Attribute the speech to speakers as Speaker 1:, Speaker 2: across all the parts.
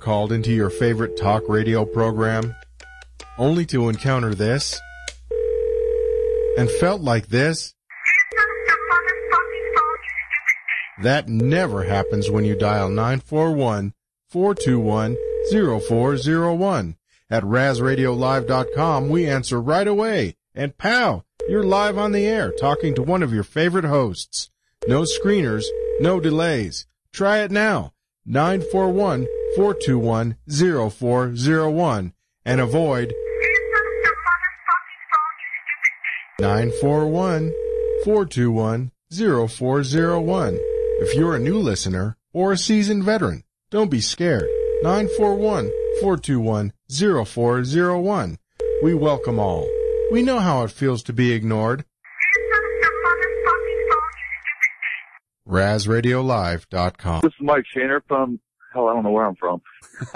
Speaker 1: called into your favorite talk radio program, only to encounter this and felt like this? That never happens when you dial 941 421 0401. At RazRadioLive.com, we answer right away. And pow, you're live on the air talking to one of your favorite hosts. No screeners, no delays. Try it now. 941 421 0401 and avoid 941 421 0401. If you're a new listener or a seasoned veteran, don't be scared. 941 421 0401. We welcome all. We know how it feels to be ignored. RazRadioLive.com.
Speaker 2: This is Mike Shaner from hell, I don't know where I'm from.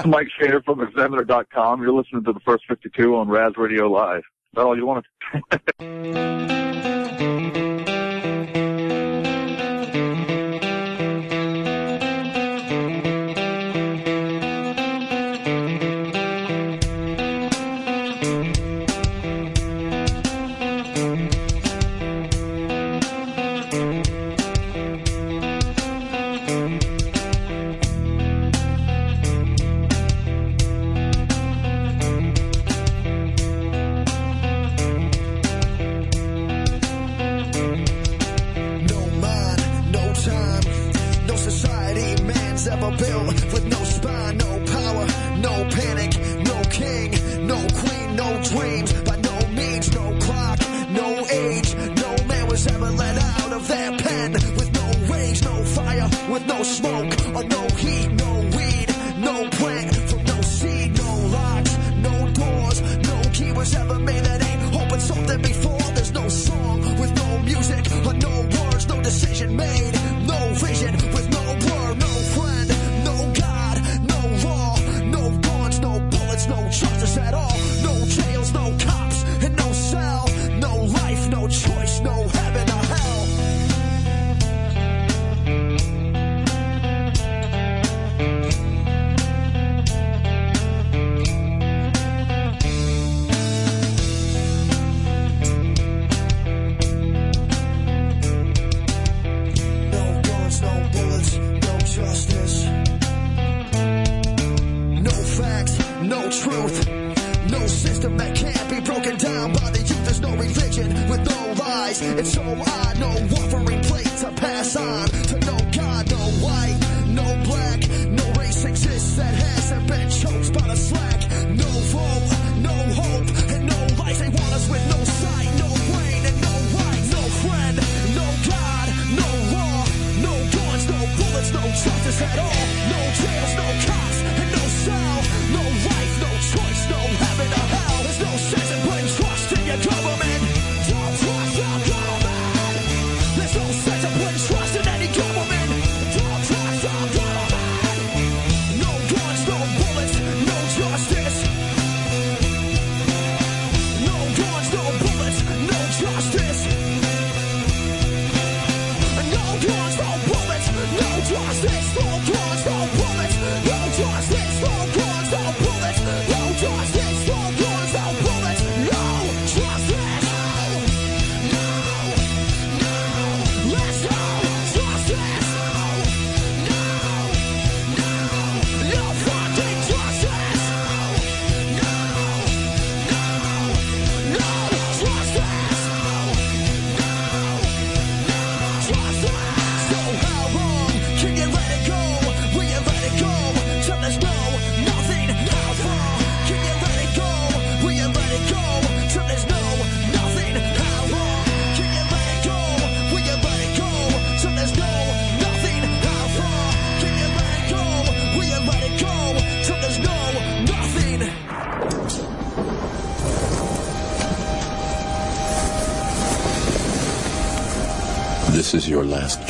Speaker 2: Mike Shader from Examiner.com. You're listening to the First 52 on Raz Radio Live. Is that all you wanted?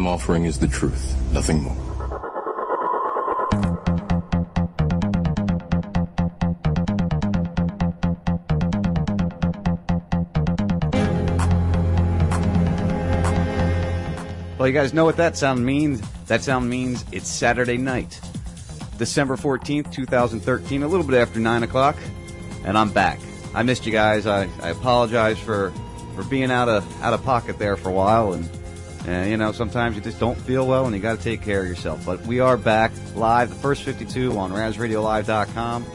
Speaker 3: I'm offering is the truth, nothing more.
Speaker 4: Well, you guys know what that sound means. That sound means it's Saturday night, December 14th, 2013, a little bit after 9 o'clock, and I'm back. I missed you guys. I, I apologize for, for being out of, out of pocket there for a while, and, and, you know, sometimes you just don't feel well and you got to take care of yourself. But we are back live, the first 52 on RazRadioLive.com.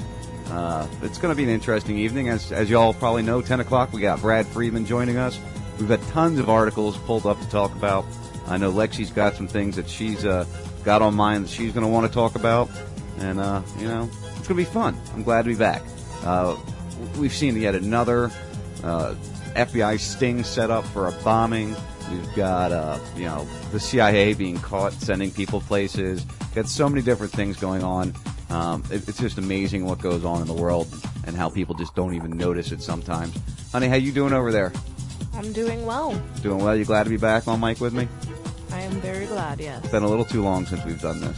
Speaker 4: Uh, it's going to be an interesting evening. As, as you all probably know, 10 o'clock, we got Brad Friedman joining us. We've got tons of articles pulled up to talk about. I know Lexi's got some things that she's uh, got on mind that she's going to want to talk about. And, uh, you know, it's going to be fun. I'm glad to be back. Uh, we've seen yet another uh, FBI sting set up for a bombing. We've got, uh, you know, the CIA being caught sending people places. Got so many different things going on. Um, it, it's just amazing what goes on in the world and how people just don't even notice it sometimes. Honey, how you doing over there?
Speaker 5: I'm doing well.
Speaker 4: Doing well? You glad to be back on mic with me?
Speaker 5: I am very glad, yes.
Speaker 4: It's been a little too long since we've done this.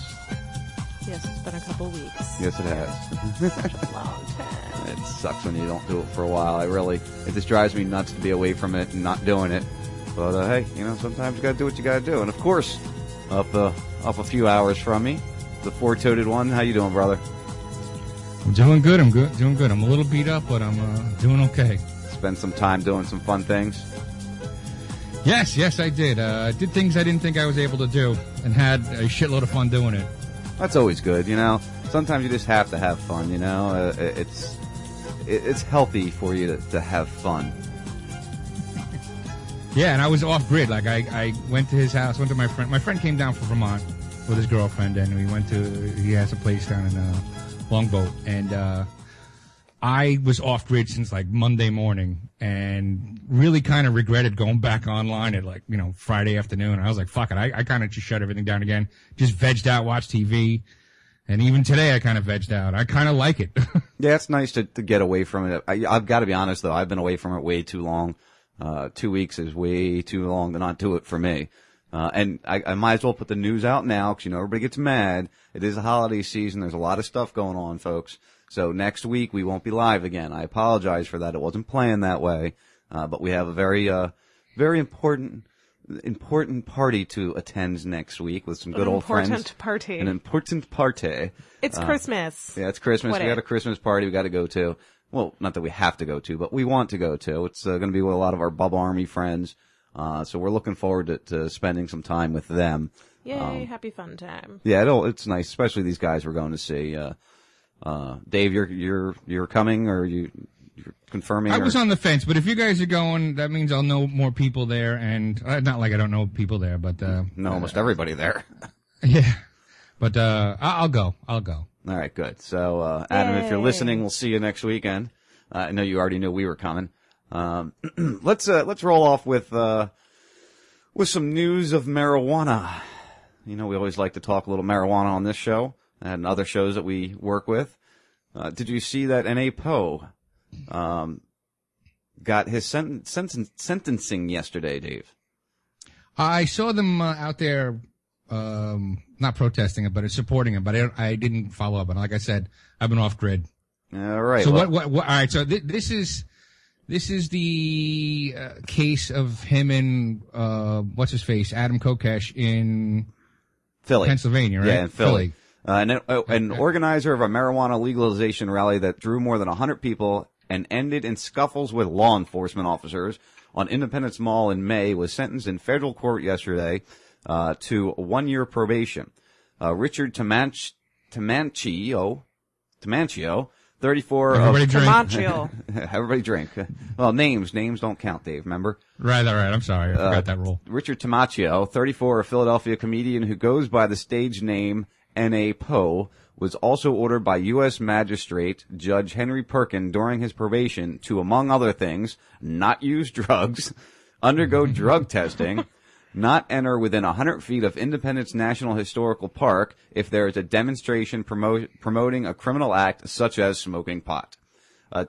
Speaker 5: Yes, it's been a couple weeks.
Speaker 4: Yes, it has.
Speaker 5: Long time.
Speaker 4: it sucks when you don't do it for a while. I really, it just drives me nuts to be away from it and not doing it. But uh, hey, you know, sometimes you got to do what you got to do. And of course, up uh, up a few hours from me, the four-toed one. How you doing, brother?
Speaker 6: I'm doing good. I'm good. Doing good. I'm a little beat up, but I'm uh, doing okay.
Speaker 4: Spend some time doing some fun things.
Speaker 6: Yes, yes, I did. Uh, I did things I didn't think I was able to do, and had a shitload of fun doing it.
Speaker 4: That's always good, you know. Sometimes you just have to have fun, you know. Uh, it's it's healthy for you to, to have fun.
Speaker 6: Yeah, and I was off grid. Like I, I went to his house, went to my friend. My friend came down from Vermont with his girlfriend, and we went to. He has a place down in uh, Longboat, and uh, I was off grid since like Monday morning, and really kind of regretted going back online at like you know Friday afternoon. I was like, fuck it, I, I kind of just shut everything down again, just vegged out, watched TV, and even today I kind of vegged out. I kind of like it.
Speaker 4: Yeah, it's nice to, to get away from it. I, I've got to be honest though, I've been away from it way too long. Uh, two weeks is way too long to not do it for me. Uh, and I, I might as well put the news out now because you know everybody gets mad. It is a holiday season. There's a lot of stuff going on, folks. So next week we won't be live again. I apologize for that. It wasn't planned that way. Uh, but we have a very, uh, very important, important party to attend next week with some good
Speaker 5: An
Speaker 4: old friends.
Speaker 5: important party.
Speaker 4: An important party.
Speaker 5: It's
Speaker 4: Uh,
Speaker 5: Christmas.
Speaker 4: Yeah, it's Christmas.
Speaker 5: What
Speaker 4: we
Speaker 5: it?
Speaker 4: got a Christmas party we got to go to. Well, not that we have to go to, but we want to go to. It's uh, going to be with a lot of our Bubba Army friends. Uh, so we're looking forward to, to spending some time with them.
Speaker 5: Yay,
Speaker 4: Um,
Speaker 5: happy fun time.
Speaker 4: yeah, it'll, it's nice, especially these guys we're going to see. Uh, uh, Dave, you're, you're, you're coming or you, you're confirming?
Speaker 6: I
Speaker 4: or-
Speaker 6: was on the fence, but if you guys are going, that means I'll know more people there, and uh, not like I don't know people there, but uh,
Speaker 4: know almost everybody there.
Speaker 6: yeah. But uh, I'll go. I'll go.
Speaker 4: All right, good. So, uh, Adam, if you're listening, we'll see you next weekend. Uh, I know you already knew we were coming. Um, let's uh, let's roll off with uh, with some news of marijuana. You know, we always like to talk a little marijuana on this show and other shows that we work with. Uh, did you see that N.A. Poe um, got his sen- sen- sentencing yesterday, Dave?
Speaker 6: I saw them uh, out there, um, not protesting it, but it's supporting it. But I, I didn't follow up. And like I said, I've been off grid.
Speaker 4: All right.
Speaker 6: So
Speaker 4: well-
Speaker 6: what, what, what? All right. So th- this is this is the uh, case of him and uh, what's his face, Adam Kokesh in
Speaker 4: Philly.
Speaker 6: Pennsylvania, right?
Speaker 4: Yeah, in Philly. Uh, an, uh, an organizer of a marijuana legalization rally that drew more than 100 people and ended in scuffles with law enforcement officers on Independence Mall in May was sentenced in federal court yesterday uh, to one year probation. Uh, Richard Tamanch, Tamancio, Tamancio, 34
Speaker 6: Everybody
Speaker 4: of,
Speaker 6: drink.
Speaker 5: Tamancio.
Speaker 4: Everybody drink. Well, names, names don't count, Dave, remember?
Speaker 6: Right. All right. I'm sorry. I
Speaker 4: Uh,
Speaker 6: forgot that rule.
Speaker 4: Richard Tamaccio, 34, a Philadelphia comedian who goes by the stage name N.A. Poe, was also ordered by U.S. Magistrate Judge Henry Perkin during his probation to, among other things, not use drugs, undergo drug testing, not enter within 100 feet of Independence National Historical Park if there is a demonstration promo- promoting a criminal act such as smoking pot. Uh,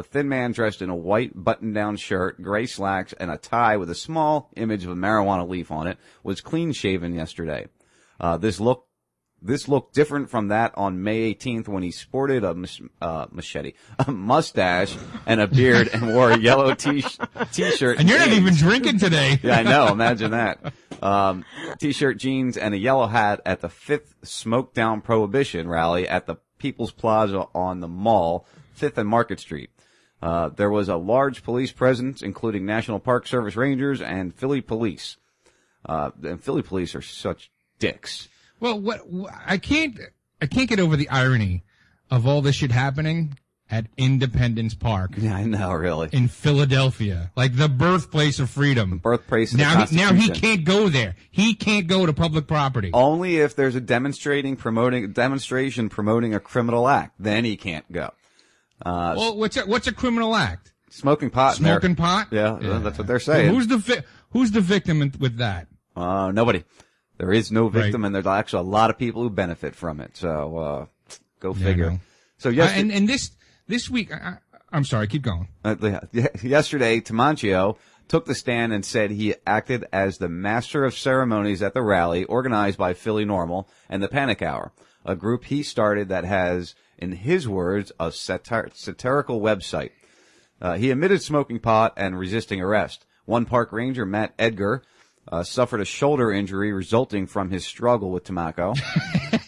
Speaker 4: a thin man dressed in a white button-down shirt, gray slacks, and a tie with a small image of a marijuana leaf on it, was clean-shaven yesterday. Uh, this look, this looked different from that on May 18th when he sported a uh, machete, a mustache, and a beard, and wore a yellow t- t-shirt.
Speaker 6: And you're not even drinking today.
Speaker 4: Yeah, I know. Imagine that. Um, t-shirt, jeans, and a yellow hat at the fifth Smoke Down Prohibition rally at the People's Plaza on the Mall, Fifth and Market Street. Uh, there was a large police presence, including National Park Service Rangers and Philly Police. Uh, and Philly Police are such dicks.
Speaker 6: Well, what I can't I can't get over the irony of all this shit happening at Independence Park
Speaker 4: Yeah, I know, really.
Speaker 6: in Philadelphia, like the birthplace of freedom.
Speaker 4: Birthplace of the
Speaker 6: Now, he, now he can't go there. He can't go to public property.
Speaker 4: Only if there's a demonstrating promoting demonstration promoting a criminal act, then he can't go. Uh,
Speaker 6: well, what's a, what's a criminal act?
Speaker 4: smoking pot.
Speaker 6: Smoking pot?
Speaker 4: Yeah, that's what they're
Speaker 6: Well,
Speaker 4: saying.
Speaker 6: who's the vi- who's the victim in, with that?
Speaker 4: Uh, nobody. There is no victim,
Speaker 6: Right.
Speaker 4: and there's actually a lot of people who benefit from it. So, uh, go figure.
Speaker 6: know.
Speaker 4: so
Speaker 6: Uh, and and this this week, I, I'm sorry, keep going.
Speaker 4: uh, yesterday, Tamancio took the stand and said he acted as the master of ceremonies at the rally organized by Philly NORML and the Panic Hour, a group he started that has, in his words, a satir- satirical website. Uh, he admitted smoking pot and resisting arrest. One park ranger, Matt Edgar, uh, suffered a shoulder injury resulting from his struggle with Tamako,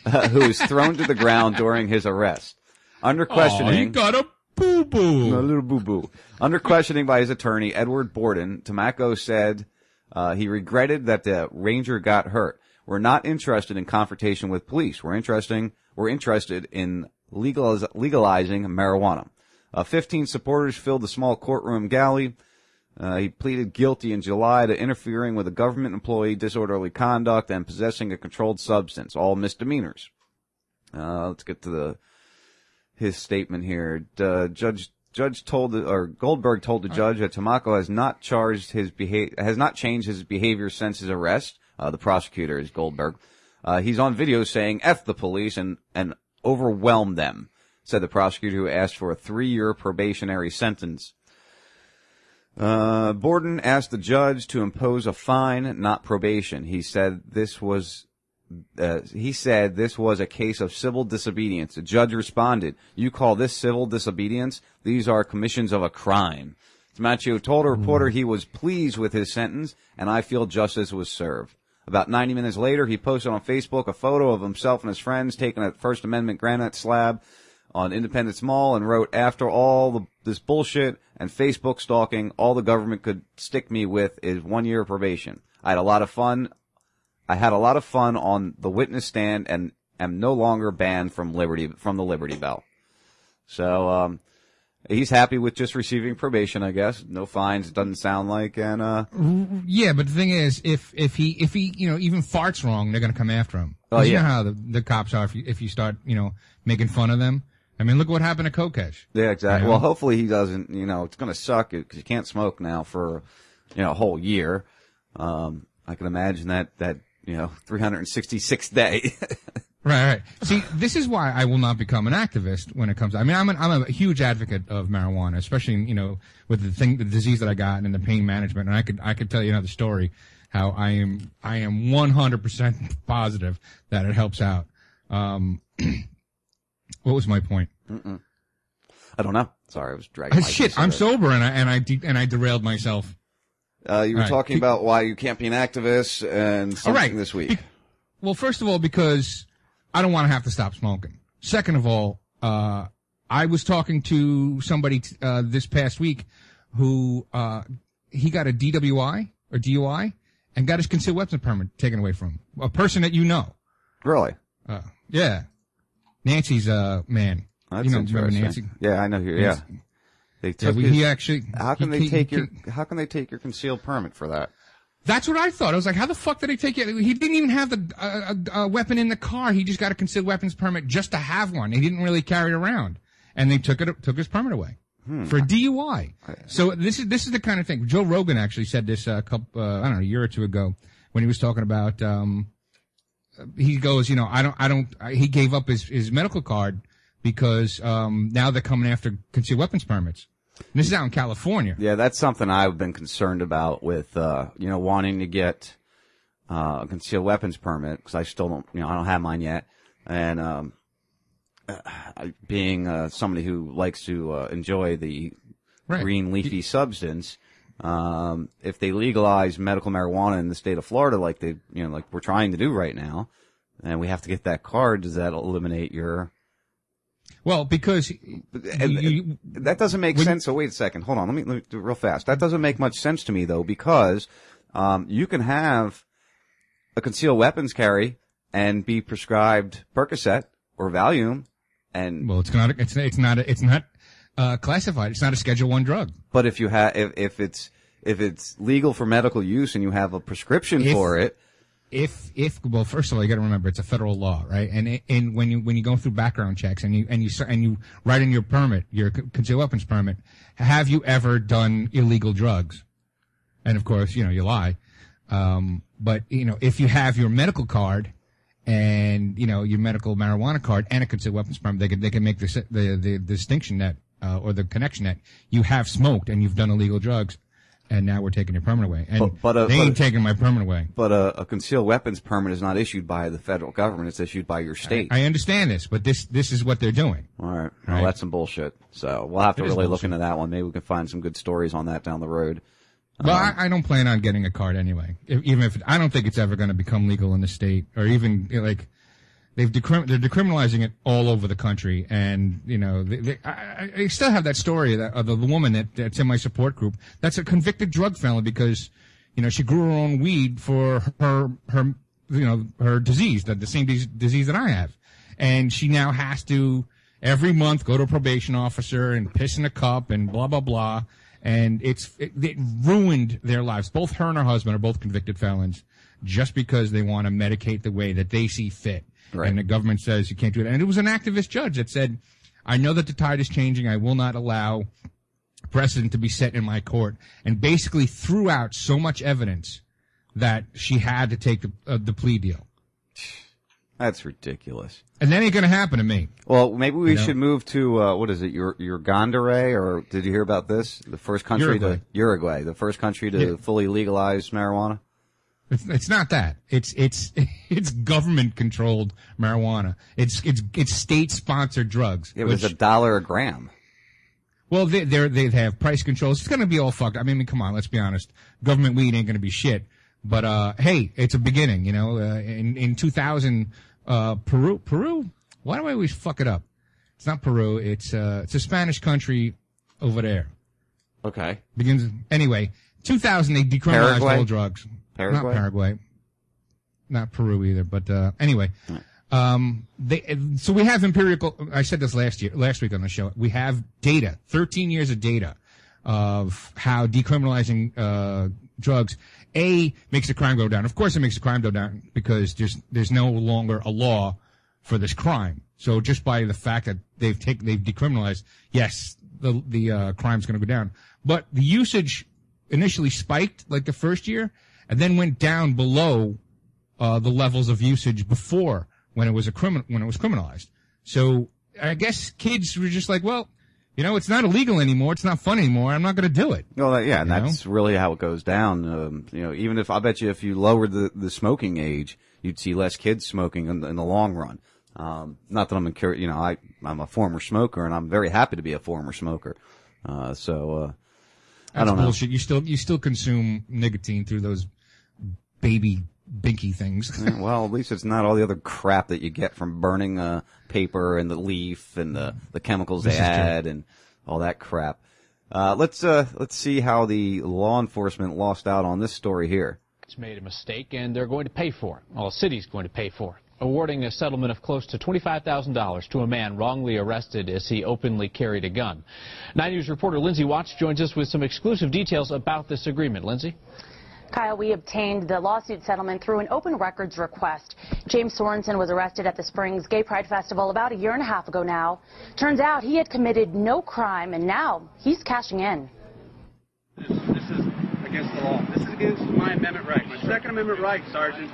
Speaker 4: uh, who was thrown to the ground during his arrest. Under questioning,
Speaker 6: Oh, you got a boo boo.
Speaker 4: a little boo boo. Under questioning by his attorney, Edward Borden, Tamako said uh, he regretted that the ranger got hurt. We're not interested in confrontation with police. We're interesting. We're interested in legaliz- legalizing marijuana. Uh, 15 supporters filled the small courtroom galley. Uh, he pleaded guilty in July to interfering with a government employee, disorderly conduct, and possessing a controlled substance, all misdemeanors. Uh, let's get to the his statement here. Uh, judge Judge told or Goldberg told the judge that Tamako has not charged his behavior has not changed his behavior since his arrest. Uh, the prosecutor is Goldberg. Uh, he's on video saying "f the police" and and overwhelm them, said the prosecutor who asked for a three-year probationary sentence. Uh, Borden asked the judge to impose a fine, not probation. He said this was uh, he said this was a case of civil disobedience. The judge responded, "You call this civil disobedience? These are commissions of a crime." Macchio told a reporter he was pleased with his sentence, and I feel justice was served. About 90 minutes later, he posted on Facebook a photo of himself and his friends taking a First Amendment granite slab on Independence Mall and wrote, after all the, this bullshit and Facebook stalking, all the government could stick me with is one year of probation. I had a lot of fun. I had a lot of fun on the witness stand and am no longer banned from Liberty, from the Liberty Bell. So, um, he's happy with just receiving probation, I guess. No fines, it doesn't sound like, and, uh,
Speaker 6: Yeah, but the thing is, if if he if he you know even farts wrong, they're gonna come after him.
Speaker 4: Oh,
Speaker 6: 'Cause You know how the, the cops are if you, if you start you know making fun of them. I mean, look what happened to Kokesh.
Speaker 4: Yeah, exactly.
Speaker 6: You know?
Speaker 4: Well, hopefully he doesn't. You know, it's going to suck because you can't smoke now for you know a whole year. Um, I can imagine that that you know 366 day.
Speaker 6: Right, right. See, this is why I will not become an activist when it comes. To, I mean, I'm an, I'm a huge advocate of marijuana, especially you know with the thing, the disease that I got and the pain management. And I could I could tell you another story how I am I am 100 percent positive that it helps out. Um, what was my point?
Speaker 4: I don't know. Sorry, I was dragging. my
Speaker 6: Shit, I'm sober and I and I de- and I derailed myself.
Speaker 4: Uh, you were
Speaker 6: right.
Speaker 4: talking about why you can't be an activist and something
Speaker 6: right.
Speaker 4: this week.
Speaker 6: Be- well, first of all, because I don't want to have to stop smoking. Second of all, uh, I was talking to somebody t- uh, this past week who uh, he got a DWI or DUI and got his concealed weapons permit taken away from him. A person that you know.
Speaker 4: Really?
Speaker 6: Uh, yeah, Nancy's uh man.
Speaker 4: That's
Speaker 6: you know, remember. Nancy?
Speaker 4: Yeah, I know who. Yeah, they
Speaker 6: Yeah,
Speaker 4: took.
Speaker 6: we-
Speaker 4: his-
Speaker 6: he actually.
Speaker 4: how can
Speaker 6: he-
Speaker 4: they
Speaker 6: he-
Speaker 4: take
Speaker 6: he-
Speaker 4: your? How can they take your concealed permit for that?
Speaker 6: That's what I thought. I was like, how the fuck did he take it? He didn't even have the uh, uh, uh, weapon in the car. He just got a concealed weapons permit just to have one. He didn't really carry it around, and they took it took his permit away for DUI. So this is this is the kind of thing. Joe Rogan actually said this a couple uh, I don't know a year or two ago when he was talking about. Um, he goes, you know, I don't, I don't. I, he gave up his his medical card because um, now they're coming after concealed weapons permits. And this is out in California.
Speaker 4: Yeah, that's something I've been concerned about with, uh, you know, wanting to get uh, a concealed weapons permit because I still don't, you know, I don't have mine yet, and um, uh, being uh, somebody who likes to uh, enjoy the
Speaker 6: Right.
Speaker 4: green leafy substance. Um, if they legalize medical marijuana in the state of Florida, like they, you know, like we're trying to do right now, and we have to get that card, does that eliminate your?
Speaker 6: Well, because you- you-
Speaker 4: that doesn't make sense. So wait a second. Hold on. Let me, let me do it real fast. That doesn't make much sense to me though, because, um, you can have a concealed weapons carry and be prescribed Percocet or Valium and,
Speaker 6: Well, it's not. It's it's not. It's not uh, classified. It's not a Schedule One drug.
Speaker 4: but if you have, if, if it's, if it's legal for medical use and you have a prescription
Speaker 6: If-
Speaker 4: for it,
Speaker 6: If if well, first of all, you got to remember it's a federal law, right? And and when you when you go through background checks and you and you and you write in your permit, your concealed weapons permit, have you ever done illegal drugs? And of course, you know you lie. Um, but you know if you have your medical card and you know your medical marijuana card and a concealed weapons permit, they can they can make the the the, distinction that uh, or the connection that you have smoked and you've done illegal drugs, and now we're taking your permit away. And
Speaker 4: But- but, uh,
Speaker 6: they ain't
Speaker 4: but-
Speaker 6: taking my permit away.
Speaker 4: but a, a concealed weapons permit is not issued by the federal government. It's issued by your state.
Speaker 6: I understand this, but this this is what they're doing.
Speaker 4: All right. Well,
Speaker 6: Right.
Speaker 4: that's some bullshit. So we'll have to
Speaker 6: It
Speaker 4: really look into that one. Maybe we can find some good stories on that down the road.
Speaker 6: Well, I, I don't plan on getting a card anyway. If, even if I don't think it's ever going to become legal in the state, or even like they've decrim- they're decriminalizing it all over the country, and you know they, they, I, I- still have that story of the, of the woman that, that's in my support group. That's a convicted drug felon because you know she grew her own weed for her her you know her disease, the, the same dis- disease that I have, and she now has to every month go to a probation officer and piss in a cup and blah blah blah and it's it, it ruined their lives. Both her and her husband are both convicted felons, just because they want to medicate the way that they see fit.
Speaker 4: Right.
Speaker 6: And the government says you can't do it. And it was an activist judge that said, "I know that the tide is changing. I will not allow precedent to be set in my court." And basically threw out so much evidence that she had to take the uh, the plea deal.
Speaker 4: That's ridiculous.
Speaker 6: And that ain't going to happen to me.
Speaker 4: Well, maybe we
Speaker 6: You know?
Speaker 4: should move to uh, what is it? Your your Gondare, or did you hear about this? The first country
Speaker 6: Uruguay.
Speaker 4: to Uruguay, the first country to
Speaker 6: Yeah.
Speaker 4: fully legalize marijuana.
Speaker 6: It's, it's not that. It's it's it's government controlled marijuana. It's it's it's state sponsored drugs.
Speaker 4: It was
Speaker 6: which-
Speaker 4: a dollar a gram.
Speaker 6: Well, they they're, they have price controls. It's going to be all fucked. I mean, come on, let's be honest. Government weed ain't going to be shit. But uh, hey, it's a beginning. You know, uh, in in 2000, uh, Peru, Peru. Why do I always fuck it up? It's not Peru. It's uh, it's a Spanish country over there.
Speaker 4: Okay.
Speaker 6: Begins anyway. 2000, they decriminalized
Speaker 4: Paraguay?
Speaker 6: all drugs.
Speaker 4: Paraguay?
Speaker 6: Not Paraguay. Not Peru either. But uh, anyway, um, they. So we have empirical. I said this last year, last week on the show. We have data, 13 years of data of how decriminalizing uh, drugs a makes the crime go down. Of course, it makes the crime go down because there's there's no longer a law for this crime. So just by the fact that they've taken they've decriminalized, yes, the the uh, crime's going to go down. But the usage initially spiked like the first year, and then went down below uh, the levels of usage before when it was a criminal when it was criminalized. So I guess kids were just like, well, you know, it's not illegal anymore. It's not fun anymore. I'm not going to do it.
Speaker 4: Well, that, yeah, and
Speaker 6: You know?
Speaker 4: that's really how it goes down. Um, you know, even if I bet you if you lowered the, the smoking age, you'd see less kids smoking in the, in the long run. Um, not that I'm incur- you know, I I'm a former smoker and I'm very happy to be a former smoker. Uh, so uh, I don't know.
Speaker 6: bullshit. You still you still consume nicotine through those baby binky things.
Speaker 4: Yeah, well, at least it's not all the other crap that you get from burning uh, paper and the leaf and the, the chemicals
Speaker 6: This
Speaker 4: they
Speaker 6: is true.
Speaker 4: add and all that crap. Uh, let's uh, let's see how the law enforcement lost out on this story here.
Speaker 7: It's made a mistake, and they're going to pay for it. Well, the city's going to pay for it, awarding a settlement of close to $25,000 to a man wrongly arrested as he openly carried a gun. Nine News reporter Lindsay Watts joins us with some exclusive details about this agreement. Lindsay?
Speaker 8: Kyle, we obtained the lawsuit settlement through an open records request. James Sorensen was arrested at the Springs Gay Pride Festival about a year and a half ago now. Turns out he had committed no crime, and now he's cashing in.
Speaker 9: This is against the law. This is against my amendment right. My Second Amendment right, Sergeant.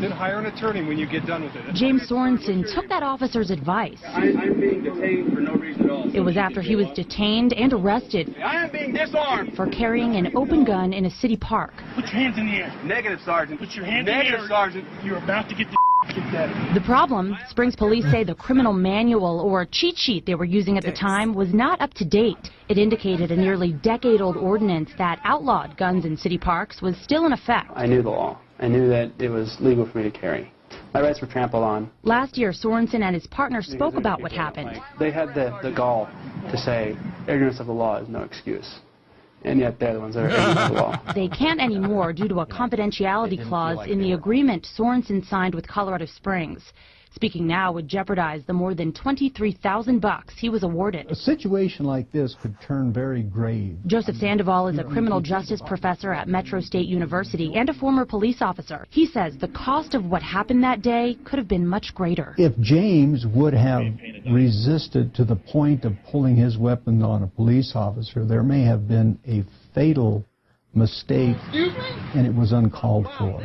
Speaker 9: Then hire an attorney when you get done with it.
Speaker 8: James Sorensen took that officer's advice.
Speaker 9: I, I'm being detained for no reason at all.
Speaker 8: It was after he was detained and arrested
Speaker 9: I am being disarmed.
Speaker 8: for carrying an open gun in a city park.
Speaker 9: Put your hands in the air. Negative, Sergeant. Put your hands
Speaker 10: in the air.
Speaker 9: Sergeant. You're about to get the kicked out of you.
Speaker 8: The problem, Springs police say the criminal manual or cheat sheet they were using at the time was not up to date. It indicated a nearly decade old ordinance that outlawed guns in city parks was still in effect.
Speaker 11: I knew the law. I knew that it was legal for me to carry. My rights were trampled on.
Speaker 8: Last year, Sorensen and his partner spoke about what happened.
Speaker 11: They had the, the gall to say ignorance of the law is no excuse. And yet they're the ones that are ignorant of the law.
Speaker 8: They can't anymore due to a confidentiality clause in the agreement Sorensen signed with Colorado Springs. Speaking now would jeopardize the more than 23,000 bucks he was awarded.
Speaker 12: A situation like this could turn very grave.
Speaker 8: Joseph Sandoval is a criminal justice professor at Metro State University and a former police officer. He says the cost of what happened that day could have been much greater.
Speaker 12: If James would have resisted to the point of pulling his weapon on a police officer, there may have been a fatal mistake, and it was uncalled for.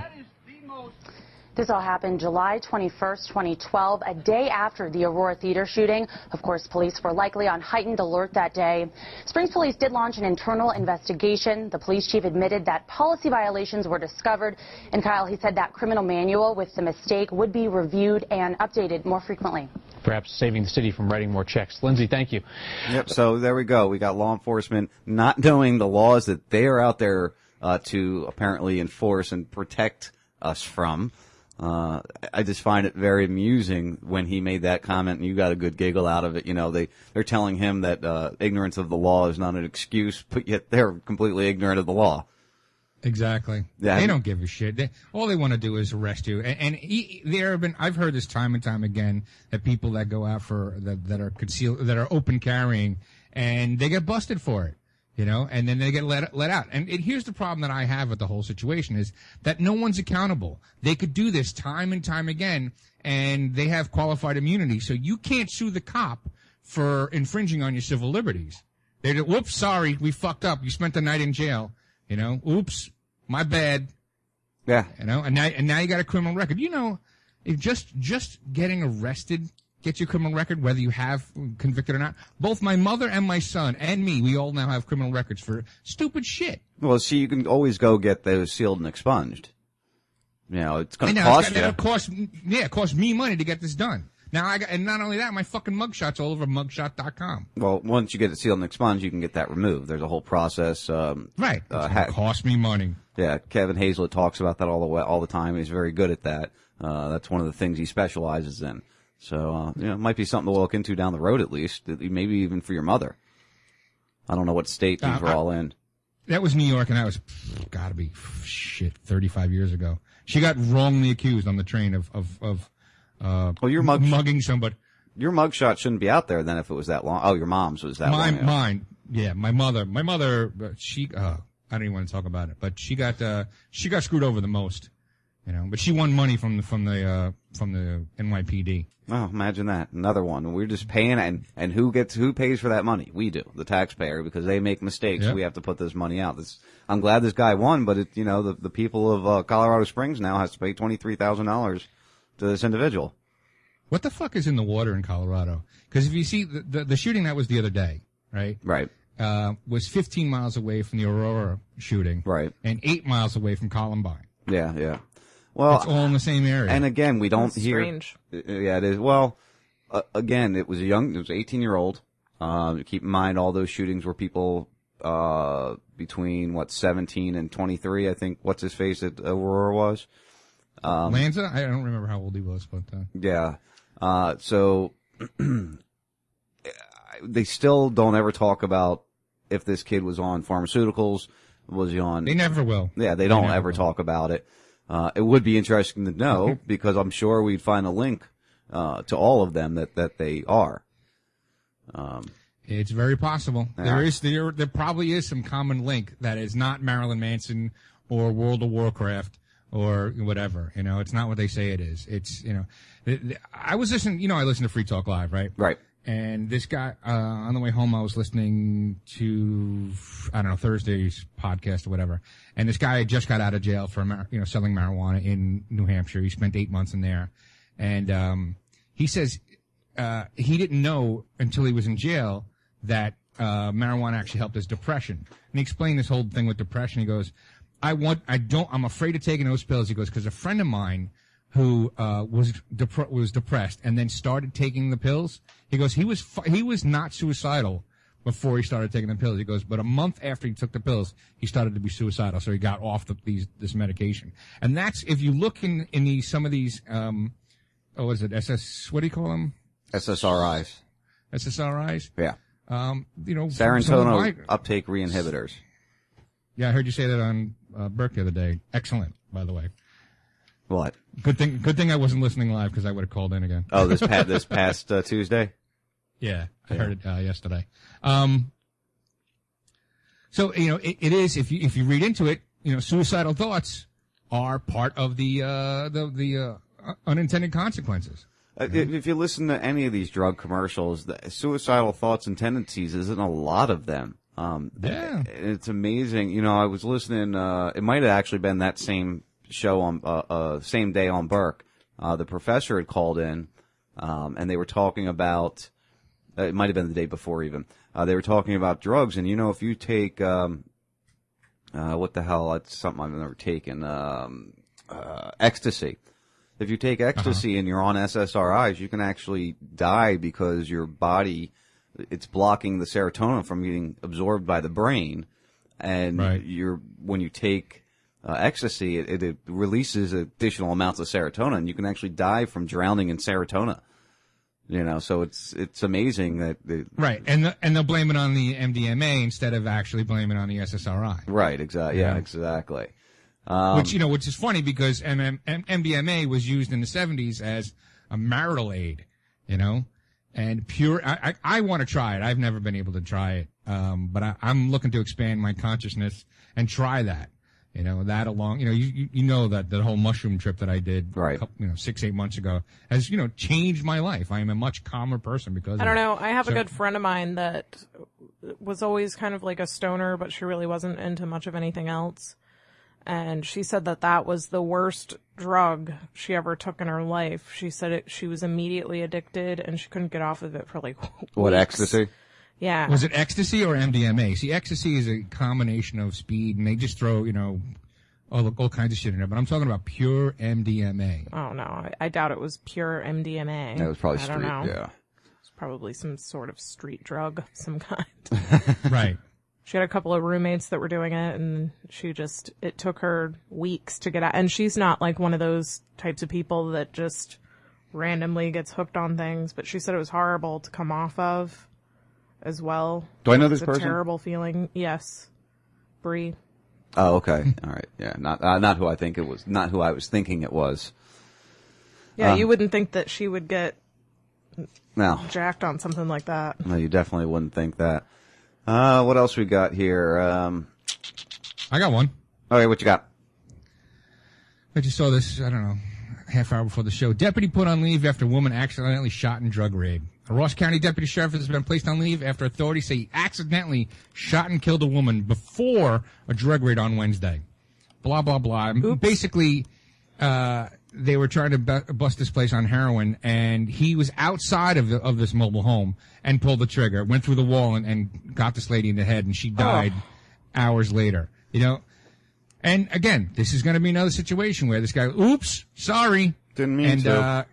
Speaker 8: This all happened July 21st, 2012, a day after the Aurora Theater shooting. Of course, police were likely on heightened alert that day. Springs police did launch an internal investigation. The police chief admitted that policy violations were discovered. And Kyle, he said that criminal manual with the mistake would be reviewed and updated more frequently.
Speaker 7: Perhaps saving the city from writing more checks. Lindsay, thank you.
Speaker 4: Yep. So there we go. We got law enforcement not knowing the laws that they are out there uh, to apparently enforce and protect us from. Uh, I just find it very amusing when he made that comment, and you got a good giggle out of it. You know, they they're telling him that uh, ignorance of the law is not an excuse, but yet they're completely ignorant of the law.
Speaker 6: Exactly.
Speaker 4: Yeah.
Speaker 6: They don't give a shit. They, all they want to do is arrest you. And, and he, there have been, I've heard this time and time again that people that go out for, that, that are concealed, that are open carrying and they get busted for it. You know, and then they get let let out. And it, here's the problem that I have with the whole situation is that no one's accountable. They could do this time and time again, and they have qualified immunity. So you can't sue the cop for infringing on your civil liberties. They do, whoops, sorry, we fucked up. You spent the night in jail. You know, oops, my bad.
Speaker 4: Yeah.
Speaker 6: You know, and now and now you got a criminal record. You know, if just just getting arrested gets your criminal record, whether you have convicted or not. Both my mother and my son and me, we all now have criminal records for stupid shit.
Speaker 4: Well, see, you can always go get those sealed and expunged. You know, it's going to
Speaker 6: it's
Speaker 4: cost
Speaker 6: got-
Speaker 4: you.
Speaker 6: It'll cost, yeah, it cost me money to get this done. Now I got, and not only that, my fucking mugshot's all over mugshot.com.
Speaker 4: Well, once you get it sealed and expunged, you can get that removed. There's a whole process. Um,
Speaker 6: Right.
Speaker 4: Uh, ha-
Speaker 6: cost me money.
Speaker 4: Yeah, Kevin Hazlett talks about that all the way, all the time. He's very good at that. Uh, that's one of the things he specializes in. So, uh, you know, it might be something to look into down the road at least, maybe even for your mother. I don't know what state these
Speaker 6: Uh,
Speaker 4: were
Speaker 6: I-
Speaker 4: all in.
Speaker 6: That was New York, and that was gotta be shit thirty five years ago. She got wrongly accused on the train of of of uh,
Speaker 4: well, your mug-
Speaker 6: mugging somebody.
Speaker 4: Your mugshot shouldn't be out there then if it was that long. Oh, your mom's was that
Speaker 6: mine,
Speaker 4: long. ago.
Speaker 6: mine, yeah, my mother, my mother, uh, she, uh, I don't even want to talk about it, but she got, uh, she got screwed over the most, you know, but she won money from the, from the, uh, from the NYPD.
Speaker 4: Oh, imagine that. Another one. We're just paying and, and who gets, who pays for that money? We do. The taxpayer because they make mistakes.
Speaker 6: Yeah.
Speaker 4: We have to put this money out. This, I'm glad this guy won, but it, you know, the, the people of, uh, Colorado Springs now has to pay $23,000 to this individual.
Speaker 6: What the fuck is in the water in Colorado? Because if you see the, the, the shooting that was the other day, right?
Speaker 4: Right.
Speaker 6: Uh, was 15 miles away from the Aurora shooting.
Speaker 4: Right.
Speaker 6: And eight miles away from Columbine.
Speaker 4: Yeah, yeah. Well,
Speaker 6: It's all in the same area.
Speaker 4: And again, we don't
Speaker 5: That's
Speaker 4: hear.
Speaker 5: strange.
Speaker 4: Uh, Yeah, it is. Well, uh, again, it was a young, it was 18 year old. Um, keep in mind all those shootings were people, uh, between what, 17 and 23, I think, what's his face at Aurora was. Um,
Speaker 6: Lanza? I don't remember how old he was, but, uh,
Speaker 4: yeah. Uh, so they still don't ever talk about if this kid was on pharmaceuticals, was he on?
Speaker 6: they never will.
Speaker 4: Yeah, they don't
Speaker 6: never
Speaker 4: ever
Speaker 6: will.
Speaker 4: talk about it. Uh, it would be interesting to know because I'm sure we'd find a link, uh, to all of them that, that they are. Um,
Speaker 6: It's very possible.
Speaker 4: Yeah.
Speaker 6: There is there there probably is some common link that is not Marilyn Manson or World of Warcraft or whatever. You know, it's not what they say it is. It's you know, I was listening. You know, I listen to Free Talk Live, right?
Speaker 4: Right.
Speaker 6: And this guy uh, on the way home, I was listening to I don't know Thursday's podcast or whatever. And this guy just got out of jail for you know selling marijuana in New Hampshire. He spent eight months in there, and um, he says uh, he didn't know until he was in jail that uh, marijuana actually helped his depression. And he explained this whole thing with depression. He goes, "I want, I don't, I'm afraid of taking those pills." He goes, "Because a friend of mine who uh, was dep- was depressed and then started taking the pills. He goes, he was fu- he was not suicidal." Before he started taking the pills, he goes, but a month after he took the pills, he started to be suicidal. So he got off the, these, this medication. And that's, if you look in, in these, some of these, um, oh, what is it? SS, what do you call them?
Speaker 4: SSRIs.
Speaker 6: SSRIs?
Speaker 4: Yeah.
Speaker 6: Um, you know,
Speaker 4: Serotonin
Speaker 6: my-
Speaker 4: uptake reinhibitors.
Speaker 6: yeah, I heard you say that on uh, Burke the other day. Excellent, by the way.
Speaker 4: What?
Speaker 6: Good thing, good thing I wasn't listening live because I would have called in again.
Speaker 4: Oh, this past, this past uh, Tuesday?
Speaker 6: Yeah, I heard it uh, yesterday. Um, so you know, it, it is if you if you read into it, you know, suicidal thoughts are part of the uh, the the uh, unintended consequences.
Speaker 4: Uh, if- If you listen to any of these drug commercials, the suicidal thoughts and tendencies isn't a lot of them. Um,
Speaker 6: Yeah.
Speaker 4: it's amazing. You know, I was listening. Uh, it might have actually been that same show on uh, uh, same day on Burke. Uh, the professor had called in, um, and they were talking about. Uh, it might have been the day before even. Uh, they were talking about drugs, and you know, if you take um, uh, what the hell? That's something I've never taken. Um, uh, ecstasy. If you take ecstasy and you're on SSRIs, you can actually die because your body, it's blocking the serotonin from getting absorbed by the brain. And
Speaker 6: Right.
Speaker 4: you're, when you take uh, ecstasy, it, it releases additional amounts of serotonin. You can actually die from drowning in serotonin. You know, so it's, it's amazing that, the,
Speaker 6: Right, and the, and they'll blame it on the MDMA instead of actually blaming it on the SSRI.
Speaker 4: right, exactly. Yeah,
Speaker 6: Yeah.
Speaker 4: exactly. Um,
Speaker 6: which you know, which is funny because MM, MDMA was used in the '70s as a marital aid, you know, and pure. I, I, I want to try it. I've never been able to try it, um, but I, I'm looking to expand my consciousness and try that. You know, that along, you know, you, you- you know that the whole mushroom trip that I did,
Speaker 4: Right.
Speaker 6: couple- you know, six, eight months ago has, you know, changed my life. I am a much calmer person because
Speaker 5: I don't
Speaker 6: it.
Speaker 5: know. I have a good friend of mine that was always kind of like a stoner, but she really wasn't into much of anything else. And she said that that was the worst drug she ever took in her life. She said it, she was immediately addicted and she couldn't get off of it for like
Speaker 4: what
Speaker 5: weeks.
Speaker 4: ecstasy?
Speaker 5: Yeah.
Speaker 6: Was it ecstasy or MDMA? See, ecstasy is a combination of speed, and they just throw, you know, all, all kinds of shit in there, but I'm talking about pure MDMA.
Speaker 5: Oh no, I, I doubt it was pure MDMA.
Speaker 4: That was probably
Speaker 5: I don't
Speaker 4: street,
Speaker 5: know.
Speaker 4: yeah.
Speaker 5: It's probably some sort of street drug of some kind.
Speaker 6: right.
Speaker 5: She had a couple of roommates that were doing it, and she just it took her weeks to get out. And she's not like one of those types of people that just randomly gets hooked on things. But she said it was horrible to come off of, as well.
Speaker 4: Do I know this
Speaker 5: it's
Speaker 4: person?
Speaker 5: A terrible feeling. Yes, Bree.
Speaker 4: Oh, okay. All right. Yeah. Not uh, not who I think it was. Not who I was thinking it was.
Speaker 5: Yeah,
Speaker 4: Um,
Speaker 5: you wouldn't think that she would get
Speaker 4: No.
Speaker 5: jacked on something like that.
Speaker 4: No, you definitely wouldn't think that. Uh, what else we got here? Um,
Speaker 6: I got one.
Speaker 4: Okay, what you got?
Speaker 6: I just saw this, I don't know, half hour before the show. Deputy put on leave after woman accidentally shot in drug raid. A Ross County deputy sheriff has been placed on leave after authorities say he accidentally shot and killed a woman before a drug raid on Wednesday. Blah, blah, blah. Basically, uh, they were trying to bu- bust this place on heroin and he was outside of the, of this mobile home and pulled the trigger, went through the wall and, and got this lady in the head and she died hours later. You know, and again, this is going to be another situation where this guy, oops, sorry,
Speaker 4: didn't mean
Speaker 6: and,
Speaker 4: to.
Speaker 6: Uh,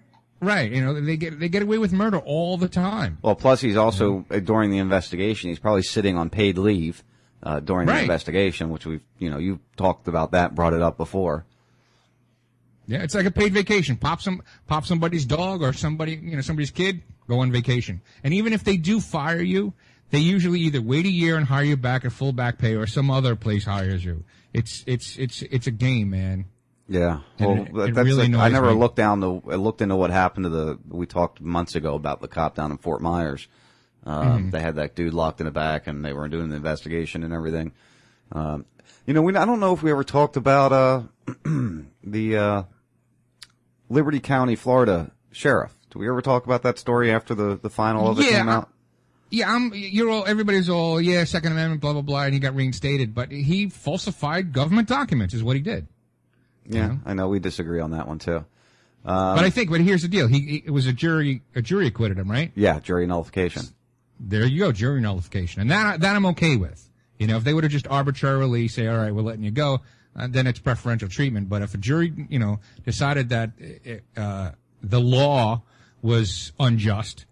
Speaker 6: right, you know, they get they get away with murder all the time.
Speaker 4: Well, plus he's also during the investigation. He's probably sitting on paid leave uh, during the
Speaker 6: Right.
Speaker 4: investigation, which we've you know you talked about that, brought it up before.
Speaker 6: Yeah, it's like a paid vacation. Pop some, pop somebody's dog or somebody, you know, somebody's kid, go on vacation. And even if they do fire you, they usually either wait a year and hire you back at full back pay or some other place hires you. It's, it's, it's, it's a game, man.
Speaker 4: Yeah, well,
Speaker 6: it- it
Speaker 4: that's
Speaker 6: really
Speaker 4: like, I never
Speaker 6: me.
Speaker 4: looked down the I looked into what happened to the. We talked months ago about the cop down in Fort Myers. Um,
Speaker 6: Mhm.
Speaker 4: They had that dude locked in the back, and they were doing the investigation and everything. Um, you know, we I don't know if we ever talked about uh, the uh, Liberty County, Florida sheriff. Did we ever talk about that story after the the final of it
Speaker 6: Yeah,
Speaker 4: came out?
Speaker 6: Yeah, I'm, you're all, everybody's all, yeah, Second Amendment, blah, blah, blah, and he got reinstated, but he falsified government documents is what he did.
Speaker 4: Yeah, I know we disagree on that one too. Um,
Speaker 6: but I think, but here's the deal. He, he- it was a jury, a jury acquitted him, right?
Speaker 4: yeah, jury nullification.
Speaker 6: There you go, jury nullification. And that, that I'm okay with. You know, if they would have just arbitrarily say, all right, we're letting you go, uh, then it's preferential treatment. But if a jury, you know, decided that, uh, the law was unjust,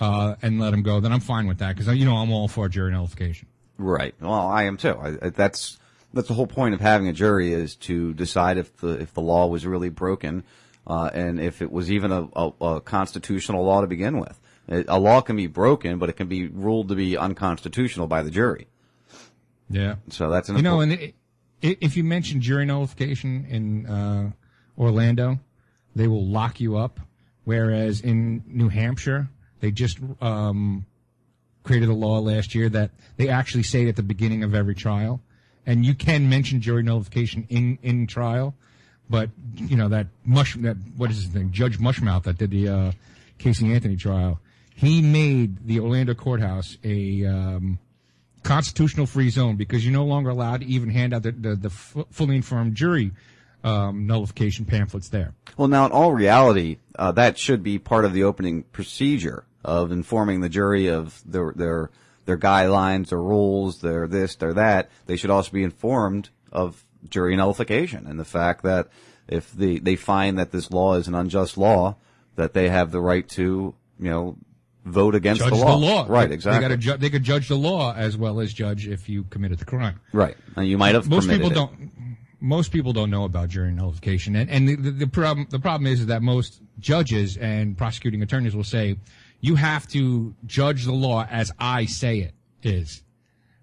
Speaker 6: uh, and let him go, then I'm fine with that. Cause, you know, I'm all for jury nullification.
Speaker 4: Right. Well, I am too. I- that's that's the whole point of having a jury is to decide if the if the law was really broken, uh, and if it was even a, a, a constitutional law to begin with. It- a law can be broken, but it can be ruled to be unconstitutional by the jury.
Speaker 6: Yeah.
Speaker 4: So that's an
Speaker 6: you know, and i i if you mention jury nullification in uh, Orlando, they will lock you up. Whereas in New Hampshire, they just um, created a law last year that they actually say at the beginning of every trial, and you can mention jury nullification in in trial, but you know that mush that what is his name Judge Mushmouth that did the uh, Casey Anthony trial. He made the Orlando courthouse a um, constitutional free zone because you're no longer allowed to even hand out the, the, the f- fully informed jury um, nullification pamphlets there.
Speaker 4: Well, now in all reality, uh, that should be part of the opening procedure of informing the jury of their their their guidelines, their rules, their this, their that. They should also be informed of jury nullification and the fact that if the they find that this law is an unjust law, that they have the right to you know vote against
Speaker 6: judge
Speaker 4: the law. Right, exactly.
Speaker 6: They, ju- they could judge the law as well as judge if you committed the crime.
Speaker 4: Right. And you might have
Speaker 6: most people
Speaker 4: it.
Speaker 6: don't. Most people don't know about jury nullification, and and the, the, the problem the problem is that most judges and prosecuting attorneys will say you have to judge the law as I say it is,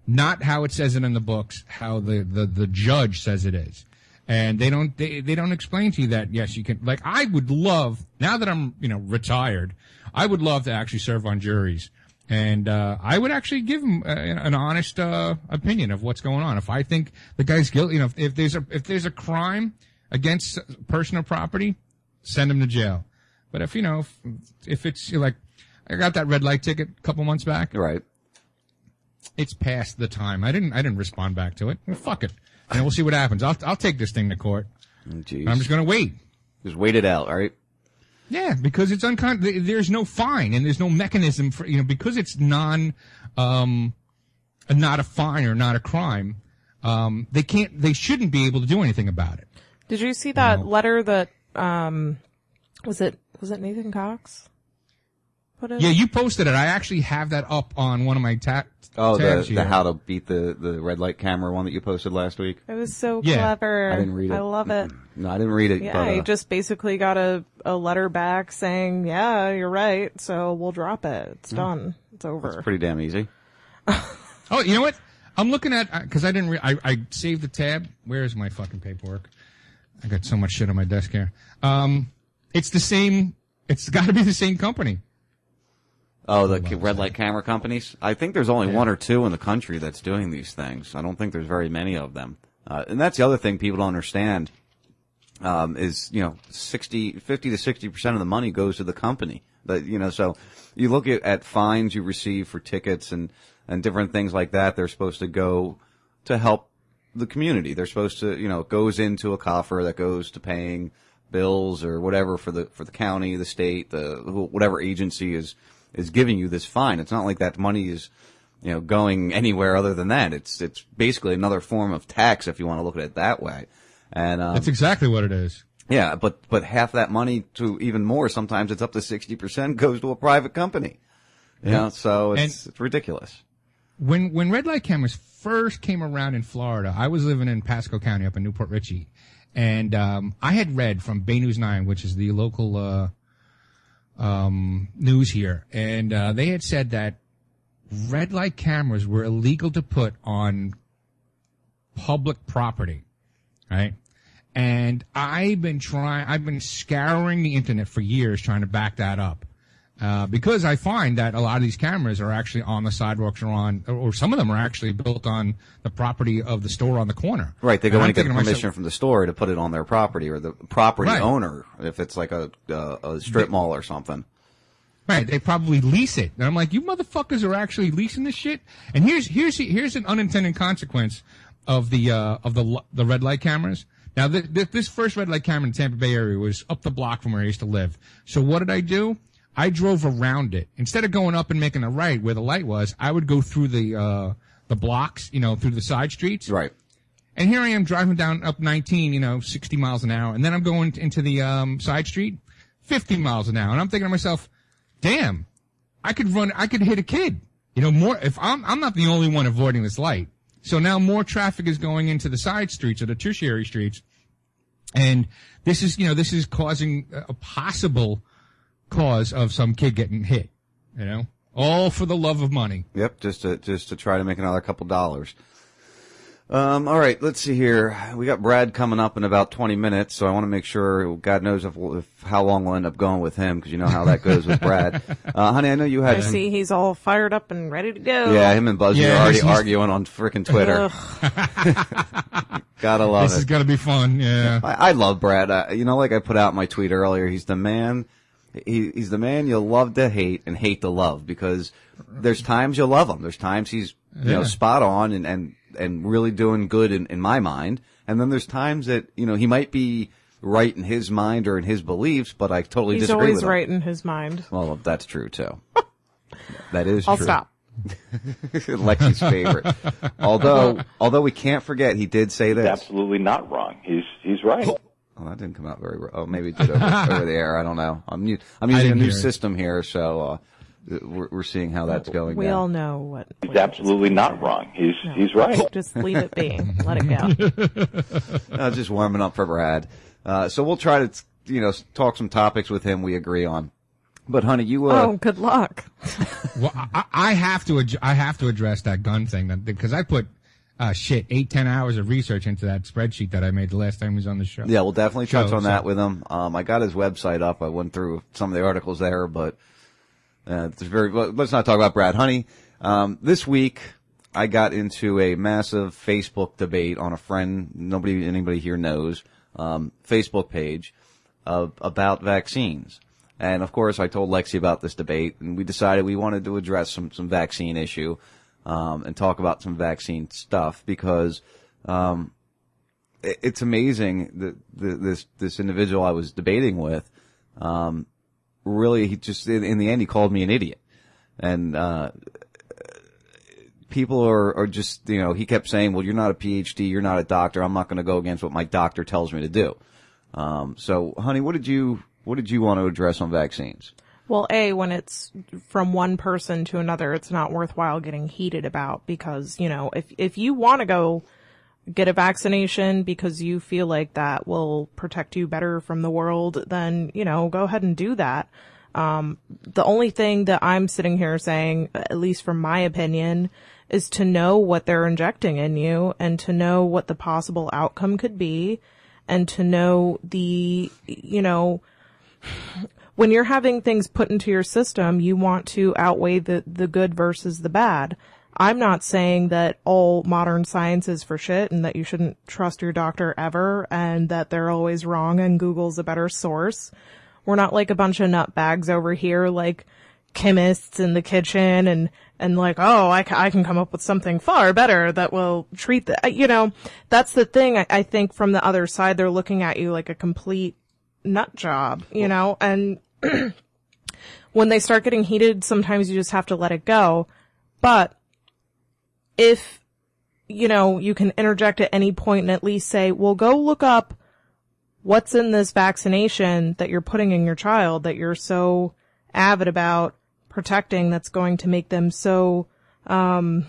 Speaker 6: not how it says it in the books, how the the, the judge says it is. And they don't they, they don't explain to you that yes you can like I would love now that I'm you know retired I would love to actually serve on juries and uh, I would actually give him uh, an honest uh, opinion of what's going on. If I think the guy's guilty, you know, if, if there's a if there's a crime against personal property, send him to jail. But if you know if, if it's like I got that red light ticket a couple months back,
Speaker 4: right?
Speaker 6: It's past the time. I didn't I didn't respond back to it. Well, fuck it, and we'll see what happens. I'll I'll take this thing to court.
Speaker 4: Jeez.
Speaker 6: I'm just gonna wait.
Speaker 4: Just wait it out, all right?
Speaker 6: Yeah, because it's uncon. There's no fine and there's no mechanism for you know because it's non, um, not a fine or not a crime. um, they can't, they shouldn't be able to do anything about it.
Speaker 5: Did you see that letter that um was it was it Nathan Cox? Put in?
Speaker 6: Yeah, you posted it. I actually have that up on one of my ta-
Speaker 4: Oh, the,
Speaker 6: tabs
Speaker 4: the
Speaker 6: here.
Speaker 4: how to beat the, the red light camera one that you posted last week?
Speaker 5: It was so
Speaker 6: Yeah.
Speaker 5: clever.
Speaker 4: I didn't read it.
Speaker 5: I love it.
Speaker 4: No, I didn't read it.
Speaker 5: Yeah,
Speaker 4: but, uh,
Speaker 5: I just basically got a, a letter back saying, yeah, you're right, so we'll drop it. It's done. It's over.
Speaker 4: it's pretty damn easy.
Speaker 6: Oh, you know what? I'm looking at because I didn't. Re- I I saved the tab. Where is my fucking paperwork? I got so much shit on my desk here. Um, it's the same. It's got to be the same company.
Speaker 4: Oh, the red light camera companies? I think there's only one or two in the country that's doing these things. I don't think there's very many of them. Uh, and that's the other thing people don't understand, um, is, you know, 60, 50 to 60% of the money goes to the company. But, you know, so you look at, at fines you receive for tickets and, and different things like that. They're supposed to go to help the community. They're supposed to, you know, it goes into a coffer that goes to paying bills or whatever for the, for the county, the state, the, whatever agency is, is giving you this fine. It's not like that money is, you know, going anywhere other than that. It's, it's basically another form of tax if you want to look at it that way. And, um,
Speaker 6: That's exactly what it is.
Speaker 4: yeah, but, but half that money to even more, sometimes it's up to 60% goes to a private company. You
Speaker 6: Yeah.
Speaker 4: know, so it's, it's ridiculous.
Speaker 6: When when red light cameras first came around in Florida, I was living in Pasco County up in New Port Richey, and um, I had read from Bay News Nine, which is the local uh, um, news here, and uh, they had said that red light cameras were illegal to put on public property, right? And I've been trying, I've been scouring the internet for years trying to back that up. Uh, because I find that a lot of these cameras are actually on the sidewalks or on, or, or some of them are actually built on the property of the store on the corner.
Speaker 4: Right, they go
Speaker 6: And
Speaker 4: in and get permission
Speaker 6: myself,
Speaker 4: from the store to put it on their property or the property
Speaker 6: Right.
Speaker 4: owner if it's like a, a, a strip mall or something.
Speaker 6: Right, they probably lease it. And I'm like, you motherfuckers are actually leasing this shit. And here's here's here's an unintended consequence of the uh, of the the red light cameras. Now, th- th- this first red light camera in the Tampa Bay area was up the block from where I used to live. So what did I do? I drove around it instead of going up and making a right where the light was. I would go through the uh, the blocks, you know, through the side streets.
Speaker 4: Right.
Speaker 6: And here I am driving down up 19, you know, 60 miles an hour, and then I'm going into the um, side street, 50 miles an hour, and I'm thinking to myself, damn, I could run, I could hit a kid. You know, more if I'm I'm not the only one avoiding this light. So now more traffic is going into the side streets or the tertiary streets, and this is you know this is causing a a possible cause of some kid getting hit. You know, all for the love of money.
Speaker 4: Yep, just to just to try to make another couple dollars. Um, all right, let's see here. We got Brad coming up in about 20 minutes, so I want to make sure, God knows if, if how long we'll end up going with him, because you know how that goes with Brad. Uh, honey, I know you had
Speaker 5: I see he's all fired up and ready to go.
Speaker 4: yeah, him and Buzzy
Speaker 6: Yeah,
Speaker 4: are already
Speaker 6: he's- he's-
Speaker 4: arguing on freaking Twitter. Gotta love
Speaker 6: this is gonna be fun. Yeah.
Speaker 4: I, I love Brad. Uh, you know, like I put out my tweet earlier, he's the man. He, he's the man you'll love to hate and hate to love because there's times you'll love him. There's times he's you know spot on and and and really doing good in in my mind. And then there's times that you know he might be right in his mind or in his beliefs, but I totally
Speaker 5: he's
Speaker 4: disagree
Speaker 5: always
Speaker 4: with him.
Speaker 5: right in his mind.
Speaker 4: Well, that's true too. that is true.
Speaker 5: I'll
Speaker 4: true.
Speaker 5: stop.
Speaker 4: Lexi's favorite. although although we can't forget he did say this.
Speaker 10: absolutely not wrong. He's he's right.
Speaker 4: Oh, that didn't come out very well. Oh, maybe it did over, over the air. I don't know. I'm, u- I'm using a new
Speaker 6: hear it.
Speaker 4: system here, so uh, we're, we're seeing how that's going.
Speaker 5: We
Speaker 4: down.
Speaker 5: all know what.
Speaker 10: He's absolutely not wrong. He's he's right.
Speaker 5: Just leave it be. Let it go.
Speaker 4: uh, just warming up for Brad. Uh, so we'll try to, you know, talk some topics with him we agree on. But honey, you, uh,
Speaker 5: oh, good luck.
Speaker 6: Well, I, I have to ad- I have to address that gun thing because I put uh, shit eight ten hours of research into that spreadsheet that I made the last time he was on the show.
Speaker 4: yeah, we'll definitely touch on that
Speaker 6: so-
Speaker 4: with him. Um, I got his website up. I went through some of the articles there, but, uh, it's very, well, let's not talk about Brad. Honey, um, this week, I got into a massive Facebook debate on a friend, nobody, anybody here knows, um, Facebook page of, about vaccines. And of course, I told Lexi about this debate, and we decided we wanted to address some some vaccine issue, um, and talk about some vaccine stuff because um, it- it's amazing that the, this this individual I was debating with, um, really he just in, in the end he called me an idiot, and uh, people are, are just, you know, he kept saying, well, you're not a PhD, you're not a doctor, I'm not going to go against what my doctor tells me to do. Um, so, honey, what did you, what did you want to address on vaccines?
Speaker 5: Well, A, when it's from one person to another, it's not worthwhile getting heated about because, you know, if, if you want to go get a vaccination because you feel like that will protect you better from the world, then, you know, go ahead and do that. Um, the only thing that I'm sitting here saying, at least from my opinion, is to know what they're injecting in you and to know what the possible outcome could be and to know the, you know, when you're having things put into your system, you want to outweigh the, the good versus the bad. I'm not saying that all modern science is for shit and that you shouldn't trust your doctor ever and that they're always wrong and Google's a better source. We're not like a bunch of nutbags over here like chemists in the kitchen and, and like, oh, I, I can come up with something far better that will treat the, you know, that's the thing. I, I think from the other side, they're looking at you like a complete nut job, you know, and when they start getting heated, sometimes you just have to let it go. But if, you know, you can interject at any point and at least say, well, go look up what's in this vaccination that you're putting in your child that you're so avid about protecting that's going to make them so, um,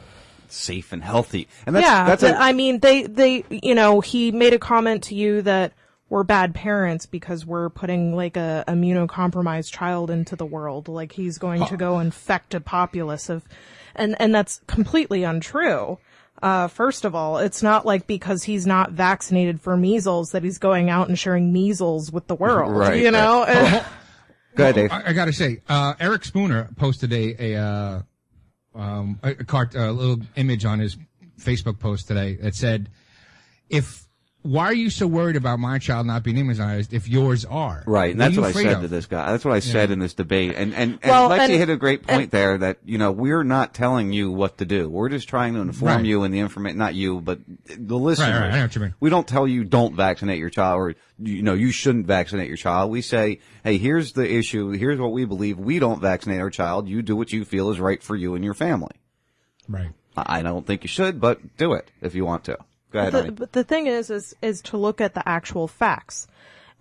Speaker 4: Safe and healthy. And that's,
Speaker 5: yeah,
Speaker 4: that's
Speaker 5: th-
Speaker 4: a,
Speaker 5: I mean, they, they, you know, he made a comment to you that we're bad parents because we're putting like a immunocompromised child into the world. Like he's going to go infect a populace of, and, and that's completely untrue. Uh, first of all, it's not like because he's not vaccinated for measles that he's going out and sharing measles with the world.
Speaker 6: Right,
Speaker 5: You know?
Speaker 6: right.
Speaker 4: Go ahead, Dave.
Speaker 6: I, I got to say, uh, Eric Spooner posted a a uh, um, a, a, cart, a little image on his Facebook post today that said, "If why are you so worried about my child not being immunized if yours are?"
Speaker 4: Right, and
Speaker 6: What
Speaker 4: that's what I said
Speaker 6: of?
Speaker 4: to this guy. That's what I said
Speaker 6: Yeah.
Speaker 4: in this debate. And and, and
Speaker 5: Well,
Speaker 4: Lexi
Speaker 5: and-
Speaker 4: hit a great point
Speaker 5: and-
Speaker 4: there that you know we're not telling you what to do. We're just trying to inform
Speaker 6: Right.
Speaker 4: you and the information. Not you, but the listeners.
Speaker 6: right, I know what you mean.
Speaker 4: We don't tell you don't vaccinate your child or you know you shouldn't vaccinate your child. We say, hey, here's the issue. Here's what we believe. We don't vaccinate our child. You do what you feel is right for you and your family.
Speaker 6: Right.
Speaker 4: I I don't think you should, but do it if you want to. Go ahead.
Speaker 5: the, but the thing is, is, is to look at the actual facts.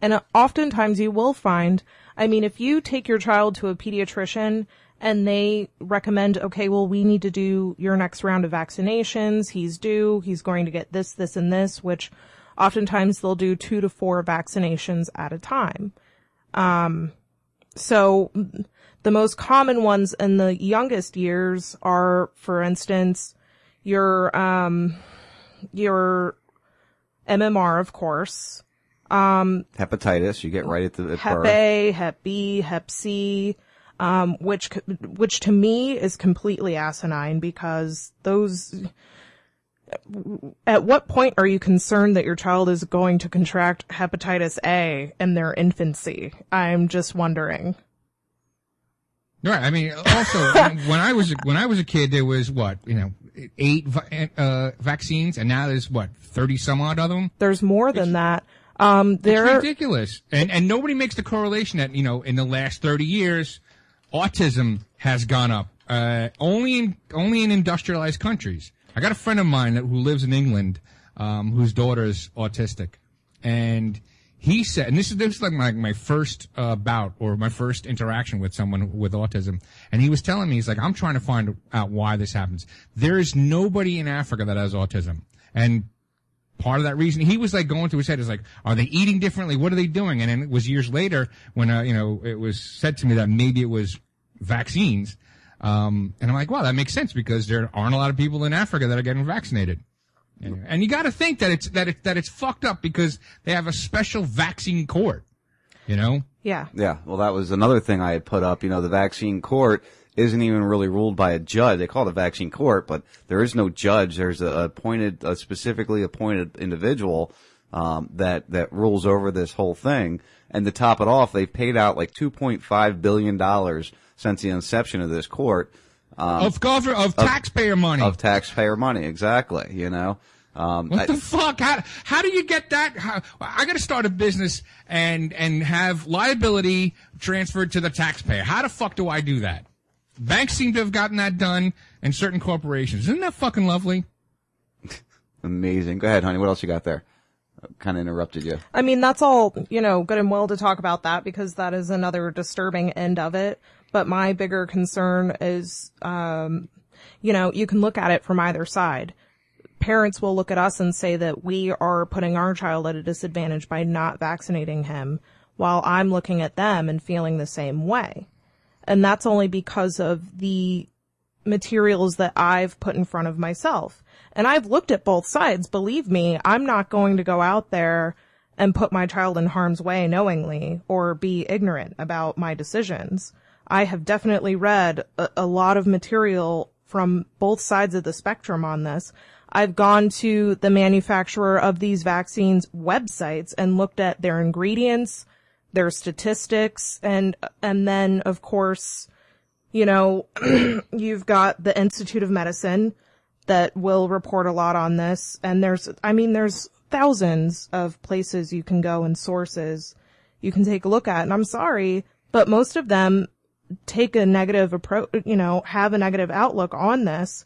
Speaker 5: And uh, oftentimes you will find, I mean, if you take your child to a pediatrician and they recommend, okay, well, we need to do your next round of vaccinations. He's due. He's going to get this, this, and this, which oftentimes they'll do two to four vaccinations at a time. Um, so the most common ones in the youngest years are, for instance, your, um, your MMR, of course, um,
Speaker 4: Hepatitis, you get right at the at
Speaker 5: Hep
Speaker 4: birth.
Speaker 5: A, Hep B, Hep C, um, which, which to me is completely asinine because those, at what point are you concerned that your child is going to contract hepatitis A in their infancy? I'm just wondering.
Speaker 6: Right. I mean, also when I was when I was a kid, there was what you know eight uh, vaccines, and now there's what thirty some odd of them.
Speaker 5: There's more than that. Um,
Speaker 6: It's ridiculous, and and nobody makes the correlation that you know in the last thirty years, autism has gone up. Uh, only in only in industrialized countries. I got a friend of mine that, who lives in England, um, whose daughter's autistic, and he said, and this is this is like my my first uh, bout or my first interaction with someone with autism, and he was telling me he's like, I'm trying to find out why this happens. There is nobody in Africa that has autism, and part of that reason he was like going through his head is like are they eating differently? What are they doing? And then it was years later when uh, you know it was said to me that maybe it was vaccines. Um, and i'm like wow that makes sense because there aren't a lot of people in africa that are getting vaccinated and, and you got to think that it's that it, that it's fucked up because they have a special vaccine court you know
Speaker 5: yeah.
Speaker 4: Yeah, well, that was another thing I had put up. You know, the vaccine court isn't even really ruled by a judge. They call it a vaccine court, but there is no judge. There's a appointed, a specifically appointed individual um, that that rules over this whole thing. And to top it off, they've paid out like 2.5 billion dollars since the inception of this court. Um,
Speaker 6: of government of taxpayer money
Speaker 4: of taxpayer money, exactly. You know, um,
Speaker 6: What
Speaker 4: I-
Speaker 6: the fuck? How, how do you get that? How, I got to start a business and and have liability transferred to the taxpayer. How the fuck do I do that? Banks seem to have gotten that done, and certain corporations. Isn't that fucking lovely?
Speaker 4: Amazing. Go ahead, honey. What else you got there? Kind of interrupted you.
Speaker 5: I mean, that's all, you know, good and well to talk about that because that is another disturbing end of it. But my bigger concern is, um, you know, you can look at it from either side. Parents will look at us and say that we are putting our child at a disadvantage by not vaccinating him while I'm looking at them and feeling the same way. And that's only because of the materials that I've put in front of myself. And I've looked at both sides. Believe me, I'm not going to go out there and put my child in harm's way knowingly or be ignorant about my decisions. I have definitely read a, a lot of material from both sides of the spectrum on this. I've gone to the manufacturer of these vaccines websites and looked at their ingredients, their statistics, and, and then of course, you know, you've got the Institute of Medicine that will report a lot on this. And there's, I mean, there's thousands of places you can go and sources you can take a look at. And I'm sorry, but most of them take a negative approach, you know, have a negative outlook on this.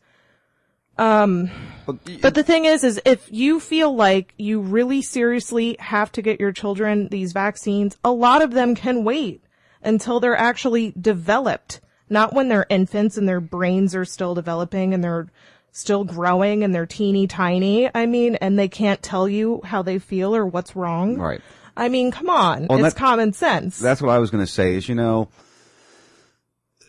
Speaker 5: Um, but the thing is, is if you feel like you really seriously have to get your children these vaccines, a lot of them can wait until they're actually developed, not when they're infants and their brains are still developing and they're still growing and they're teeny tiny. I mean, and they can't tell you how they feel or what's wrong.
Speaker 4: Right.
Speaker 5: I mean, come on.
Speaker 4: Well,
Speaker 5: it's
Speaker 4: that-
Speaker 5: common sense.
Speaker 4: That's what I was going to say. Is you know,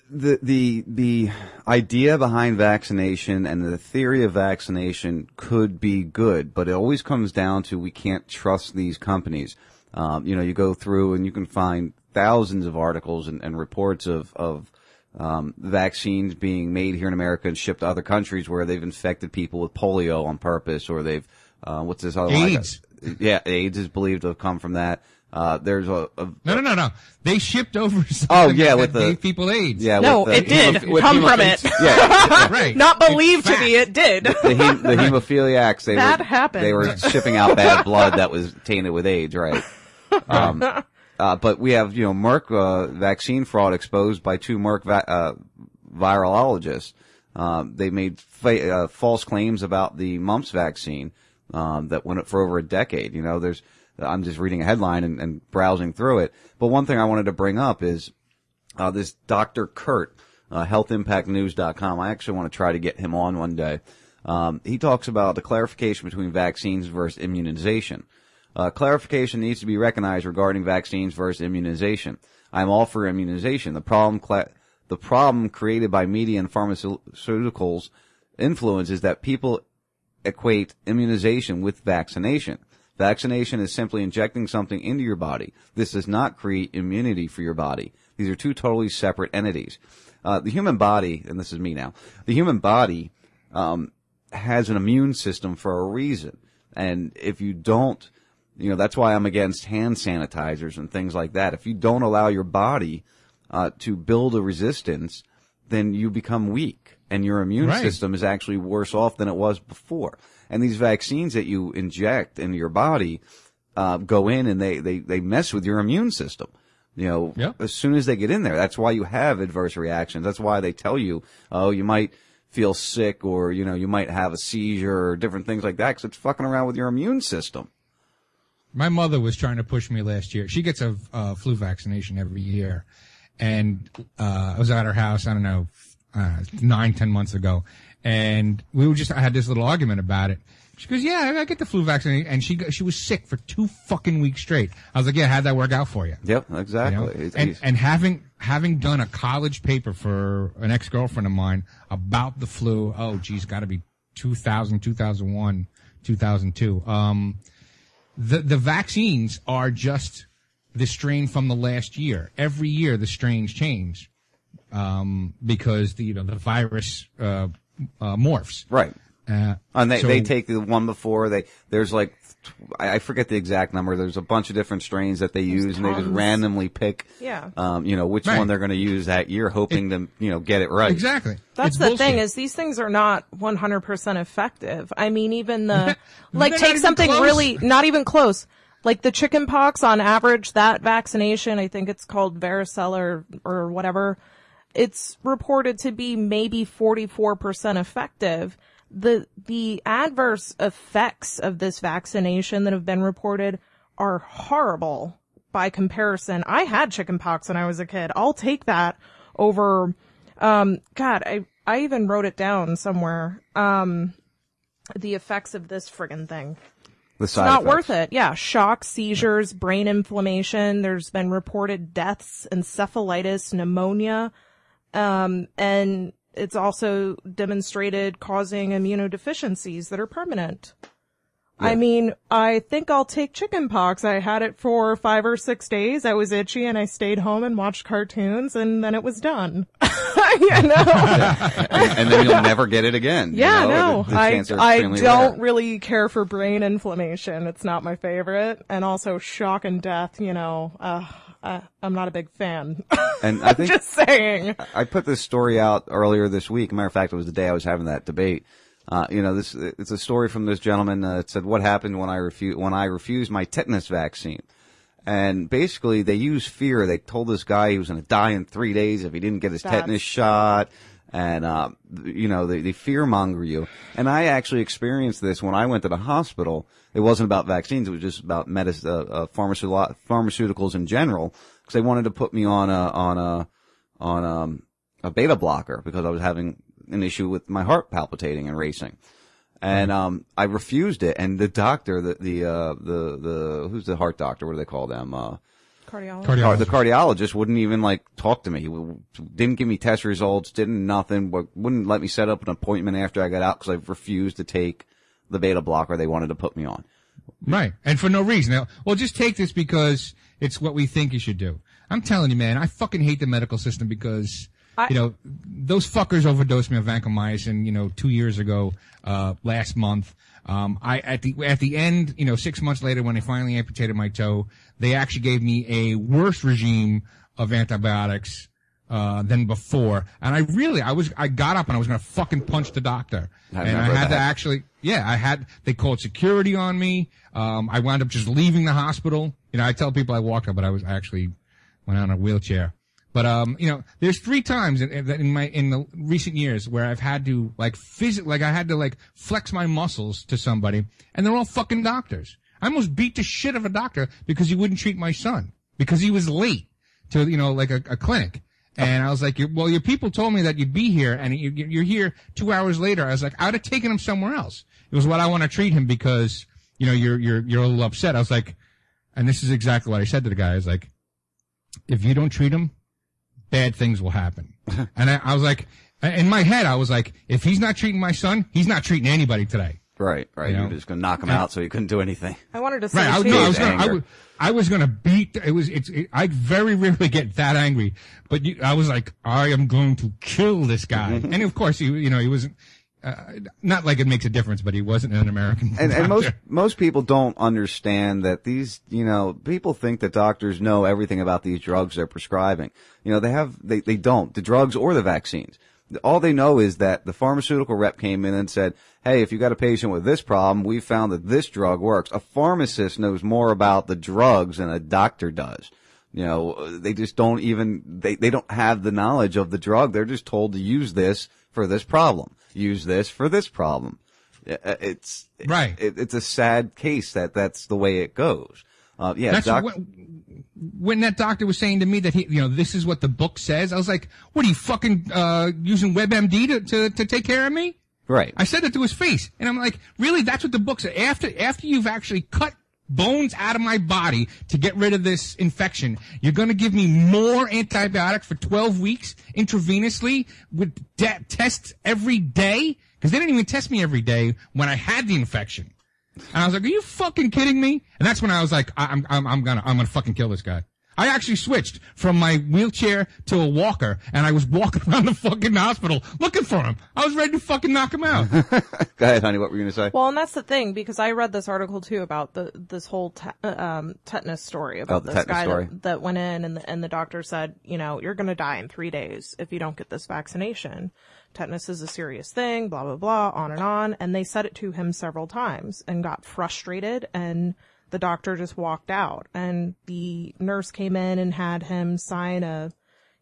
Speaker 4: the the the idea behind vaccination and the theory of vaccination could be good, but it always comes down to we can't trust these companies. Um, you know, you go through and you can find thousands of articles and, and reports of of um, vaccines being made here in America and shipped to other countries where they've infected people with polio on purpose, or they've uh, what's this other?
Speaker 6: AIDS.
Speaker 4: Yeah, AIDS is believed to have come from that. Uh, there's a, a
Speaker 6: No, no, no, no. They shipped over something
Speaker 4: Oh, yeah,
Speaker 6: that
Speaker 4: with the-
Speaker 6: gave people AIDS.
Speaker 4: Yeah,
Speaker 5: no,
Speaker 4: with the
Speaker 5: it did
Speaker 4: hemoph- with
Speaker 5: come from it.
Speaker 4: Yeah,
Speaker 6: right.
Speaker 5: Not believed to be, it did.
Speaker 4: the, hem- the hemophiliacs they
Speaker 5: That
Speaker 4: were
Speaker 5: happened.
Speaker 4: they were shipping out bad blood that was tainted with AIDS, right? Um, uh, but we have you know Merck uh, vaccine fraud exposed by two Merck va- uh, virologists. Um, they made fa- uh, false claims about the mumps vaccine um, that went for over a decade. You know, there's I'm just reading a headline and, and browsing through it. But one thing I wanted to bring up is uh, this Dr. Kurt, uh, healthimpactnews.com. I actually want to try to get him on one day. Um, he talks about the clarification between vaccines versus immunization. Uh, clarification needs to be recognized regarding vaccines versus immunization. I'm all for immunization. The problem, cla- the problem created by media and pharmaceuticals influence is that people equate immunization with vaccination. Vaccination is simply injecting something into your body. This does not create immunity for your body. These are two totally separate entities. Uh, the human body, and this is me now, the human body um, has an immune system for a reason. And if you don't, you know, that's why I'm against hand sanitizers and things like that. If you don't allow your body uh, to build a resistance, then you become weak and your immune
Speaker 6: Right.
Speaker 4: system is actually worse off than it was before. And these vaccines that you inject into your body uh, go in and they, they, they mess with your immune system. You know,
Speaker 6: Yep.
Speaker 4: as soon as they get in there, that's why you have adverse reactions. That's why they tell you, oh, you might feel sick or, you know, you might have a seizure or different things like that because it's fucking around with your immune system.
Speaker 6: My mother was trying to push me last year. She gets a uh, flu vaccination every year, and uh, I was at her house. I don't know, uh, nine, ten months ago, and we were just. I had this little argument about it. She goes, "Yeah, I get the flu vaccine," and she she was sick for two fucking weeks straight. I was like, "Yeah, how'd that work out for you?"
Speaker 4: Yep,
Speaker 6: You
Speaker 4: exactly.
Speaker 6: know? And and having having done a college paper for an ex girlfriend of mine about the flu. Oh, geez, got to be 2000, 2001, 2002. Um, the the vaccines are just the strain from the last year. Every year the strains change um, because the you know the virus uh, uh, morphs.
Speaker 4: Right.
Speaker 6: Uh,
Speaker 4: And they,
Speaker 6: so-
Speaker 4: they take the one before they, there's like, I I forget the exact number. There's a bunch of different strains that they use and they just randomly pick,
Speaker 5: Yeah.
Speaker 4: um, you know, which
Speaker 6: Right.
Speaker 4: one they're going to use that year, hoping to, you know, get it right.
Speaker 6: exactly.
Speaker 5: That's
Speaker 6: It's
Speaker 5: the
Speaker 6: bullshit.
Speaker 5: thing is these things are not 100% effective. I mean, even the, like take something
Speaker 6: close.
Speaker 5: really, not even close. Like the chicken pox on average, that vaccination, I think it's called varicella or, or whatever. It's reported to be maybe 44% effective. The, the adverse effects of this vaccination that have been reported are horrible by comparison. I had chickenpox when I was a kid. I'll take that over, um, God, I, I even wrote it down somewhere. Um, the effects of this friggin' thing.
Speaker 4: The
Speaker 5: It's not
Speaker 4: effects.
Speaker 5: worth it. Yeah. Shock, seizures, brain inflammation. There's been reported deaths, encephalitis, pneumonia. Um, and it's also demonstrated causing immunodeficiencies that are permanent. I mean, I think I'll take chickenpox. I had it for five or six days. I was itchy and I stayed home and watched cartoons and then it was done. you know?
Speaker 4: and, and then you'll never get it again. you
Speaker 5: Yeah,
Speaker 4: know?
Speaker 5: no,
Speaker 4: The- the
Speaker 5: I, I don't
Speaker 4: rare.
Speaker 5: really care for brain inflammation. It's not my favorite. And also shock and death, you know, uh, uh, I'm not a big fan.
Speaker 4: And I think
Speaker 5: Just saying.
Speaker 4: I put this story out earlier this week. Matter of fact, it was the day I was having that debate. Uh, you know, this it's a story from this gentleman uh, that said what happened when I refu- when I refused my tetanus vaccine. And basically, they used fear. They told this guy he was going to die in three days if he didn't get his
Speaker 5: That's-
Speaker 4: tetanus shot. And, uh, you know, they, they fear monger you. And I actually experienced this when I went to the hospital. It wasn't about vaccines. It was just about medis- uh, uh, pharmaceutical- pharmaceuticals in general. Cause they wanted to put me on a, on a, on, um, a beta blocker because I was having an issue with my heart palpitating and racing. And, um, I refused it. And the doctor, the, the, uh, the, the, who's the heart doctor? What do they call them? Uh,
Speaker 5: Cardiologist.
Speaker 4: Car- the cardiologist wouldn't even like talk to me. He didn't give me test results, didn't nothing, but wouldn't let me set up an appointment after I got out because I refused to take the beta blocker they wanted to put me on.
Speaker 6: Right. And for no reason. Now, well, just take this because it's what we think you should do. I'm telling you, man, I fucking hate the medical system because, you know, those fuckers overdosed me on vancomycin, you know, two years ago, uh, last month. Um, I, at the, at the end, you know, six months later when they finally amputated my toe, they actually gave me a worse regime of antibiotics, uh, than before. And I really, I was, I got up and I was going to fucking punch the doctor.
Speaker 4: I
Speaker 6: and I had to actually, yeah, I had, they called security on me. Um, I wound up just leaving the hospital. You know, I tell people I walked up, but I was I actually went out on a wheelchair. But, um, you know, there's three times in, in in my, in the recent years where I've had to, like, phys- like, I had to, like, flex my muscles to somebody, and they're all fucking doctors. I almost beat the shit of a doctor because he wouldn't treat my son. Because he was late to, you know, like a, a clinic. And I was like, well, your people told me that you'd be here, and you, you're here two hours later. I was like, I would have taken him somewhere else. It was what I want to treat him because, you know, you're, you're, you're a little upset. I was like, and this is exactly what I said to the guy. I was like, if you don't treat him, bad things will happen. and I, I was like, in my head, I was like, if he's not treating my son, he's not treating anybody today.
Speaker 4: Right, right.
Speaker 6: You
Speaker 4: You
Speaker 6: know?
Speaker 4: were just going to knock him
Speaker 6: Yeah.
Speaker 4: out so he couldn't do anything.
Speaker 5: I wanted to say
Speaker 6: Right. I, was- no, I was gonna, I was, I was gonna beat, it was, it's, it, I very rarely get that angry, but you, I was like, I am going to kill this guy. and of course, he, you know, he wasn't, uh, not like it makes a difference, but he wasn't an American.
Speaker 4: And, and most, most people don't understand that these, you know, people think that doctors know everything about these drugs they're prescribing. You know, they have, they, they don't. The drugs or the vaccines. All they know is that the pharmaceutical rep came in and said, hey, if you got a patient with this problem, we found that this drug works. A pharmacist knows more about the drugs than a doctor does. You know, they just don't even, they, they don't have the knowledge of the drug. They're just told to use this for this problem. Use this for this problem. Uh, It's,
Speaker 6: Right.
Speaker 4: It, it's a sad case that that's the way it goes. Uh, yeah,
Speaker 6: That's
Speaker 4: doc-
Speaker 6: what, when that doctor was saying to me that he, you know, this is what the book says. I was like, what are you fucking, uh, using WebMD to, to, to take care of me?
Speaker 4: right.
Speaker 6: I said that to his face, and I'm like, really? That's what the book said. After after you've actually cut bones out of my body to get rid of this infection, you're going to give me more antibiotics for 12 weeks intravenously with de- tests every day because they didn't even test me every day when I had the infection. And I was like, "Are you fucking kidding me?" And that's when I was like, I- "I'm I'm I'm gonna I'm gonna fucking kill this guy." I actually switched from my wheelchair to a walker, and I was walking around the fucking hospital looking for him. I was ready to fucking knock him out.
Speaker 4: Go ahead, honey. What were you going to say?
Speaker 5: Well, and that's the thing because I read this article too about the this whole te- um, tetanus story about
Speaker 4: Oh, the
Speaker 5: this
Speaker 4: tetanus
Speaker 5: guy
Speaker 4: story.
Speaker 5: That, that went in and the, and the doctor said, you know, you're going to die in three days if you don't get this vaccination. Tetanus is a serious thing, blah blah blah, on and on. And they said it to him several times and got frustrated and the doctor just walked out and the nurse came in and had him sign a,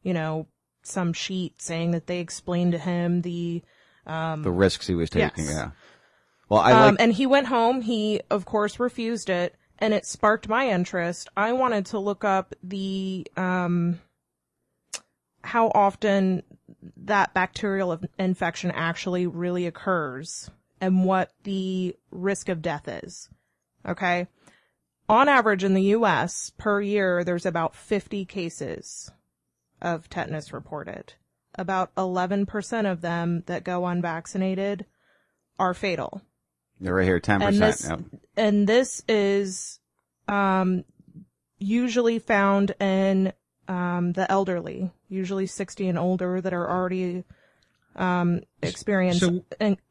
Speaker 5: you know, some sheet saying that they explained to him the um,
Speaker 4: The risks he was taking.
Speaker 5: Yes.
Speaker 4: Yeah. Well, I
Speaker 5: um,
Speaker 4: like.
Speaker 5: and he went home. He, of course, refused it, and it sparked my interest. I wanted to look up the um, how often that bacterial infection actually really occurs and what the risk of death is. Okay. On average in the U.S. per year, there's about 50 cases of tetanus reported. About 11% of them that go unvaccinated are fatal
Speaker 4: They're right here, ten
Speaker 5: and
Speaker 4: percent.
Speaker 5: this and this is um usually found in um the elderly usually 60 and older that are already um experience,
Speaker 6: So-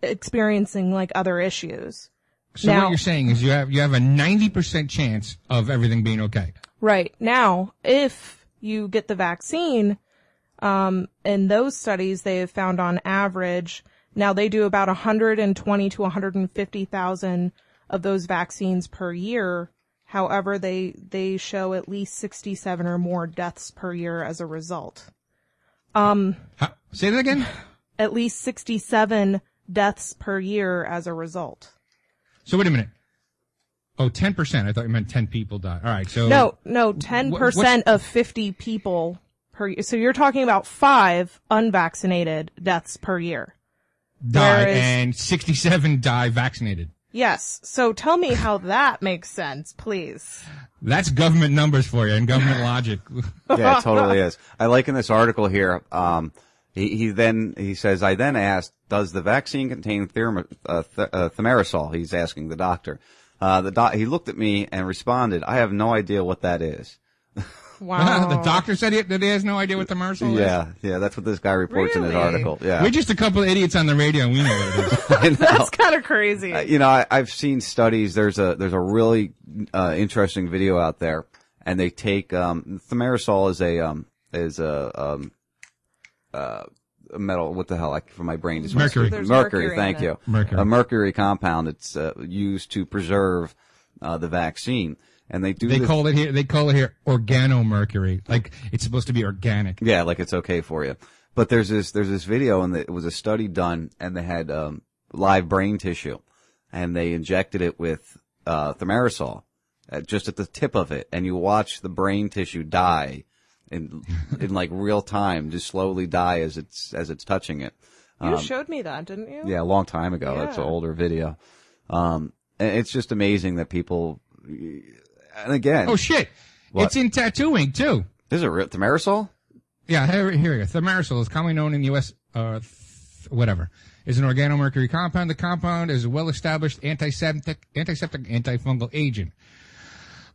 Speaker 5: experiencing like other issues
Speaker 6: So
Speaker 5: now
Speaker 6: what you're saying is you have you have a ninety percent chance of everything being okay.
Speaker 5: right now if you get the vaccine um in those studies they have found on average now they do about 120 to 150,000 of those vaccines per year. However, they they show at least 67 or more deaths per year as a result. Um
Speaker 6: say that again?
Speaker 5: At least 67 deaths per year as a result.
Speaker 6: So wait a minute. Oh, 10%. I thought you meant 10 people died. All right. So
Speaker 5: no, no, 10%
Speaker 6: what's-
Speaker 5: of 50 people per year. So you're talking about 5 unvaccinated deaths per year. Whereas-
Speaker 6: and 67 die vaccinated.
Speaker 5: Yes. So tell me how that makes sense, please.
Speaker 6: That's government numbers for you and government logic.
Speaker 4: yeah, it totally is. I like in this article here. Um, he, he then he says, I then asked, does the vaccine contain therm- uh, th- uh, thimerosal? He's asking the doctor. Uh, the doc- he looked at me and responded, I have no idea what that is.
Speaker 5: Wow.
Speaker 6: the doctor said he, that he has no idea what the MRSA is.
Speaker 4: Yeah, yeah, that's what this guy reports in his article. Yeah.
Speaker 6: We're just a couple of idiots on the radio we know what it is.
Speaker 4: Know.
Speaker 5: That's kind of crazy.
Speaker 4: Uh, you know, I, I've seen studies. There's a there's a really uh, interesting video out there, and they take um, thimerosal is a um, is a um, uh, metal. What the hell? Like for my brain just
Speaker 6: Mercury.
Speaker 4: mercury.
Speaker 5: mercury
Speaker 4: thank you.
Speaker 6: Mercury.
Speaker 4: A mercury compound. It's uh, used to preserve uh, the vaccine, and they do.
Speaker 6: They
Speaker 4: this-
Speaker 6: call it here, they call it here organomercury. Like it's supposed to be organic.
Speaker 4: Yeah, like it's okay for you. But there's this there's this video and it was a study done and they had um, live brain tissue and they injected it with uh, thimerosal uh, just at the tip of it and you watch the brain tissue die in in like real time, just slowly die as it's as it's touching it.
Speaker 5: you
Speaker 4: Um,
Speaker 5: showed me that, didn't you?
Speaker 4: yeah, a long time ago. That's an older video. Um, and it's just amazing that people. And again,
Speaker 6: Oh shit.
Speaker 4: What?
Speaker 6: It's in tattoo ink too.
Speaker 4: is it real thimerosal?
Speaker 6: Yeah, here, here we go. Thimerosal is commonly known in the U.S. Uh, th- whatever is an organomercury compound. The compound is a well-established antiseptic, antiseptic, antifungal agent.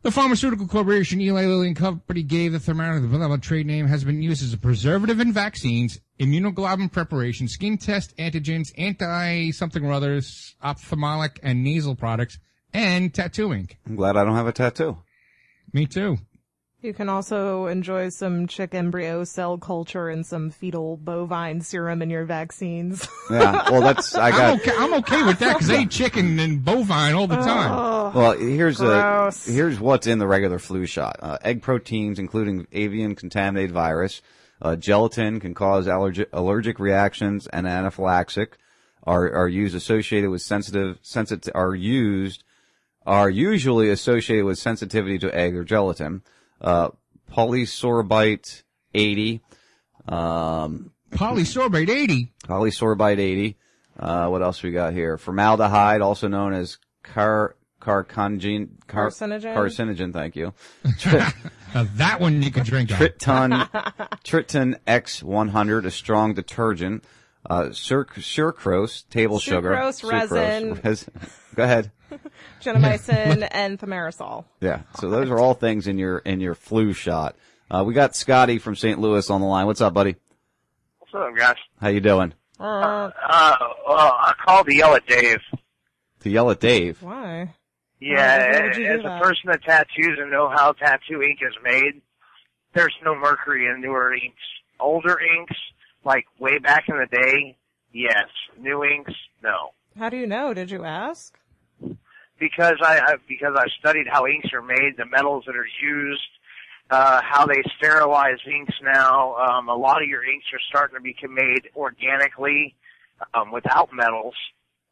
Speaker 6: The pharmaceutical corporation Eli Lilly and Company gave the Thimerosal the trade name has been used as a preservative in vaccines, immunoglobulin preparation, skin test antigens, anti something or others, ophthalmic and nasal products, and tattoo ink.
Speaker 4: I'm glad I don't have a tattoo.
Speaker 6: Me too.
Speaker 5: You can also enjoy some chick embryo cell culture and some fetal bovine serum in your vaccines.
Speaker 4: Yeah, well, that's I got.
Speaker 6: I'm okay, I'm okay with that because I eat chicken and bovine all the time.
Speaker 5: Oh,
Speaker 4: Well, here's a, here's what's in the regular flu shot. Uh, egg proteins, including avian contaminated virus, uh, gelatin can cause allergic allergic reactions and anaphylaxis are are used associated with sensitive sensitive are used are usually associated with sensitivity to egg or gelatin. Uh, polysorbite 80, um,
Speaker 6: Polysorbate 80.
Speaker 4: polysorbite 80. Uh, what else we got here? Formaldehyde, also known as car, carcinogen, car,
Speaker 5: Carcinogen?
Speaker 4: carcinogen, thank you.
Speaker 6: Now that one you can drink.
Speaker 4: Triton, Triton X100, a strong detergent. Uh, sur- sucrose, table sugar.
Speaker 5: Sucrose, resin.
Speaker 4: Res- Go ahead.
Speaker 5: Genomycin and thimerosal.
Speaker 4: Yeah. So those are all things in your, in your flu shot. Uh, we got Scotty from St. Louis on the line. What's up, buddy?
Speaker 13: What's up, guys?
Speaker 4: How you doing?
Speaker 5: Uh,
Speaker 13: Uh, well, I called to yell at Dave.
Speaker 4: To yell at Dave.
Speaker 5: why?
Speaker 13: Yeah,
Speaker 5: Why would you
Speaker 13: as a person that tattoos and know how tattoo ink is made, there's no mercury in newer inks. Older inks, like way back in the day, yes. New inks, no.
Speaker 5: How do you know? Did you ask?
Speaker 13: Because I, I because I've studied how inks are made, the metals that are used, uh, how they sterilize inks now. Um, a lot of your inks are starting to be made organically um, without metals.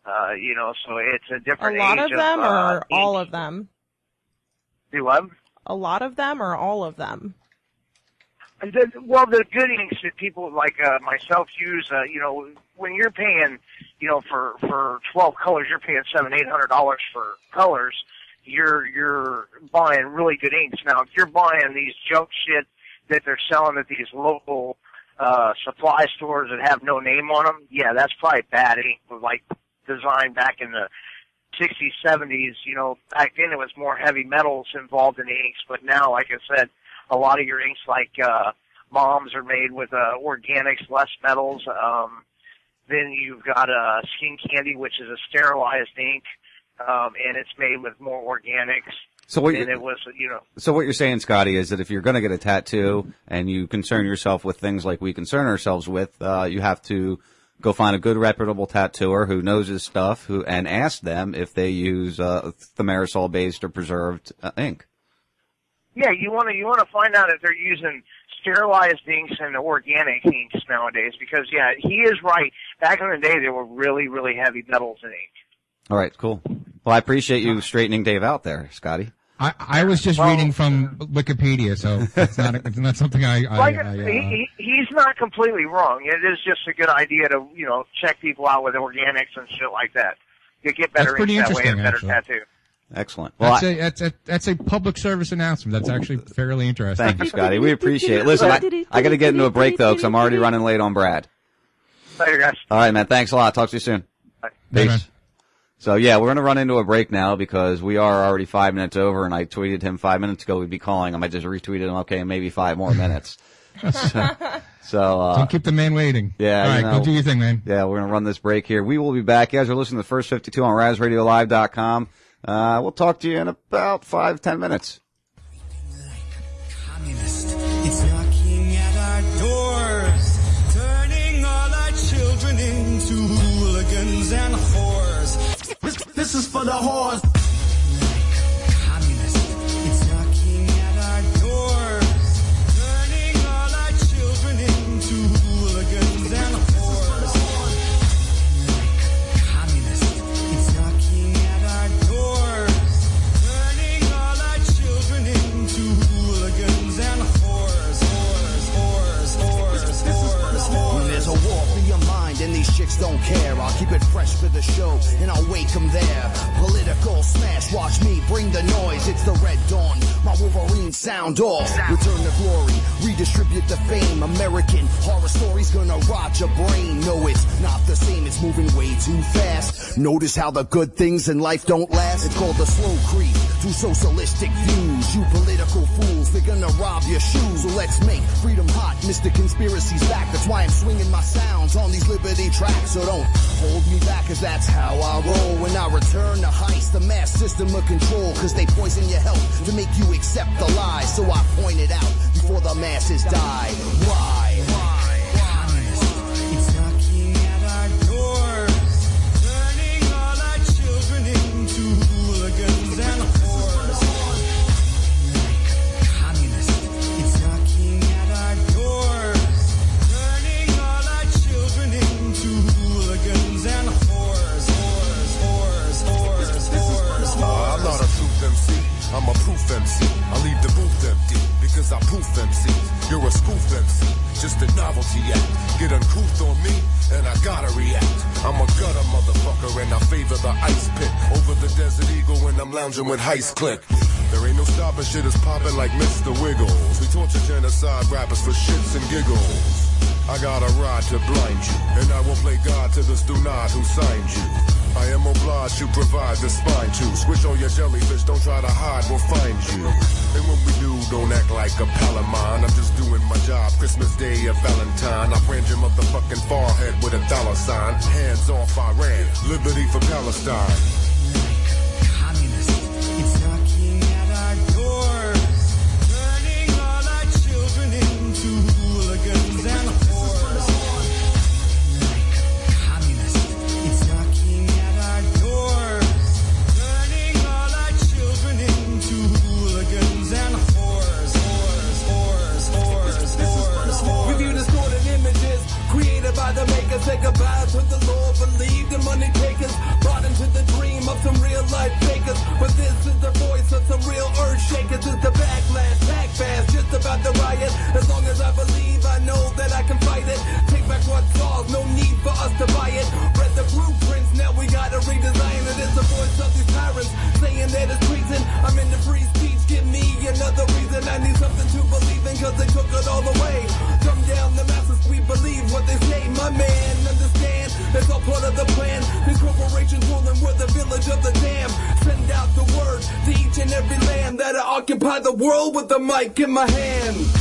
Speaker 13: Uh, you know, so it's a different.
Speaker 5: A
Speaker 13: lot
Speaker 5: of them
Speaker 13: uh,
Speaker 5: or
Speaker 13: ink.
Speaker 5: all of them?
Speaker 13: Do what?
Speaker 5: A lot of them or all of them?
Speaker 13: The, well, the good inks that people like uh, myself use, uh, you know, when you're paying, you know, for for twelve colors, you're paying seven, eight hundred dollars for colors. You're you're buying really good inks. Now, if you're buying these junk shit that they're selling at these local uh supply stores that have no name on them, yeah, that's probably bad ink, like designed back in the 60s, 70s, you know, back then it was more heavy metals involved in the inks, but now, like I said, a lot of your inks like, uh, moms are made with, uh, organics, less metals, um, then you've got, uh, skin candy, which is a sterilized ink, um, and it's made with more organics.
Speaker 4: So what
Speaker 13: and it was, you know,
Speaker 4: So what you're saying, Scotty, is that if you're going to get a tattoo and you concern yourself with things like we concern ourselves with, uh, you have to go find a good reputable tattooer who knows his stuff, who and ask them if they use uh, thimerosal based or preserved uh, ink.
Speaker 13: Yeah, you want to you want to find out if they're using sterilized inks and organic inks nowadays because yeah, he is right. Back in the day, there were really really heavy metals in ink.
Speaker 4: All right, cool. Well, I appreciate you straightening Dave out there, Scotty.
Speaker 6: I, I was just reading from Wikipedia, so it's not it's not something I, I,
Speaker 13: like
Speaker 6: I uh,
Speaker 13: he, he, he's not completely wrong. It is just a good idea to you know check people out with organics and shit like that. You get better
Speaker 6: That's pretty
Speaker 13: inks that way and better
Speaker 6: actually.
Speaker 13: tattoo.
Speaker 4: Excellent. Well,
Speaker 6: that's
Speaker 4: I,
Speaker 6: a that's a that's a public service announcement. That's actually fairly interesting.
Speaker 4: thank you, Scotty. We appreciate it. Listen, I, I got to get into a break though because I'm already running late on Brad.
Speaker 13: Later, guys.
Speaker 4: All right, man. Thanks a lot. Talk to you soon. Bye. Peace. So yeah, we're going to run into a break now because we are already five minutes over, and I tweeted him five minutes ago we'd be calling him. I just retweeted him. Okay, maybe five more minutes. so, so, uh,
Speaker 6: Don't keep the man waiting.
Speaker 4: yeah,
Speaker 6: All
Speaker 4: you know,
Speaker 6: go do your thing, man.
Speaker 4: Yeah, we're going to run this break here. We will be back. You guys are listening to the first 52 on RazRadioLive.com. Uh, we'll talk to you in about five, ten minutes.
Speaker 14: It's knocking at our doors, turning all our children into hooligans and whores. This, this is for the whores.
Speaker 2: Mind and these chicks don't care, I'll keep it fresh for the show and I'll wake 'em there. Political smash, watch me bring the noise. It's the red dawn, my Wolverine sound off. Return to glory, redistribute the fame. American horror stories gonna rot your brain. No, it's not the same, it's moving way too fast. Notice how the good things in life don't last. It's called the slow creep to socialistic views. You political fools, they're gonna rob your shoes. So let's make freedom hot. Mr. Conspiracy's back. That's why I'm swinging my sounds on these liberty tracks. So don't hold me back, cause that's how I roll. When I return to heist, the mass system of control. Cause they poison your health to make you accept the lies. So I point it out before the masses die. Why?
Speaker 15: I'm a proof MC. I leave the booth empty because I proof MC. You're a spoof MC, just a novelty act. Get uncouth on me, and I gotta react. I'm a gutter motherfucker, and I favor the ice pit over the Desert Eagle when I'm lounging with Heist Click. There ain't no stopping shit, it's popping like Mr. Wiggles. We torture genocide rappers for shits and giggles. I got a rod to blind you, and I will play God to the Stunad who signed you. I am obliged to provide the spine to switch on your jellyfish. Don't try to hide, we'll find you. And when we do, don't act like a pal of mine. I'm just doing my job. Christmas Day or Valentine. I brand your motherfucking forehead with a dollar sign. Hands off Iran. Liberty for Palestine.
Speaker 14: It's
Speaker 16: with in my hand.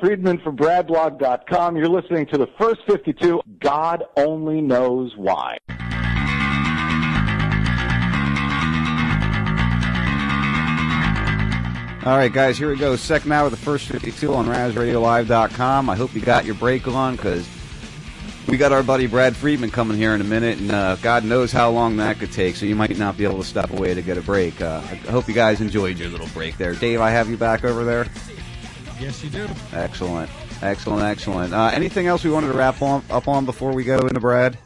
Speaker 10: Friedman from BradBlog.com. You're listening to the first 52. God only knows why.
Speaker 4: All right, guys, here we go. Second hour of the first 52 on RazRadioLive.com. I hope you got your break on because we got our buddy Brad Friedman coming here in a minute, and uh, God knows how long that could take, so you might not be able to step away to get a break. Uh, I hope you guys enjoyed your little break there. Dave, I have you back over there.
Speaker 6: Yes, you do.
Speaker 4: Excellent. Excellent, excellent. Uh, anything else we wanted to wrap on, up on before we go into Brad?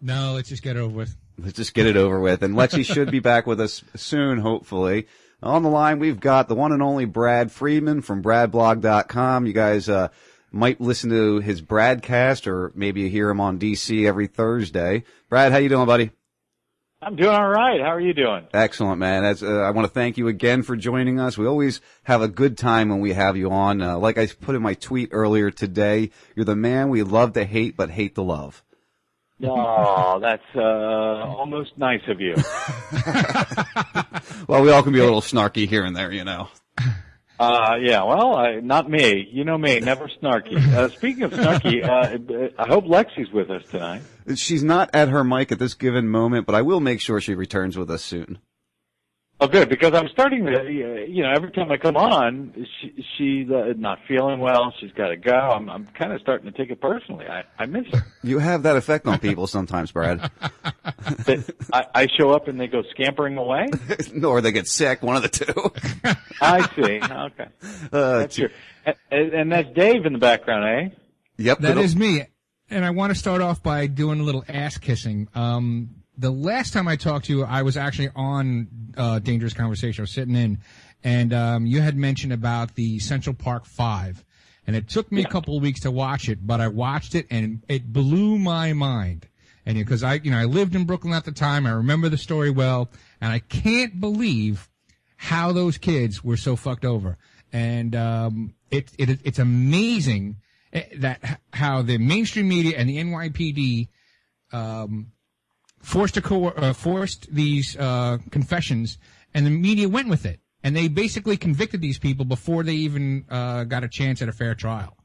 Speaker 6: No, let's just get it over with.
Speaker 4: Let's just get it over with. And Lexi should be back with us soon, hopefully. On the line, we've got the one and only Brad Friedman from BradBlog.com. You guys uh, might listen to his Bradcast, or maybe you hear him on DC every Thursday. Brad, how you doing, buddy?
Speaker 17: I'm doing all right. How are you doing?
Speaker 4: Excellent, man. That's, uh, I want to thank you again for joining us. We always have a good time when we have you on. Uh, like I put in my tweet earlier today, you're the man we love to hate, but hate to love.
Speaker 17: Oh, that's uh, almost nice of you.
Speaker 4: Well, we all can be a little snarky here and there, you know.
Speaker 17: Uh, yeah, well, I, not me. You know me, never snarky. Uh, speaking of snarky, uh, I hope Lexi's with us tonight.
Speaker 4: She's not at her mic at this given moment, but I will make sure she returns with us soon.
Speaker 17: Oh, good, because I'm starting to, you know, every time I come on, she, she's uh, not feeling well. She's got to go. I'm, I'm kind of starting to take it personally. I, I miss her.
Speaker 4: You have that effect on people sometimes, Brad.
Speaker 17: I, I show up and they go scampering away.
Speaker 4: or they get sick, one of the two.
Speaker 17: I see. Okay,
Speaker 4: Uh,
Speaker 17: that's true. And, and that's Dave in the background, eh?
Speaker 4: Yep,
Speaker 6: That is me. And I want to start off by doing a little ass kissing. Um, the last time I talked to you, I was actually on uh, Dangerous Conversation. I was sitting in, and um, you had mentioned about the Central Park Five, and it took me a couple of weeks to watch it, but I watched it and it blew my mind. And because I, you know, I lived in Brooklyn at the time, I remember the story well, and I can't believe how those kids were so fucked over. And um, it, it it's amazing that how the mainstream media and the NYPD um, forced to co- uh, forced these uh, confessions, and the media went with it, and they basically convicted these people before they even uh, got a chance at a fair trial.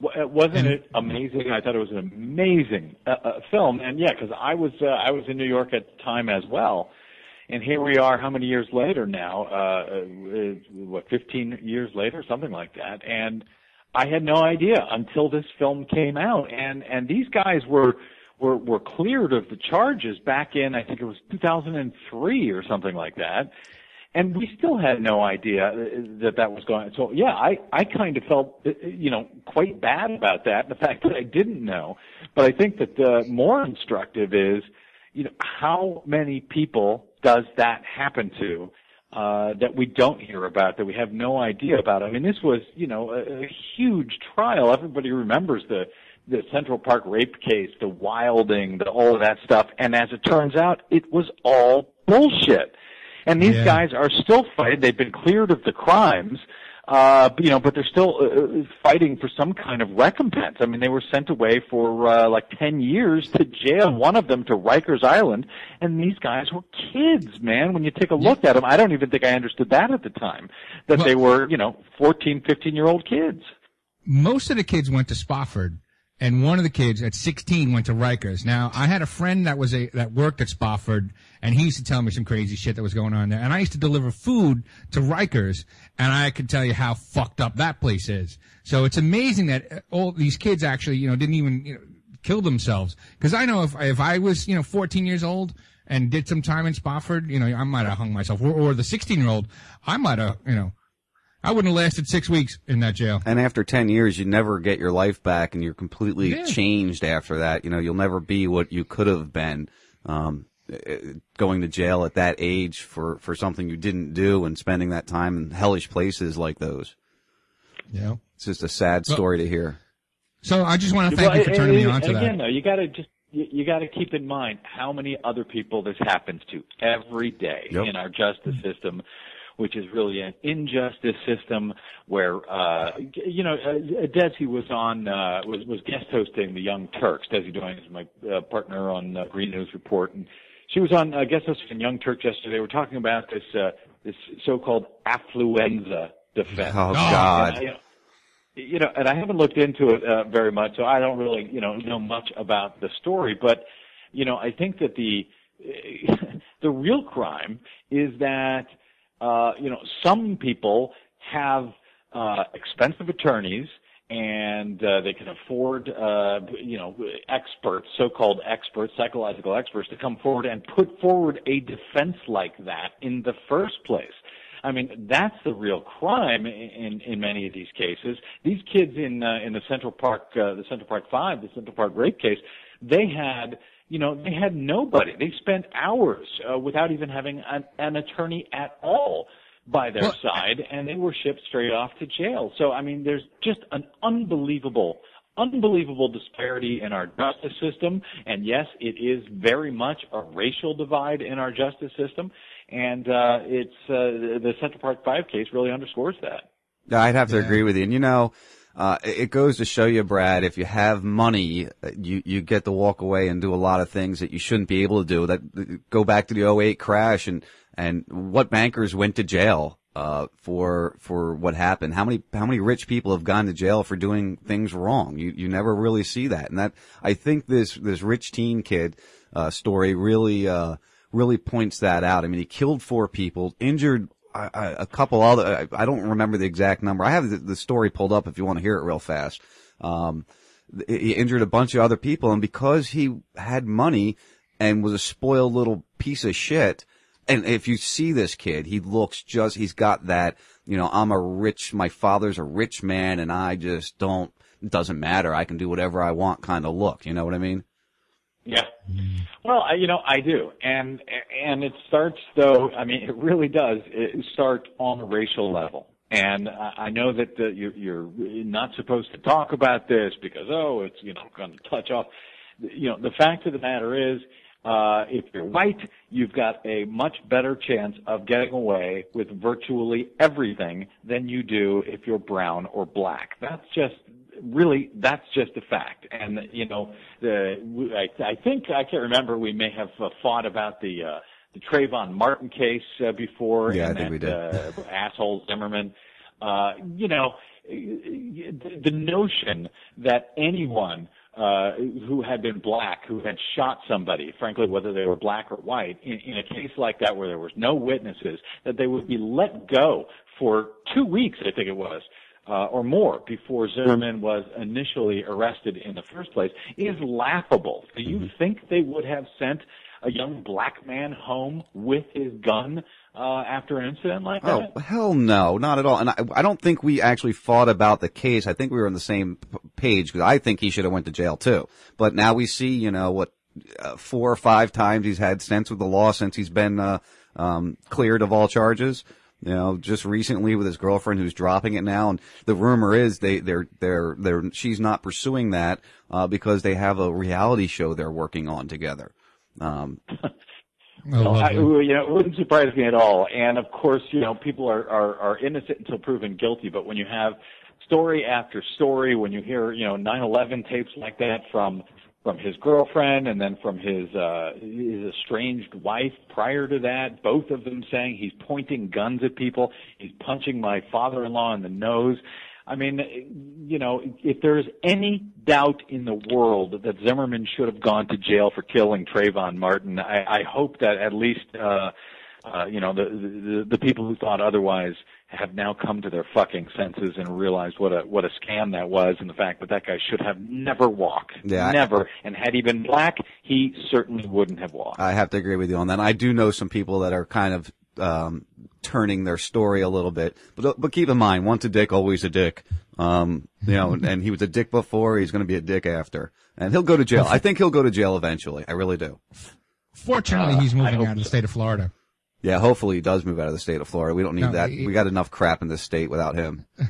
Speaker 17: Wa- uh, Wasn't it amazing? I thought it was an amazing uh, uh, film, and yeah, because I was uh, I was in New York at the time as well, and here we are, how many years later now? Uh, uh, what, 15 years later, something like that, and I had no idea until this film came out, and and these guys were were were cleared of the charges back in I think it was 2003 or something like that and we still had no idea uh, that that was going. On. So yeah, I I kind of felt uh, you know quite bad about that, the fact that I didn't know. But I think that the more instructive is, you know, how many people does that happen to? Uh, that we don't hear about, that we have no idea about. I mean, this was, you know, a, a huge trial. Everybody remembers the the Central Park rape case, the wilding, the all of that stuff. And as it turns out, it was all bullshit. And these
Speaker 18: Yeah.
Speaker 17: guys are still fighting. They've been cleared of the crimes, uh, you know, but they're still uh, fighting for some kind of recompense. I mean, they were sent away for uh, like ten years to jail. One of them to Rikers Island, and these guys were kids, man. When you take a look at them, I don't even think I understood that at the time. That they were, you know, fourteen, fifteen year old kids.
Speaker 6: most of the kids went to Spofford, and one of the kids at 16 went to Rikers. Now, I had a friend that was a that worked at Spofford, and he used to tell me some crazy shit that was going on there. And I used to deliver food to Rikers, and I could tell you how fucked up that place is. So it's amazing that uh, all these kids actually, you know, didn't even you know, kill themselves. Because I know if if I was, you know, 14 years old and did some time in Spofford, you know, I might have hung myself, or, or the 16 year old, I might have, you know. I wouldn't have lasted six weeks in that jail.
Speaker 4: And after 10 years, you never get your life back and you're completely
Speaker 6: Yeah.
Speaker 4: changed after that. You know, you'll never be what you could have been. Um, going to jail at that age for, for something you didn't do and spending that time in hellish places like those.
Speaker 6: Yeah.
Speaker 4: It's just a sad
Speaker 6: Well-
Speaker 4: story to hear.
Speaker 6: So I just want to thank you for
Speaker 17: and-
Speaker 6: turning me on to
Speaker 17: and
Speaker 6: that.
Speaker 17: again, though, you got to just you, you got to keep in mind how many other people this happens to every day
Speaker 4: Yep.
Speaker 17: in our justice system, which is really an injustice system where uh you know uh, Desi was on uh was was guest hosting the Young Turks. Desi Doyen is my uh, partner on uh, Green News Report and she was on uh, guest hosting Young Turks yesterday. Were talking about this uh this so-called affluenza defense.
Speaker 4: Oh, God.
Speaker 17: And, you know, you know, and I haven't looked into it uh, very much, so I don't really, you know, know much about the story. But, you know, I think that the the real crime is that, uh, you know, some people have uh, expensive attorneys and uh, they can afford, uh, you know, experts, so-called experts, psychological experts, to come forward and put forward a defense like that in the first place. I mean, that's the real crime in in many of these cases. These kids in uh, in the Central Park, uh, the Central Park Five, the Central Park rape case, they had you know, they had nobody. They spent hours uh, without even having an, an attorney at all by their side, and they were shipped straight off to jail. So, I mean, there's just an unbelievable, unbelievable disparity in our justice system. And yes, it is very much a racial divide in our justice system. And uh, it's uh, the Central Park Five case really underscores that.
Speaker 4: I'd have to agree with you. And you know, uh, it goes to show you, Brad, if you have money, you, you get to walk away and do a lot of things that you shouldn't be able to do. That go back to the 08 crash and, and what bankers went to jail, uh, for, for what happened. How many, how many rich people have gone to jail for doing things wrong? You, you never really see that. And that, I think this, this rich teen kid, uh, story really, uh, really points that out. I mean, he killed four people, injured A couple other, I, I, don't remember the exact number. I have the, the, story pulled up if you want to hear it real fast. Um, he injured a bunch of other people and because he had money and was a spoiled little piece of shit, and if you see this kid, he looks just, he's got that, you know, I'm a rich, my father's a rich man and I just don't, doesn't matter. I can do whatever I want kind of look. You know what I mean?
Speaker 17: Yeah. Well, I, you know, I do, and and it starts though. I mean, it really does. It start on the racial level, and I know that uh, you're, you're not supposed to talk about this because oh, it's you know going to touch off. You know, the fact of the matter is, uh, if you're white, you've got a much better chance of getting away with virtually everything than you do if you're brown or black. That's just really that's just a fact. And you know, the I, I think I can't remember. We may have uh, fought about the uh, the Trayvon Martin case uh, before.
Speaker 4: Yeah,
Speaker 17: and
Speaker 4: I think
Speaker 17: that,
Speaker 4: we did.
Speaker 17: Uh, asshole Zimmerman. Uh, you know, the, the notion that anyone uh, who had been black, who had shot somebody, frankly, whether they were black or white, in, in a case like that where there was no witnesses, that they would be let go for two weeks, I think it was, uh, or more before Zimmerman was initially arrested in the first place is laughable. Do you think they would have sent a young black man home with his gun uh, after an incident like that?
Speaker 4: Oh, hell no, not at all. And I, I don't think we actually fought about the case. I think we were on the same page because I think he should have went to jail too. But now we see, you know, what uh, four or five times he's had sense with the law since he's been uh, um, cleared of all charges. You know, just recently with his girlfriend who's dropping it now, and the rumor is they they're they're they're she's not pursuing that uh, because they have a reality show they're working on together. Um,
Speaker 17: So I, you know, it wouldn't surprise me at all. And of course, you know, people are, are, are innocent until proven guilty. But when you have story after story, when you hear, you know, 9/11 tapes like that from from his girlfriend and then from his uh his estranged wife prior to that, both of them saying he's pointing guns at people, he's punching my father-in-law in the nose. I mean, you know, if there's any doubt in the world that Zimmerman should have gone to jail for killing Trayvon Martin, I, I hope that at least, uh, uh, you know, the, the the people who thought otherwise have now come to their fucking senses and realized what a what a scam that was, and the fact that that guy should have never walked,
Speaker 4: Yeah, I-
Speaker 17: never. and had he been black, he certainly wouldn't have walked.
Speaker 4: I have to agree with you on that. I do know some people that are kind of um, turning their story a little bit, but but keep in mind, once a dick, always a dick. Um, you know, and he was a dick before, he's going to be a dick after, and he'll go to jail. I think he'll go to jail eventually. I really do.
Speaker 6: Fortunately,
Speaker 4: Uh,
Speaker 6: he's moving out of the state of Florida.
Speaker 4: Yeah, hopefully he does move out of the state of Florida. We don't need
Speaker 6: No,
Speaker 4: that.
Speaker 6: he-
Speaker 4: we got enough crap in this state without him.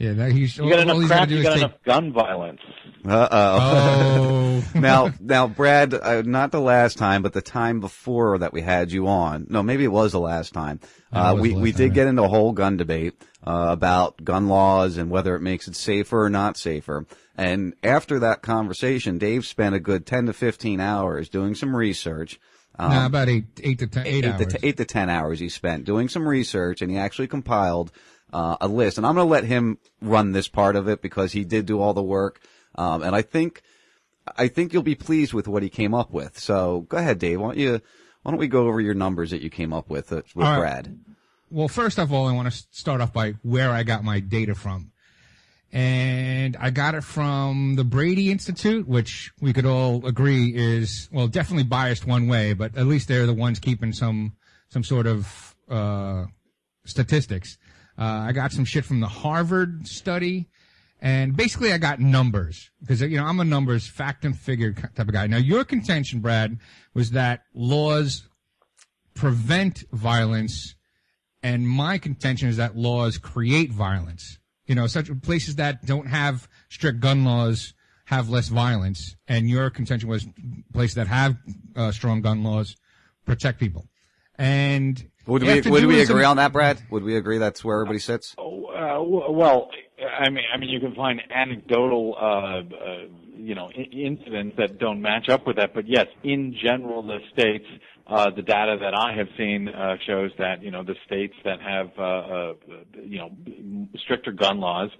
Speaker 6: Yeah, that he's.
Speaker 17: You got
Speaker 6: all
Speaker 17: enough
Speaker 6: gotta
Speaker 17: crap, you got
Speaker 6: take-
Speaker 17: enough gun violence.
Speaker 4: Uh oh. Now, now, Brad, uh, not the last time, but the time before that we had you on. No, maybe it was the last time. Uh, we
Speaker 6: last
Speaker 4: we
Speaker 6: time,
Speaker 4: did
Speaker 6: yeah.
Speaker 4: get into a whole gun debate uh, about gun laws and whether it makes it safer or not safer. And after that conversation, Dave spent a good ten to fifteen hours doing some research. Um,
Speaker 6: nah, about eight, eight to ten, eight,
Speaker 4: eight
Speaker 6: hours.
Speaker 4: to, t- eight to ten hours he spent doing some research, and he actually compiled uh, a list, and I'm going to let him run this part of it because he did do all the work, um, and I think I think you'll be pleased with what he came up with. So go ahead, Dave. Why don't you why don't we go over your numbers that you came up with uh, with
Speaker 6: right.
Speaker 4: Brad?
Speaker 6: Well, first of all, I want to start off by where I got my data from. And I got it from the Brady Institute, which we could all agree is, well, definitely biased one way, but at least they're the ones keeping some, some sort of, uh, statistics. Uh, I got some shit from the Harvard study. And basically, I got numbers because you know I'm a numbers, fact and figure type of guy. Now, your contention, Brad, was that laws prevent violence, and my contention is that laws create violence. You know, such places that don't have strict gun laws have less violence, and your contention was places that have uh, strong gun laws protect people. And
Speaker 4: Would we
Speaker 6: after
Speaker 4: would we agree on that, Brad? Would we agree that's where everybody sits?
Speaker 17: Uh, well, I mean, I mean, you can find anecdotal, uh, uh, you know, incidents that don't match up with that. But yes, in general, the states, uh, the data that I have seen uh, shows that you know the states that have, uh, uh, you know, stricter gun laws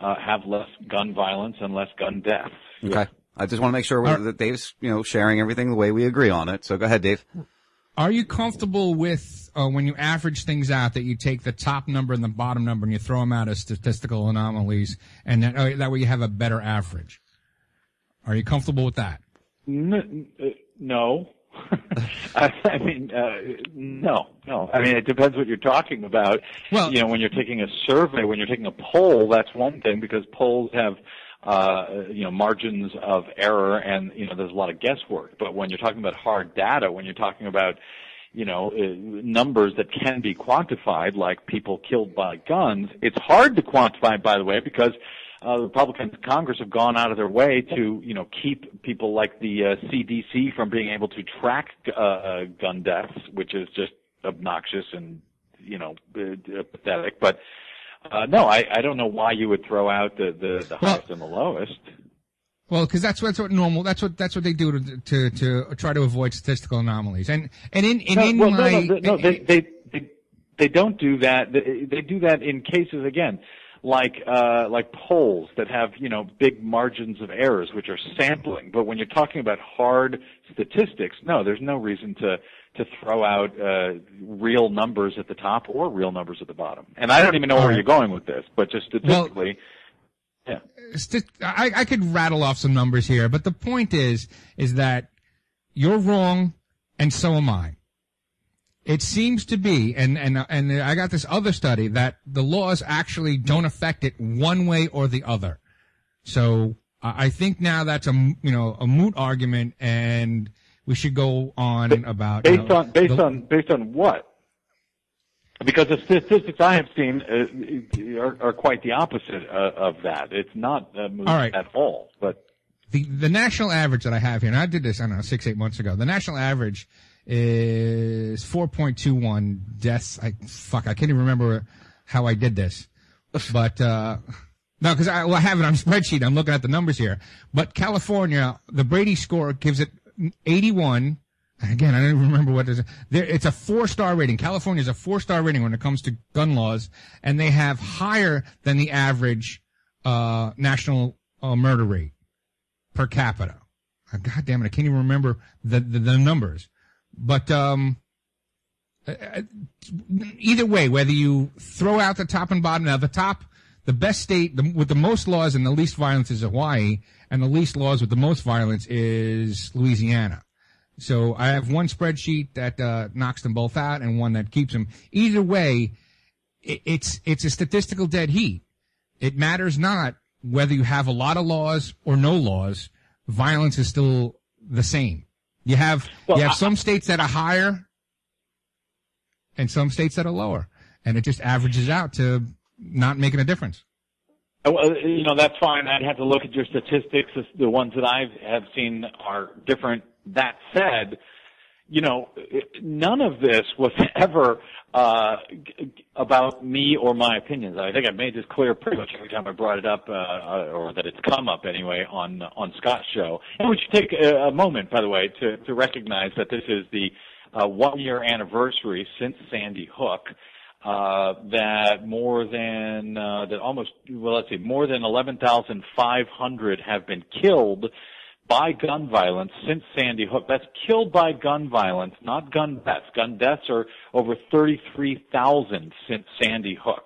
Speaker 17: uh, have less gun violence and less gun deaths.
Speaker 4: Okay. I just want to make sure that Dave's you know sharing everything the way we agree on it. So go ahead, Dave.
Speaker 6: Are you comfortable with uh, when you average things out that you take the top number and the bottom number and you throw them out as statistical anomalies, and that, uh, that way you have a better average? Are you comfortable with that?
Speaker 17: N- uh, no. I, I mean, uh, no, no. I mean, it depends what you're talking about. Well, you know, when you're taking a survey, when you're taking a poll, that's one thing because polls have, uh, you know, margins of error and, you know, there's a lot of guesswork. But when you're talking about hard data, when you're talking about, you know, uh, numbers that can be quantified, like people killed by guns, it's hard to quantify, by the way, because uh, the Republicans in Congress have gone out of their way to, you know, keep people like the uh, CDC from being able to track uh, uh, gun deaths, which is just obnoxious and, you know, uh, pathetic. But uh, no, I, I don't know why you would throw out the the, the highest and the lowest.
Speaker 6: Well, because that's that's what normal. That's what that's what they do to to, to try to avoid statistical anomalies. And and in and
Speaker 17: no,
Speaker 6: in
Speaker 17: well,
Speaker 6: my
Speaker 17: no, no, no, they, they they they don't do that. They, they do that in cases again, like uh, like polls that have you know big margins of errors, which are sampling. But when you're talking about hard statistics, no, there's no reason to to throw out uh, real numbers at the top or real numbers at the bottom. And I don't even know where you're going with this, but just statistically. yeah.
Speaker 6: st- I, I could rattle off some numbers here, but the point is, is that you're wrong, and so am I. It seems to be, and and and I got this other study that the laws actually don't affect it one way or the other. So I think now that's a you know a moot argument, and we should go on about you
Speaker 17: Based
Speaker 6: know,
Speaker 17: on based
Speaker 6: the-
Speaker 17: on based on what? Because the statistics I have seen uh, are, are quite the opposite uh, of that. It's not uh, moved
Speaker 6: All right.
Speaker 17: at all. But
Speaker 6: the the national average that I have here, and I did this I don't know six eight months ago. The national average is four point two one deaths. I fuck, I can't even remember how I did this, but uh no, because I, well, I have it on spreadsheet. I'm looking at the numbers here. But California, the Brady score gives it 81. Again, I don't even remember what it is. There, it's a four star rating. California is a four star rating when it comes to gun laws, and they have higher than the average uh, national uh, murder rate per capita. God damn it, I can't even remember the the, the numbers. But um, uh, uh, either way, whether you throw out the top and bottom, now the top, the best state the, with the most laws and the least violence is Hawaii, and the least laws with the most violence is Louisiana. So I have one spreadsheet that uh, knocks them both out and one that keeps them. Either way, it, it's it's a statistical dead heat. It matters not whether you have a lot of laws or no laws. Violence is still the same. You have
Speaker 17: Well,
Speaker 6: you have
Speaker 17: I-
Speaker 6: some states that are higher and some states that are lower, and it just averages out to not making a difference.
Speaker 17: Uh, Well, you know, that's fine. I'd have to look at your statistics. The ones that I have seen are different. That said, you know, none of this was ever uh, about me or my opinions. I think I've made this clear pretty much every time I brought it up, uh, or that it's come up anyway on on Scott's show. And we should take a, a moment, by the way, to to recognize that this is the uh, one year anniversary since Sandy Hook. uh, that more than uh, that almost well, let's see, more than 11,500 have been killed by gun violence since Sandy Hook. That's killed by gun violence, not gun deaths. Gun deaths are over 33,000 since Sandy Hook.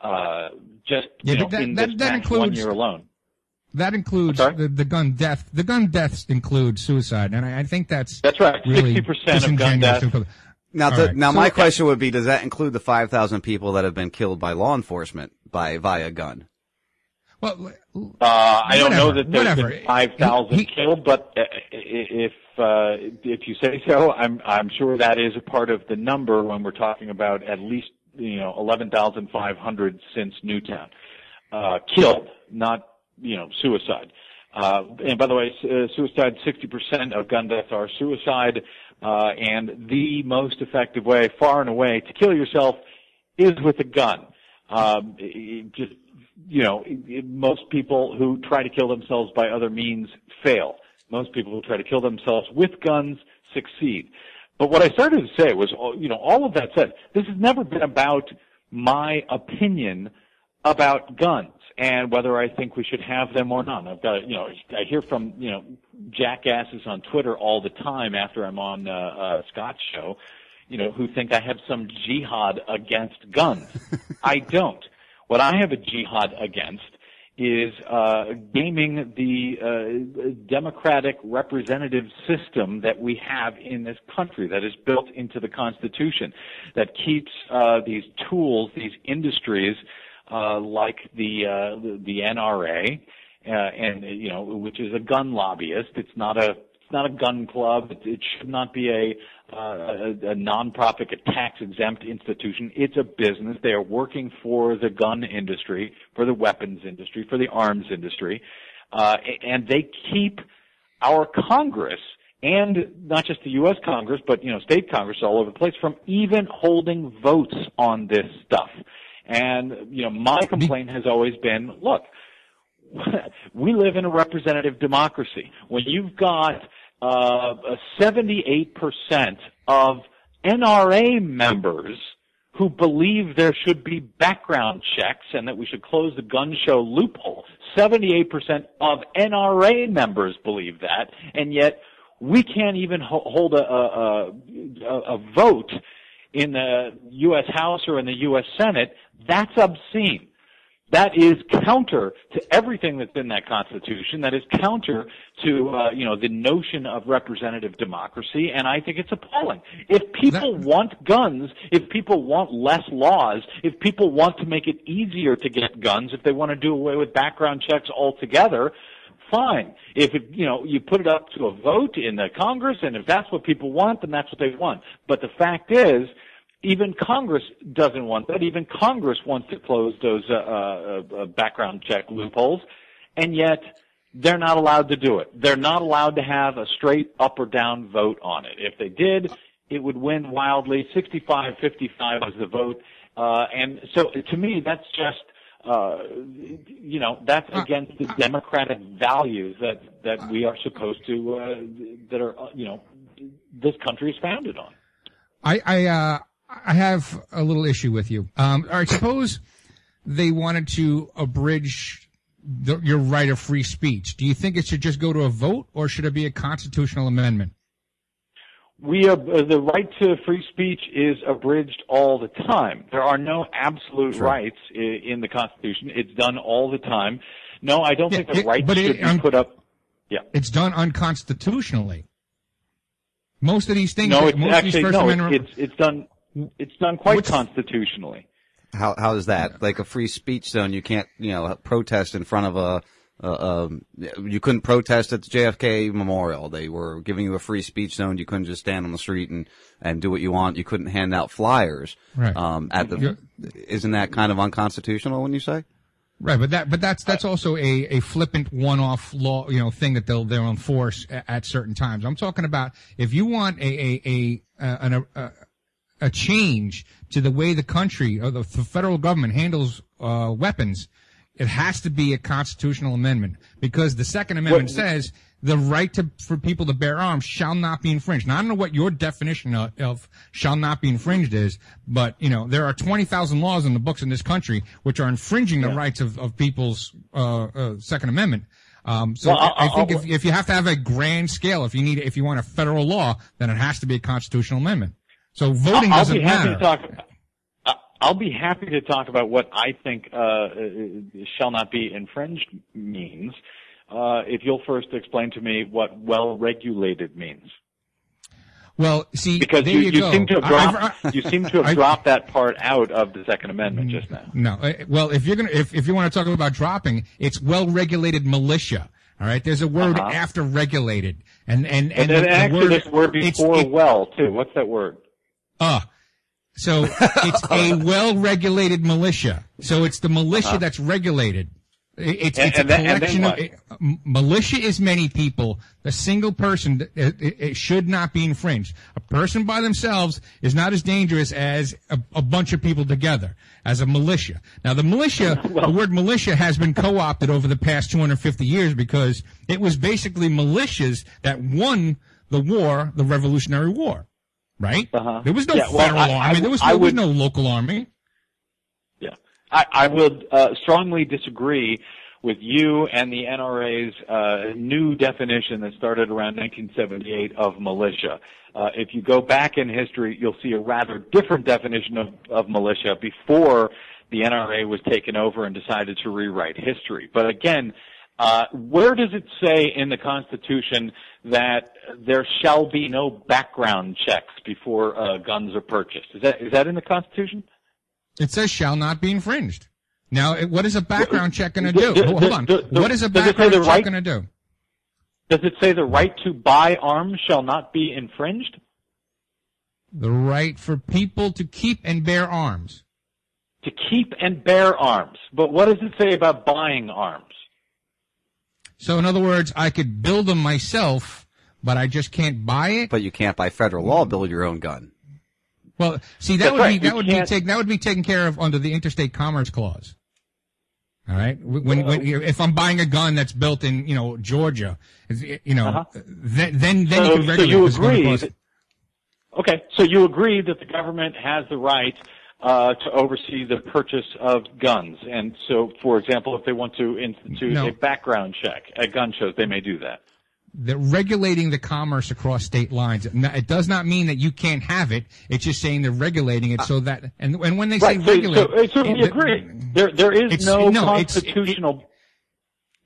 Speaker 17: Uh, just
Speaker 6: Yeah,
Speaker 17: you know,
Speaker 6: that-
Speaker 17: in
Speaker 6: that-
Speaker 17: this
Speaker 6: that
Speaker 17: past one year alone.
Speaker 6: That includes the, the gun death. The gun deaths include suicide, and I, I think that's
Speaker 17: that's right.
Speaker 6: Really
Speaker 17: 60% of gun deaths-
Speaker 4: Now,
Speaker 6: All
Speaker 4: to,
Speaker 6: right.
Speaker 4: now
Speaker 6: So-
Speaker 4: my question would be: Does that include the five thousand people that have been killed by law enforcement by via gun?
Speaker 6: Well,
Speaker 17: Uh, I don't know that there's
Speaker 6: whatever.
Speaker 17: been five thousand killed, but uh, if uh, if you say so, I'm I'm sure that is a part of the number when we're talking about at least you know eleven thousand five hundred since Newtown uh, killed, not you know suicide. Uh, and by the way, uh, suicide, 60% of gun deaths are suicide, uh, and the most effective way, far and away, to kill yourself is with a gun. Um, just, you know, most people who try to kill themselves by other means fail. Most people who try to kill themselves with guns succeed. But what I started to say was, you know, all of that said, this has never been about my opinion about guns and whether I think we should have them or not. I've got, you know, I hear from, you know, jackasses on Twitter all the time after I'm on uh, uh, Scott's show, you know, who think I have some jihad against guns. I don't. What I have a jihad against is uh, gaming the uh, democratic representative system that we have in this country that is built into the Constitution that keeps uh, these tools, these industries, uh, like the uh, the, NRA, uh, and you know, which is a gun lobbyist. It's not a not a gun club. It, it should not be a uh, a, a non-profit, a tax-exempt institution. It's a business. They are working for the gun industry, for the weapons industry, for the arms industry, uh, and they keep our Congress and not just the U.S. Congress, but you know, state Congress all over the place from even holding votes on this stuff. And you know, my complaint has always been, look, we live in a representative democracy. When you've got uh, 78% of NRA members who believe there should be background checks and that we should close the gun show loophole. 78% of NRA members believe that, and yet we can't even ho- hold a, a, a, a vote in the U.S. House or in the U.S. Senate. That's obscene. That is counter to everything that's in that Constitution. That is counter to uh, you know the notion of representative democracy, and I think it's appalling. If people want guns, if people want less laws, if people want to make it easier to get guns, if they want to do away with background checks altogether, fine. If it, you know you put it up to a vote in the Congress, and if that's what people want, then that's what they want. But the fact is, even Congress doesn't want that. Even Congress wants to close those uh, uh, uh, background check loopholes, and yet they're not allowed to do it. They're not allowed to have a straight up or down vote on it. If they did, it would win wildly. 65-55 was the vote, uh, and so to me, that's just uh, you know that's against the democratic values that that we are supposed to uh, that are uh, you know this country is founded on.
Speaker 6: I I uh I have a little issue with you. Um, all right, suppose they wanted to abridge the, your right of free speech. Do you think it should just go to a vote, or should it be a constitutional amendment?
Speaker 17: we are, uh, the right to free speech is abridged all the time. There are no absolute rights in the Constitution. It's done all the time. No, I don't think the
Speaker 6: it-
Speaker 17: rights
Speaker 6: but it-
Speaker 17: should be
Speaker 6: um,
Speaker 17: put up. Yeah.
Speaker 6: It's done unconstitutionally. Most of these things,
Speaker 17: No, it's
Speaker 6: most of these
Speaker 17: actually
Speaker 6: First
Speaker 17: no.
Speaker 6: Amendment.
Speaker 17: It's it's done. It's done quite constitutionally.
Speaker 4: How how is that? Like a free speech zone, you can't you know protest in front of a. Uh, um, you couldn't protest at the JFK Memorial. They were giving you a free speech zone. You couldn't just stand on the street and, and do what you want. You couldn't hand out flyers.
Speaker 6: Right.
Speaker 4: Um, at the,
Speaker 6: You're-
Speaker 4: isn't that kind of unconstitutional when you say?
Speaker 6: Right, but that but that's that's also a, a flippant one off law you know thing that they'll they'll enforce at, at certain times. I'm talking about if you want a a a uh, an, a, a change to the way the country or the, the federal government handles uh, weapons, it has to be a constitutional amendment because the Second Amendment
Speaker 17: What-
Speaker 6: says the right to for people to bear arms shall not be infringed. Now I don't know what your definition of, of shall not be infringed is, but you know there are twenty thousand laws in the books in this country which are infringing the rights of of people's uh, uh, Second Amendment. Um, so
Speaker 17: Well,
Speaker 6: I, I think
Speaker 17: I'll-
Speaker 6: if, if you have to have a grand scale, if you need if you want a federal law, then it has to be a constitutional amendment. So voting
Speaker 17: I'll,
Speaker 6: doesn't
Speaker 17: I'll be happy
Speaker 6: matter.
Speaker 17: to talk. I- I'll be happy to talk about what I think uh, uh, shall not be infringed means. Uh, if you'll first explain to me what well regulated means.
Speaker 6: Well, see,
Speaker 17: Because you,
Speaker 6: you,
Speaker 17: you seem to have dropped
Speaker 6: I've-
Speaker 17: you seem to have
Speaker 6: I-
Speaker 17: dropped that part out of the Second Amendment just now.
Speaker 6: No. Uh, Well, if you're gonna, if, if you want to talk about dropping, it's well-regulated militia. All right. There's a word
Speaker 17: Uh-huh.
Speaker 6: after regulated, and and
Speaker 17: And,
Speaker 6: and,
Speaker 17: then
Speaker 6: the, the
Speaker 17: actually,
Speaker 6: word,
Speaker 17: this word before
Speaker 6: it-
Speaker 17: well too. What's that word?
Speaker 6: Uh, so it's a well-regulated militia. So it's the militia
Speaker 17: Uh-huh.
Speaker 6: that's regulated. It's,
Speaker 17: And-
Speaker 6: it's a
Speaker 17: and then
Speaker 6: collection of it- militia is many people. A single person it, it, should not be infringed. A person by themselves is not as dangerous as a, a bunch of people together as a militia. Now the militia, the word militia has been co-opted over the past 250 years because it was basically militias that won the war, the Revolutionary War right? There was no
Speaker 17: Uh-huh. Yeah, well,
Speaker 6: federal
Speaker 17: I-
Speaker 6: army.
Speaker 17: I-
Speaker 6: there was,
Speaker 17: I
Speaker 6: there was no local army.
Speaker 17: Yeah, I, I would uh, strongly disagree with you and the NRA's uh, new definition that started around 1978 of militia. Uh, if you go back in history, you'll see a rather different definition of, of militia before the NRA was taken over and decided to rewrite history. But again, uh, where does it say in the Constitution that there shall be no background checks before uh, guns are purchased? Is that is that in the Constitution?
Speaker 6: It says shall not be infringed. Now, what is a background check going to do? Hold on. What is a
Speaker 17: does it say
Speaker 6: background check
Speaker 17: right-
Speaker 6: going to do?
Speaker 17: Does it say the right to buy arms shall not be infringed?
Speaker 6: The right for people to keep and bear arms.
Speaker 17: To keep and bear arms. But what does it say about buying arms?
Speaker 6: So, in other words, I could build them myself, but I just can't buy it.
Speaker 4: But you can't by federal law build your own gun.
Speaker 6: Well, see, that
Speaker 4: That's
Speaker 6: would
Speaker 4: right.
Speaker 6: be that
Speaker 4: You
Speaker 6: would be
Speaker 4: can't-
Speaker 6: taken that would be taken care of under the Interstate Commerce Clause. All right. When, when if I'm buying a gun that's built in you know Georgia, you know,
Speaker 17: Uh-huh.
Speaker 6: then then, then
Speaker 17: so,
Speaker 6: you can
Speaker 17: so
Speaker 6: regulate.
Speaker 17: you
Speaker 6: this is gonna
Speaker 17: agree that, okay, so you agree that the government has the right uh, to oversee the purchase of guns. And so, for example, if they want to institute
Speaker 6: No.
Speaker 17: a background check at gun shows, they may do that.
Speaker 6: That regulating the commerce across state lines. It does not mean that you can't have it. It's just saying they're regulating it so that, and, and when they say
Speaker 17: Right, so,
Speaker 6: regulate,
Speaker 17: so, so we
Speaker 6: it-
Speaker 17: agree. There, there is
Speaker 6: It's-
Speaker 17: no,
Speaker 6: no, it's-
Speaker 17: constitutional.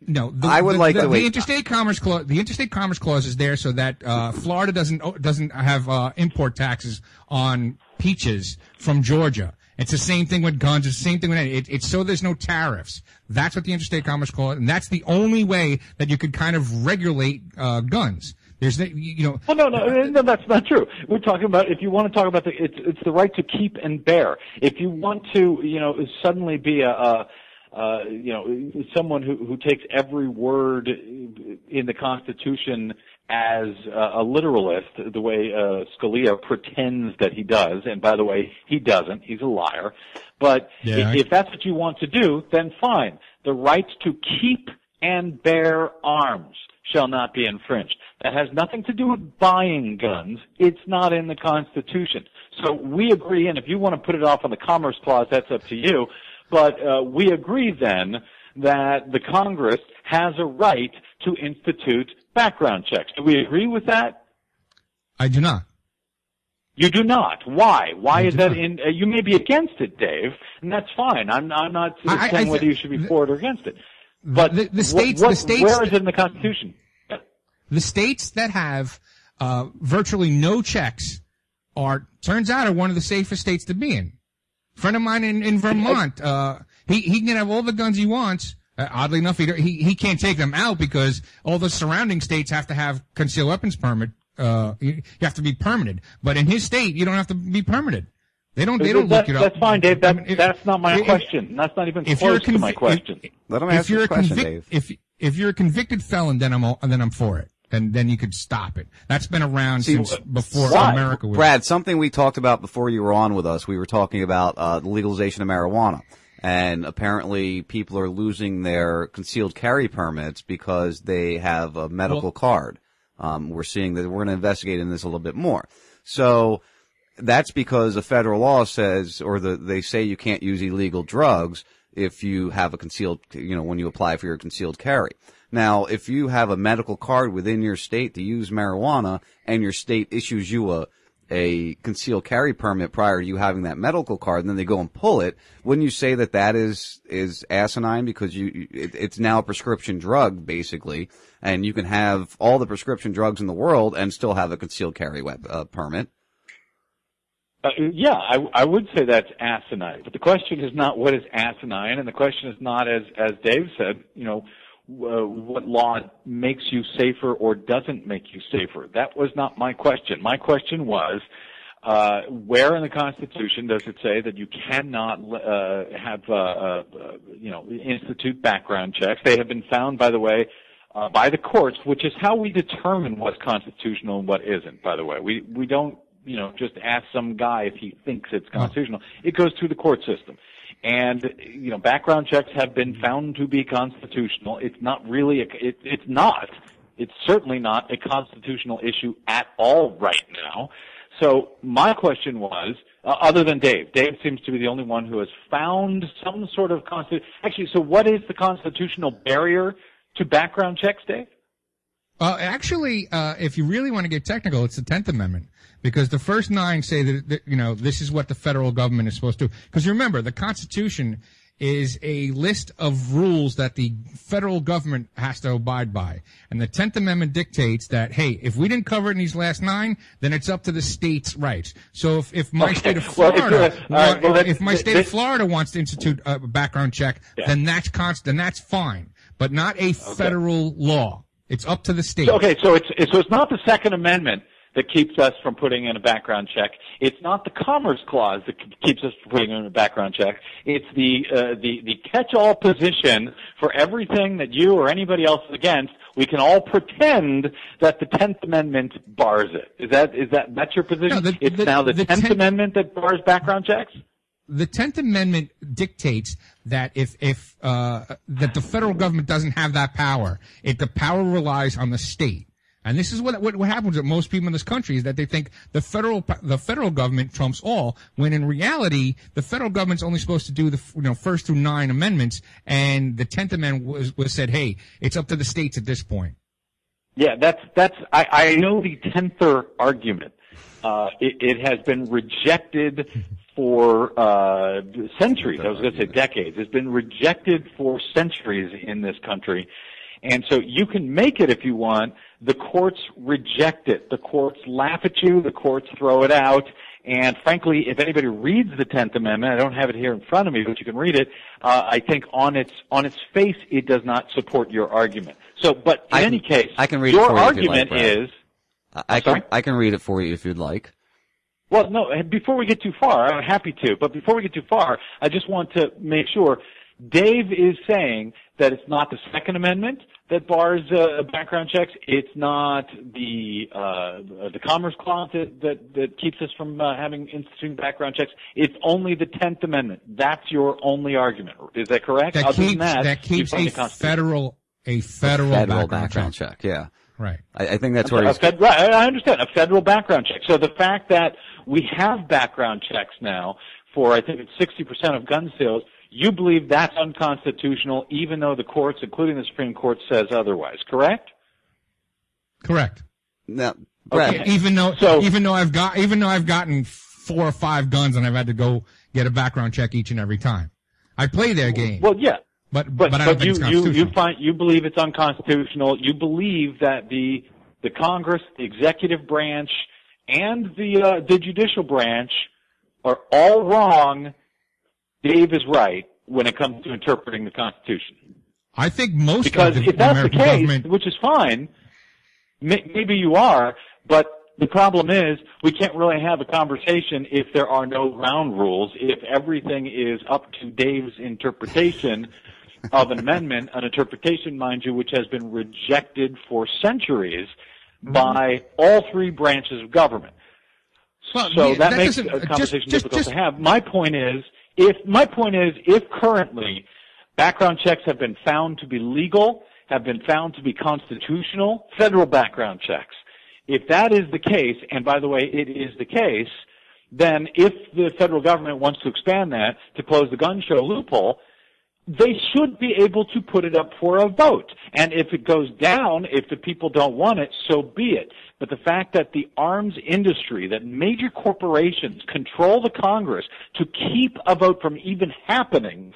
Speaker 6: No, the,
Speaker 4: I would
Speaker 6: the,
Speaker 4: like
Speaker 6: the, the interstate commerce clause. The interstate commerce clause is there so that uh, Florida doesn't doesn't have uh, import taxes on peaches from Georgia. It's the same thing with guns. It's the same thing with it. It's so there's no tariffs. That's what the interstate commerce clause, and that's the only way that you could kind of regulate uh, guns. There's the, you know.
Speaker 17: Well, no, no, no, that's not true. We're talking about if you want to talk about the, it's it's the right to keep and bear. If you want to, you know, suddenly be a, a uh, you know, someone who who takes every word in the Constitution as a, a literalist, the way uh, Scalia pretends that he does, and by the way, he doesn't. He's a liar. But
Speaker 6: Yeah,
Speaker 17: if,
Speaker 6: I-
Speaker 17: if that's what you want to do, then fine. The right to keep and bear arms shall not be infringed. That has nothing to do with buying guns. It's not in the Constitution. So we agree, and if you want to put it off on the Commerce Clause, that's up to you. But uh, we agree then that the Congress has a right to institute background checks. Do we agree with that?
Speaker 6: I do not.
Speaker 17: You do not. Why? Why
Speaker 6: I
Speaker 17: is that
Speaker 6: not.
Speaker 17: in? Uh, you may be against it, Dave, and that's fine. I'm, I'm not
Speaker 6: I- I
Speaker 17: saying whether you should be for it or against it. But
Speaker 6: the, the
Speaker 17: what-
Speaker 6: states,
Speaker 17: what-
Speaker 6: the states,
Speaker 17: where is it in the Constitution?
Speaker 6: the states that have uh, virtually no checks are turns out are one of the safest states to be in. A friend of mine in, in Vermont, uh, he he can have all the guns he wants. Uh, oddly enough, he, he he can't take them out because all the surrounding states have to have concealed weapons permit. Uh, you, you have to be permitted, but in his state, you don't have to be permitted. They don't. They don't
Speaker 17: That-
Speaker 6: look it up.
Speaker 17: That's fine, Dave. That,
Speaker 6: I mean, if-
Speaker 17: that's not my
Speaker 6: if-
Speaker 17: question. That's not even
Speaker 6: if you're
Speaker 17: close to my
Speaker 6: convi-
Speaker 17: question.
Speaker 4: Let him
Speaker 6: if
Speaker 4: ask
Speaker 6: you're a
Speaker 4: question,
Speaker 6: convic-
Speaker 4: Dave.
Speaker 6: If if you're a convicted felon, then I'm all, then I'm for it, and then you could stop it. That's been around
Speaker 4: See,
Speaker 6: since before
Speaker 4: Why?
Speaker 6: America was.
Speaker 4: Brad, something we talked about before you were on with us, we were talking about uh, the legalization of marijuana. And apparently, people are losing their concealed carry permits because they have a medical
Speaker 6: Well-
Speaker 4: card. Um, we're seeing that we're going to investigate in this a little bit more. So that's because the federal law says, or the, they say you can't use illegal drugs if you have a concealed, you know, when you apply for your concealed carry. Now, if you have a medical card within your state to use marijuana and your state issues you a, a concealed carry permit prior to you having that medical card, and then they go and pull it, wouldn't you say that that is, is asinine because you, it, it's now a prescription drug, basically, and you can have all the prescription drugs in the world and still have a concealed carry web, uh, permit?
Speaker 17: Uh, yeah, I, I would say that's asinine. But the question is not what is asinine, and the question is not, as as Dave said, you know, uh, what law makes you safer or doesn't make you safer. That was not my question. My question was, uh, where in the Constitution does it say that you cannot uh, have, uh, uh, you know, institute background checks? They have been found, by the way, uh, by the courts, which is how we determine what's constitutional and what isn't. By the way, we we don't, you know, just ask some guy if he thinks it's constitutional. It goes through the court system. And you know, background checks have been found to be constitutional. It's not really. A, it, it's not. It's certainly not a constitutional issue at all right now. So my question was, uh, other than Dave, Dave seems to be the only one who has found some sort of consti- Actually, so what is the constitutional barrier to background checks, Dave?
Speaker 6: Uh, actually, uh, if you really want to get technical, it's the Tenth Amendment because the first nine say that, that you know this is what the federal government is supposed to. do. Because remember, the Constitution is a list of rules that the federal government has to abide by, and the Tenth Amendment dictates that hey, if we didn't cover it in these last nine, then it's up to the states' rights. So if, if my
Speaker 17: Okay.
Speaker 6: state of
Speaker 17: Well,
Speaker 6: Florida,
Speaker 17: well,
Speaker 6: wa-
Speaker 17: that-
Speaker 6: if my state
Speaker 17: that-
Speaker 6: of Florida wants to institute a background check,
Speaker 17: Yeah.
Speaker 6: then that's const- then that's fine, but not a federal law. It's up to the state.
Speaker 17: Okay, so it's, it's so it's not the Second Amendment that keeps us from putting in a background check. It's not the Commerce Clause that keeps us from putting in a background check. It's the uh, the the catch-all position for everything that you or anybody else is against. We can all pretend that the Tenth Amendment bars it. Is that is that that's your position?
Speaker 6: No, the-
Speaker 17: it's
Speaker 6: the-
Speaker 17: now the Tenth- Amendment that bars background checks.
Speaker 6: the Tenth Amendment dictates that if if uh, that the federal government doesn't have that power, if the power relies on the state. And this is what, what what happens with most people in this country is that they think the federal the federal government trumps all, when in reality the federal government's only supposed to do the you know first through nine amendments, and the Tenth Amendment was was said, hey, it's up to the states at this point.
Speaker 17: Yeah, that's that's. I, I know the tenther argument. Uh, it, it has been rejected for uh, centuries. I was going to say decades. It's been rejected for centuries in this country, and so you can make it if you want. The courts reject it. The courts laugh at you. The courts throw it out. And frankly, if anybody reads the Tenth Amendment, I don't have it here in front of me, but you can read it. Uh, I think on its on its face, it does not support your argument. So, but in
Speaker 4: I
Speaker 17: any
Speaker 4: can-
Speaker 17: case,
Speaker 4: I can read
Speaker 17: your
Speaker 4: for you like,
Speaker 17: argument is
Speaker 4: I, I can I can read it for you if you'd like.
Speaker 17: well, no. Before we get too far, I'm happy to. But before we get too far, I just want to make sure. Dave is saying that it's not the Second Amendment that bars uh, background checks. It's not the uh, the Commerce Clause that, that that keeps us from uh, having instituting background checks. It's only the Tenth Amendment. That's your only argument. Is that correct?
Speaker 6: That
Speaker 17: Other than
Speaker 6: keeps
Speaker 17: that,
Speaker 6: that keeps
Speaker 17: you find
Speaker 6: a federal a federal,
Speaker 4: Federal
Speaker 6: background,
Speaker 4: background
Speaker 6: check.
Speaker 4: check. Yeah.
Speaker 6: Right.
Speaker 4: I, I think that's where
Speaker 17: a
Speaker 4: he's.
Speaker 17: fed- right, I understand a federal background check. So the fact that we have background checks now for I think it's sixty percent of gun sales, you believe that's unconstitutional, even though the courts, including the Supreme Court, says otherwise. Correct?
Speaker 6: Correct.
Speaker 4: Now,
Speaker 17: Okay.
Speaker 6: Even though,
Speaker 17: So-
Speaker 6: even though I've got, even though I've gotten four or five guns and I've had to go get a background check each and every time. I play their game.
Speaker 17: Well, yeah.
Speaker 6: But
Speaker 17: But
Speaker 6: but, I
Speaker 17: but
Speaker 6: don't think
Speaker 17: you
Speaker 6: it's
Speaker 17: you you find you believe it's unconstitutional. You believe that the the Congress, the executive branch, and the uh, the judicial branch are all wrong. Dave is right when it comes to interpreting the Constitution.
Speaker 6: I think most
Speaker 17: Because
Speaker 6: of the
Speaker 17: if that's
Speaker 6: American
Speaker 17: the case,
Speaker 6: government,
Speaker 17: which is fine, may, maybe you are, but the problem is we can't really have a conversation if there are no ground rules, if everything is up to Dave's interpretation of an amendment, an interpretation, mind you, which has been rejected for centuries
Speaker 6: Mm-hmm.
Speaker 17: by all three branches of government.
Speaker 6: Well,
Speaker 17: so that,
Speaker 6: that
Speaker 17: makes a conversation
Speaker 6: just-
Speaker 17: difficult
Speaker 6: just-
Speaker 17: to have. My point is, if my point is, if currently background checks have been found to be legal, have been found to be constitutional, federal background checks. If that is the case, and by the way, it is the case, then if the federal government wants to expand that to close the gun show loophole, they should be able to put it up for a vote. And if it goes down, if the people don't want it, so be it. But the fact that the arms industry, that major corporations control the Congress to keep a vote from even happening,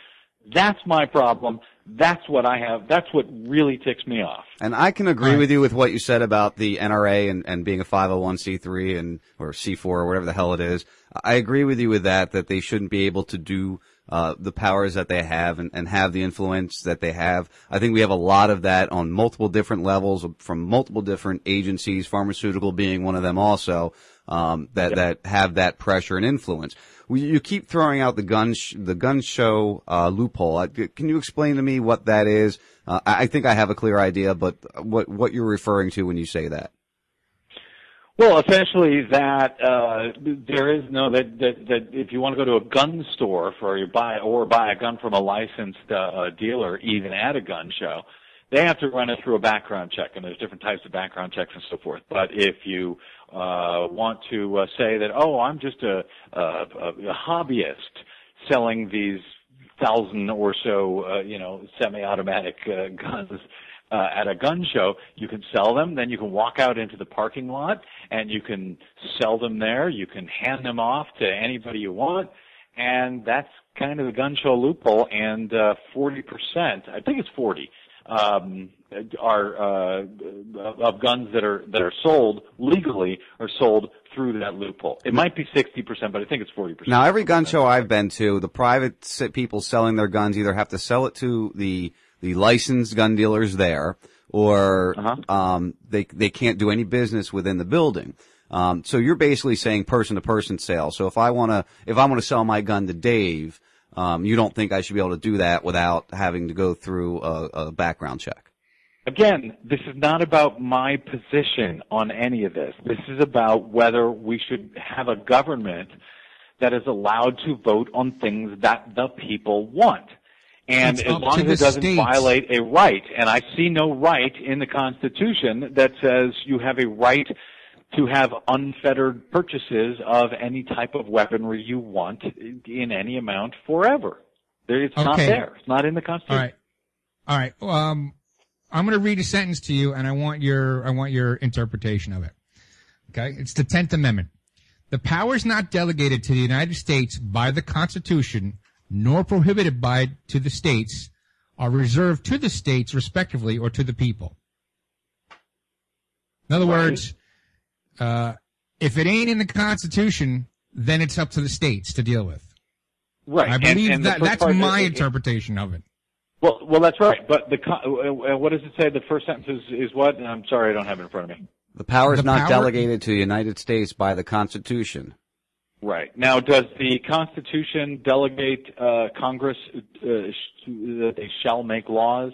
Speaker 17: that's my problem. That's what I have. That's what really ticks me off.
Speaker 4: And I can agree with you with what you said about the NRA and, and being a 501c3 and, or C4 or whatever the hell it is. I agree with you with that, that they shouldn't be able to do, uh, the powers that they have and, and have the influence that they have. I think we have a lot of that on multiple different levels from multiple different agencies, pharmaceutical being one of them also, um, that, that have that pressure and influence. We- You keep throwing out the gun, sh- the gun show, uh, loophole. Uh, Can you explain to me what that is? Uh, I I think I have a clear idea, but what, what you're referring to when you say that.
Speaker 17: Well, essentially that uh, there is no that, that that if you want to go to a gun store for you buy or buy a gun from a licensed uh, dealer, even at a gun show, they have to run it through a background check, and there's different types of background checks and so forth. But if you uh, want to uh, say that, oh, I'm just a, a, a hobbyist selling these thousand or so, uh, you know, semi-automatic uh, guns uh, at a gun show, you can sell them. Then you can walk out into the parking lot and you can sell them there. You can hand them off to anybody you want, and that's kind of the gun show loophole. And uh, 40%, I think it's 40, um, are uh, of guns that are that are sold legally are sold through that loophole. It might be 60%, but I think it's 40%.
Speaker 4: Now, every gun show I've been to, the private people selling their guns either have to sell it to the the licensed gun dealers there, or um, they they can't do any business within the building. Um, so you're basically saying person to person sale. So if I want to if I want to sell my gun to Dave, um, you don't think I should be able to do that without having to go through a, a background check?
Speaker 17: Again, this is not about my position on any of this. This is about whether we should have a government that is allowed to vote on things that the people want. And
Speaker 6: It's
Speaker 17: as long as it doesn't
Speaker 6: states.
Speaker 17: violate a right, and I see no right in the Constitution that says you have a right to have unfettered purchases of any type of weaponry you want in any amount forever. It's not there. It's not in the Constitution.
Speaker 6: All right. All right. Um, I'm going to read a sentence to you, and I want your I want your interpretation of it. Okay, it's the Tenth Amendment. The powers not delegated to the United States by the Constitution, nor prohibited by to the states, are reserved to the states respectively or to the people. In other words, uh, if it ain't in the Constitution, then it's up to the states to deal with.
Speaker 17: Right.
Speaker 6: I believe
Speaker 17: and the
Speaker 6: that that's
Speaker 17: part-
Speaker 6: my
Speaker 17: it- it-
Speaker 6: interpretation of it.
Speaker 17: Well, well, that's right. But the uh, uh, what does it say? The first sentence is, is what? I'm sorry, I don't have it in front of me.
Speaker 4: The power is
Speaker 6: The
Speaker 4: not
Speaker 6: power-
Speaker 4: delegated to the United States by the Constitution.
Speaker 17: Right now, does the Constitution delegate uh, Congress uh, sh- that they shall make laws?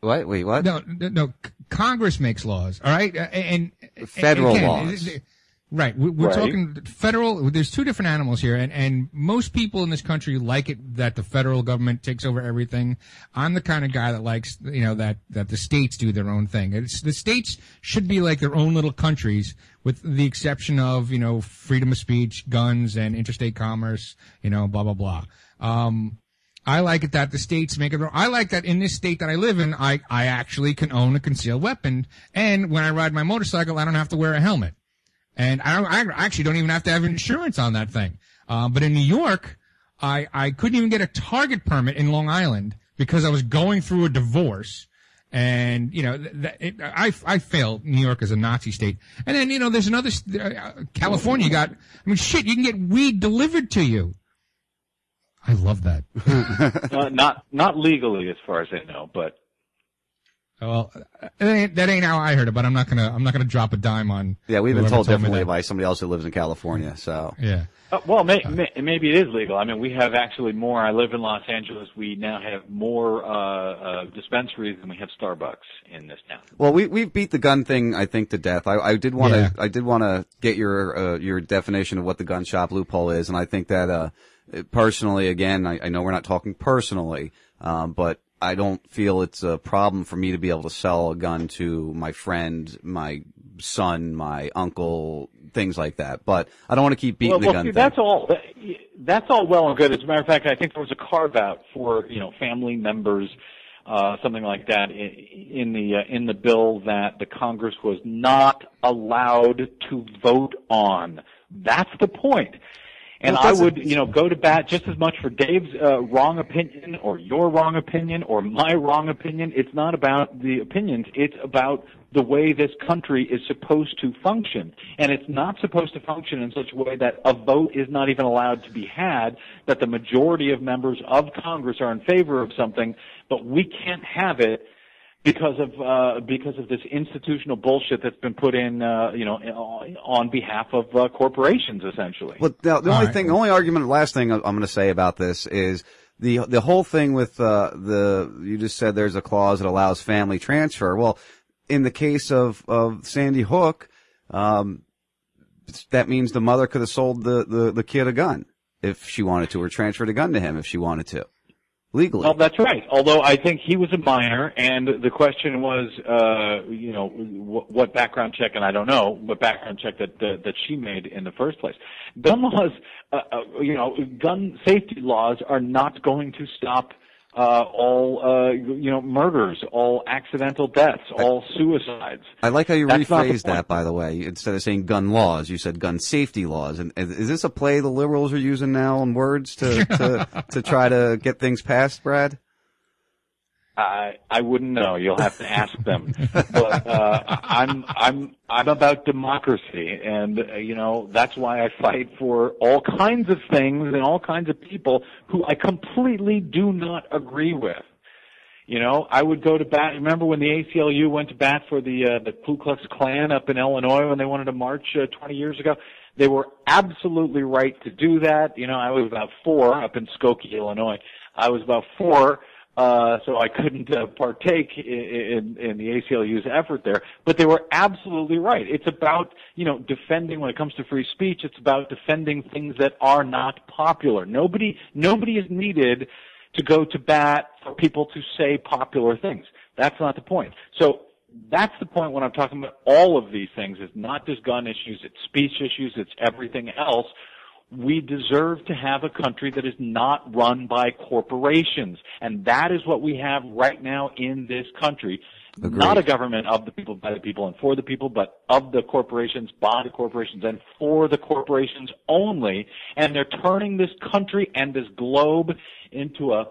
Speaker 4: What? Wait, what?
Speaker 6: No, no, no. Congress makes laws, all right, Uh, and, and
Speaker 4: Federal
Speaker 6: again,
Speaker 4: laws.
Speaker 6: it- it- Right, we- we're
Speaker 17: Right.
Speaker 6: talking federal. There's two different animals here, and and most people in this country like it that the federal government takes over everything. I'm the kind of guy that likes, you know, that that the states do their own thing. It's the states should be like their own little countries, with the exception of you know freedom of speech, guns, and interstate commerce. You know, blah blah blah. Um, I like it that the states make it. I like that in this state that I live in, I, I actually can own a concealed weapon. And when I ride my motorcycle, I don't have to wear a helmet. And I, don't, I actually don't even have to have insurance on that thing. Um, but in New York, I, I couldn't even get a target permit in Long Island because I was going through a divorce. And, you know, th- th- it, I, I failed New York as a Nazi state. And then, you know, there's another, st- uh, California got, I mean, shit, you can get weed delivered to you. I love that.
Speaker 17: uh, not not legally, as far as I know, but
Speaker 6: Well, that ain't, that ain't how I heard it, but I'm not gonna I'm not gonna drop a dime on.
Speaker 4: Yeah, we've been told
Speaker 6: me
Speaker 4: differently by somebody else who lives in California. So
Speaker 6: Yeah.
Speaker 17: Uh, well, may, may, maybe it is legal. I mean, we have actually more. I live in Los Angeles. We now have more uh, uh, dispensaries than we have Starbucks in this town.
Speaker 4: Well, we we beat the gun thing, I think, to death. I, I did want to
Speaker 17: Yeah.
Speaker 4: I did want to get your uh, your definition of what the gun shop loophole is, and I think that uh, personally, again, I, I know we're not talking personally, um, but I don't feel it's a problem for me to be able to sell a gun to my friend, my son, my uncle, things like that. But I don't want to keep beating
Speaker 17: well,
Speaker 4: the
Speaker 17: well,
Speaker 4: gun
Speaker 17: see, that's all. That's all well and good. As a matter of fact, I think there was a carve out for you know family members, uh, something like that in, in the uh, in the bill that the Congress was not allowed to vote on. That's the point. And
Speaker 4: Well,
Speaker 17: I would, you know, go to bat just as much for Dave's uh, wrong opinion or your wrong opinion or my wrong opinion. It's not about the opinions. It's about the way this country is supposed to function. And it's not supposed to function in such a way that a vote is not even allowed to be had, that the majority of members of Congress are in favor of something, but we can't have it because of uh, because of this institutional bullshit that's been put in, uh, you know, on behalf of uh, corporations, essentially.
Speaker 4: Well, the, the only thing, the only argument, last thing I'm going to say about this is the the whole thing with uh, the you just said there's a clause that allows family transfer. Well, in the case of of Sandy Hook, um, that means the mother could have sold the, the the kid a gun if she wanted to, or transferred a gun to him if she wanted to, legally.
Speaker 17: Well, that's right. Although I think he was a minor, and the question was, uh, you know, what, what background check, and I don't know what background check that that, that she made in the first place. Gun laws, uh, uh, you know, gun safety laws are not going to stop uh, all, uh, you know, murders, all accidental deaths, all suicides.
Speaker 4: I like how you
Speaker 17: That's
Speaker 4: rephrased that, by the way. Instead of saying gun laws, you said gun safety laws. And, and is this a play the liberals are using now on words to to, to try to get things passed, Brad?
Speaker 17: I I wouldn't know. You'll have to ask them. but uh, I'm I'm I'm about democracy, and uh, you know that's why I fight for all kinds of things and all kinds of people who I completely do not agree with. You know, I would go to bat. Remember when the ACLU went to bat for the uh, the Ku Klux Klan up in Illinois when they wanted to march uh, 20 years ago? They were absolutely right to do that. You know, I was about four up in Skokie, Illinois. I was about four uh, so I couldn't uh, partake in, in, in the ACLU's effort there. But they were absolutely right. It's about, you know, defending, when it comes to free speech, it's about defending things that are not popular. Nobody, nobody is needed to go to bat for people to say popular things. That's not the point. So that's the point when I'm talking about all of these things. It's not just gun issues, it's speech issues, it's everything else we deserve to have a country that is not run by corporations. And that is what we have right now in this country.
Speaker 4: Agreed.
Speaker 17: Not a government of the people, by the people, and for the people, but of the corporations, by the corporations, and for the corporations only. And they're turning this country and this globe into a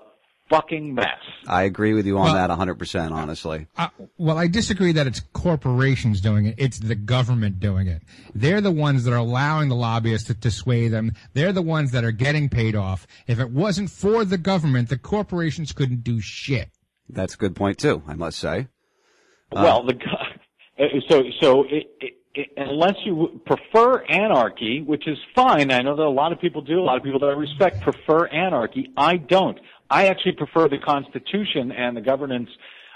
Speaker 17: fucking mess.
Speaker 4: I agree with you on
Speaker 6: Well-
Speaker 4: that 100%, honestly.
Speaker 6: Uh, well, I disagree that it's corporations doing it. It's the government doing it. They're the ones that are allowing the lobbyists to, to sway them. They're the ones that are getting paid off. If it wasn't for the government, the corporations couldn't do shit.
Speaker 4: That's a good point, too, I must say. Uh,
Speaker 17: Well, the uh, so so it, it, it, unless you prefer anarchy, which is fine, I know that a lot of people do. A lot of people that I respect prefer anarchy. I don't. I actually prefer the Constitution and the governance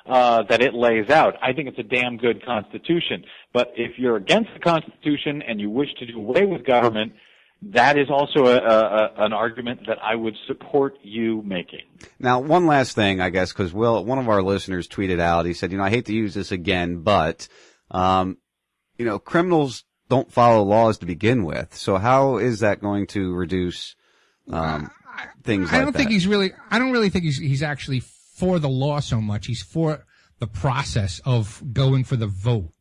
Speaker 17: uh, that it lays out. I think it's a damn good Constitution. But if you're against the Constitution and you wish to do away with government, that is also a, a, an argument that I would support you making.
Speaker 4: Now, one last thing, I guess, because Will, one of our listeners tweeted out. He said, "You know, I hate to use this again, but, um, you know, criminals don't follow laws to begin with. So how is that going to reduce um, things
Speaker 6: I
Speaker 4: like
Speaker 6: don't
Speaker 4: that?"
Speaker 6: think he's really. I don't really think he's he's actually for the law so much. He's for the process of going for the vote.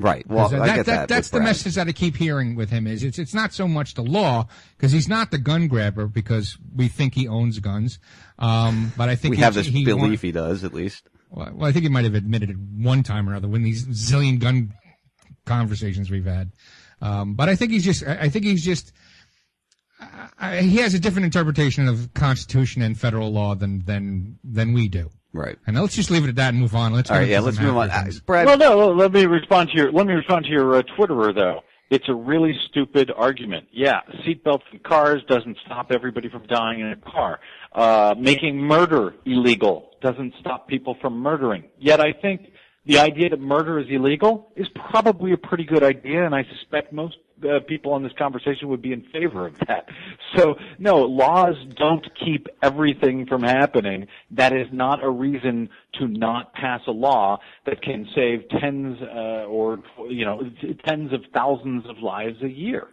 Speaker 4: Right. Well,
Speaker 6: 'Cause
Speaker 4: I get that.
Speaker 6: That's
Speaker 4: with
Speaker 6: the
Speaker 4: Brad.
Speaker 6: message that I keep hearing with him. Is it's it's not so much the law because he's not the gun grabber because we think he owns guns. Um, but I think
Speaker 4: we
Speaker 6: he-
Speaker 4: have this
Speaker 6: he
Speaker 4: belief he does, at least.
Speaker 6: well, well, I think he might have admitted it one time or other when these zillion gun conversations we've had. Um, but I think he's just, I think he's just, I, I- he has a different interpretation of Constitution and federal law than, than, than we do.
Speaker 4: Right.
Speaker 6: And let's just leave it at that and move on. Let's
Speaker 4: All
Speaker 6: get
Speaker 4: right,
Speaker 6: into
Speaker 4: yeah, let's move on. Uh. Brad,
Speaker 17: Well, no, let me respond to your let me respond to your uh, Twitterer though. It's a really stupid argument. Yeah, seatbelts in cars doesn't stop everybody from dying in a car. Uh, making murder illegal doesn't stop people from murdering. Yet I think the idea that murder is illegal is probably a pretty good idea, and I suspect most uh, people on this conversation would be in favor of that. So, no, laws don't keep everything from happening. That is not a reason to not pass a law that can save tens uh, or you know tens of thousands of lives a year.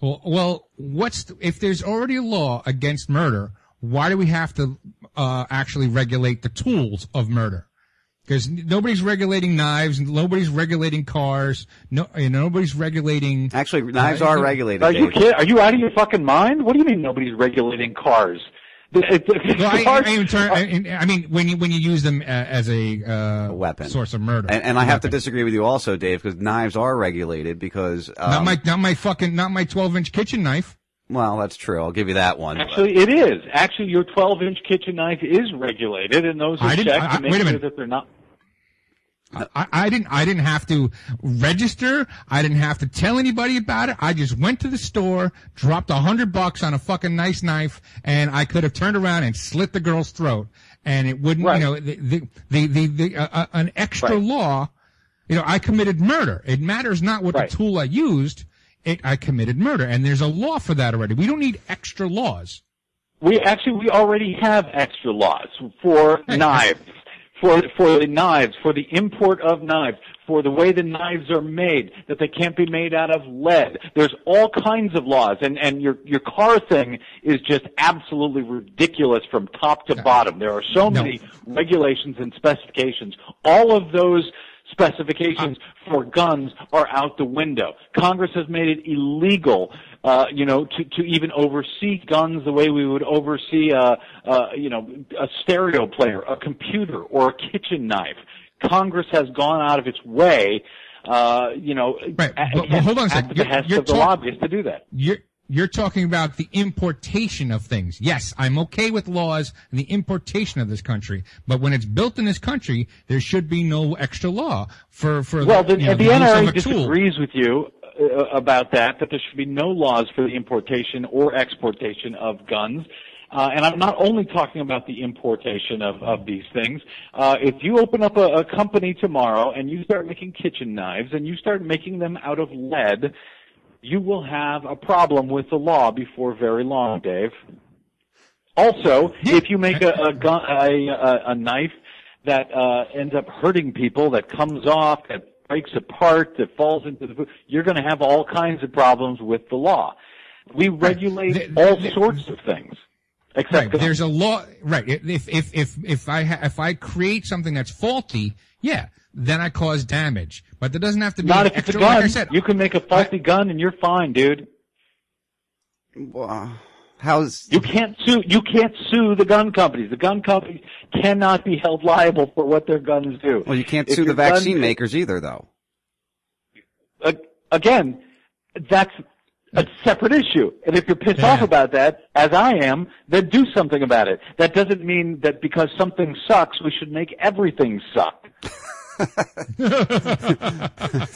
Speaker 6: Well, well, what's the, if there's already a law against murder? Why do we have to uh, actually regulate the tools of murder? Because nobody's regulating knives, and nobody's regulating cars, no, you know, nobody's regulating.
Speaker 4: Actually, knives are regulated.
Speaker 17: Are you kidding? Are you out of your fucking mind? What do you mean nobody's regulating cars? The- the-
Speaker 6: Well, I,
Speaker 17: cars-
Speaker 6: I, turn, I, I mean, when you when you use them uh, as a, uh,
Speaker 4: weapon
Speaker 6: source of murder,
Speaker 4: And, and I have to disagree with you also, Dave, because knives are regulated because. Um,
Speaker 6: not my not my fucking not my twelve inch kitchen knife.
Speaker 4: Well, that's true. I'll give you that one.
Speaker 17: Actually, it is. Actually, your 12-inch kitchen knife is regulated, and those are
Speaker 6: I didn't-
Speaker 17: checked
Speaker 6: I-
Speaker 17: to make
Speaker 6: wait a
Speaker 17: sure
Speaker 6: minute.
Speaker 17: that they're not.
Speaker 6: I, I didn't I didn't have to register. I didn't have to tell anybody about it. I just went to the store, dropped a hundred bucks on a fucking nice knife, and I could have turned around and slit the girl's throat, and it wouldn't. You know, the the the, the, the uh, uh, an extra law. You know, I committed murder. It matters not what the tool I used. It I committed murder, and there's a law for that already. We don't need extra laws.
Speaker 17: We actually we already have extra laws for knives, for for the knives, for the import of knives, for the way the knives are made, that they can't be made out of lead. There's all kinds of laws, and and your your car thing is just absolutely ridiculous from top to bottom. There are so many regulations and specifications. All of those specifications uh. for guns are out the window. Congress has made it illegal, uh, you know, to, to even oversee guns the way we would oversee a, a, you know, a stereo player, a computer, or a kitchen knife. Congress has gone out of its way, uh, you know, at,
Speaker 6: but- but hold on a
Speaker 17: at
Speaker 6: second.
Speaker 17: the
Speaker 6: You're-
Speaker 17: behest
Speaker 6: you're
Speaker 17: of the
Speaker 6: talk-
Speaker 17: lobbyists to do that.
Speaker 6: You're you're talking about the importation of things. Yes, I'm okay with laws and the importation of this country, but when it's built in this country, there should be no extra law for for
Speaker 17: Well,
Speaker 6: the,
Speaker 17: the,
Speaker 6: know,
Speaker 17: the
Speaker 6: of
Speaker 17: NRA
Speaker 6: a tool.
Speaker 17: disagrees with you uh, about that, that there should be no laws for the importation or exportation of guns. Uh, and I'm not only talking about the importation of, of these things. Uh, if you open up a, a company tomorrow and you start making kitchen knives and you start making them out of lead, you will have a problem with the law before very long, Dave. Also, if you make a, a, gun, a, a, a knife that uh, ends up hurting people, that comes off, that breaks apart, that falls into the food, you're going to have all kinds of problems with the law. We regulate all sorts of things. Except
Speaker 6: Right, there's a law. Right, if if if if I ha- if I create something that's faulty, yeah, then I cause damage. But there doesn't have to be
Speaker 17: Not
Speaker 6: an
Speaker 17: if it's a gun.
Speaker 6: Like I said,
Speaker 17: you can make a faulty gun and you're fine, dude.
Speaker 4: How's
Speaker 17: you can't sue? You can't sue the gun companies. The gun companies cannot be held liable for what their guns do.
Speaker 4: Well, you can't
Speaker 17: If
Speaker 4: sue the
Speaker 17: your gun-
Speaker 4: vaccine makers either, though.
Speaker 17: Again, that's a separate issue. And if you're pissed off about that, as I am, then do something about it. That doesn't mean that because something sucks, we should make everything suck.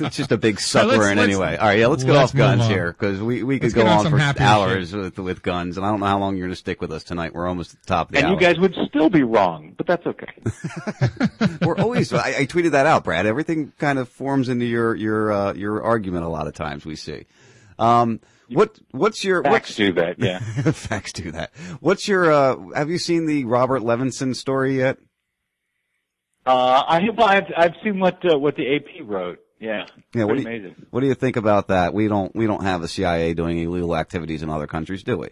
Speaker 4: it's just a big suck
Speaker 17: let's-
Speaker 4: in anyway. All right, yeah, let's get
Speaker 17: let's
Speaker 4: off guns
Speaker 17: on.
Speaker 4: here because we, we could
Speaker 17: Let's
Speaker 4: go
Speaker 17: get on
Speaker 4: on for
Speaker 17: happier
Speaker 4: hours with, with guns, and I don't know how long you're going to stick with us tonight. We're almost at the top of the
Speaker 17: And
Speaker 4: hour.
Speaker 17: you guys would still be wrong, but that's okay.
Speaker 4: We're always. I, I tweeted that out, Brad. Everything kind of forms into your your uh, your argument. A lot of times we see. Um, what what's your
Speaker 17: Facts
Speaker 4: what's,
Speaker 17: do that, yeah.
Speaker 4: facts do that. What's your? Uh, have you seen the Robert Levinson story yet?
Speaker 17: Uh, I have, I've, I've seen what, uh, what the AP wrote. Yeah.
Speaker 4: Yeah, what
Speaker 17: Pretty
Speaker 4: do you, what do you think about that? We don't we don't have the CIA doing illegal activities in other countries, do we?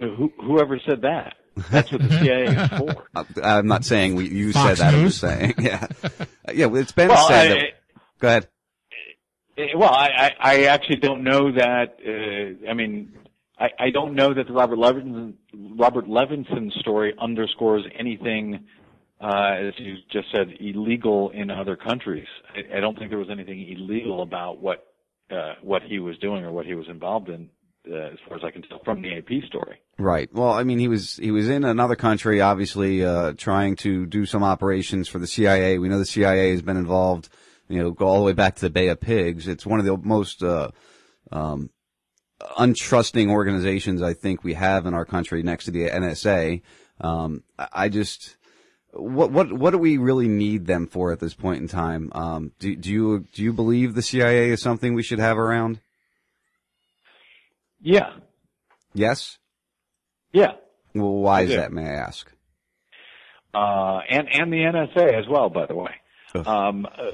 Speaker 17: Who, whoever said that? That's what the CIA is for.
Speaker 4: Uh, I'm not saying we, you
Speaker 17: Fox
Speaker 4: said that. I'm just saying, yeah, yeah. It's been
Speaker 17: Well,
Speaker 4: said.
Speaker 17: I-
Speaker 4: that, go ahead.
Speaker 17: Eh, Well, I, I, I actually don't know that. Uh, I mean, I, I don't know that the Robert Levinson Robert Levinson story underscores anything, uh, as you just said, illegal in other countries. I, I don't think there was anything illegal about what uh, what he was doing or what he was involved in, uh, as far as I can tell from the AP story.
Speaker 4: Right. Well, I mean, he was he was in another country, obviously uh, trying to do some operations for the CIA. We know the CIA has been involved you know, go all the way back to the Bay of Pigs. It's one of the most, uh, um, untrusting organizations I think we have in our country next to the NSA. Um, I I just, what, what, what do we really need them for at this point in time? Um, do, do you, do you believe the CIA is something we should have around?
Speaker 17: Yeah.
Speaker 4: Yes?
Speaker 17: Yeah.
Speaker 4: Well, why
Speaker 17: I
Speaker 4: is
Speaker 17: do.
Speaker 4: that, may I ask?
Speaker 17: uh, and and the NSA as well, by the way, um, uh,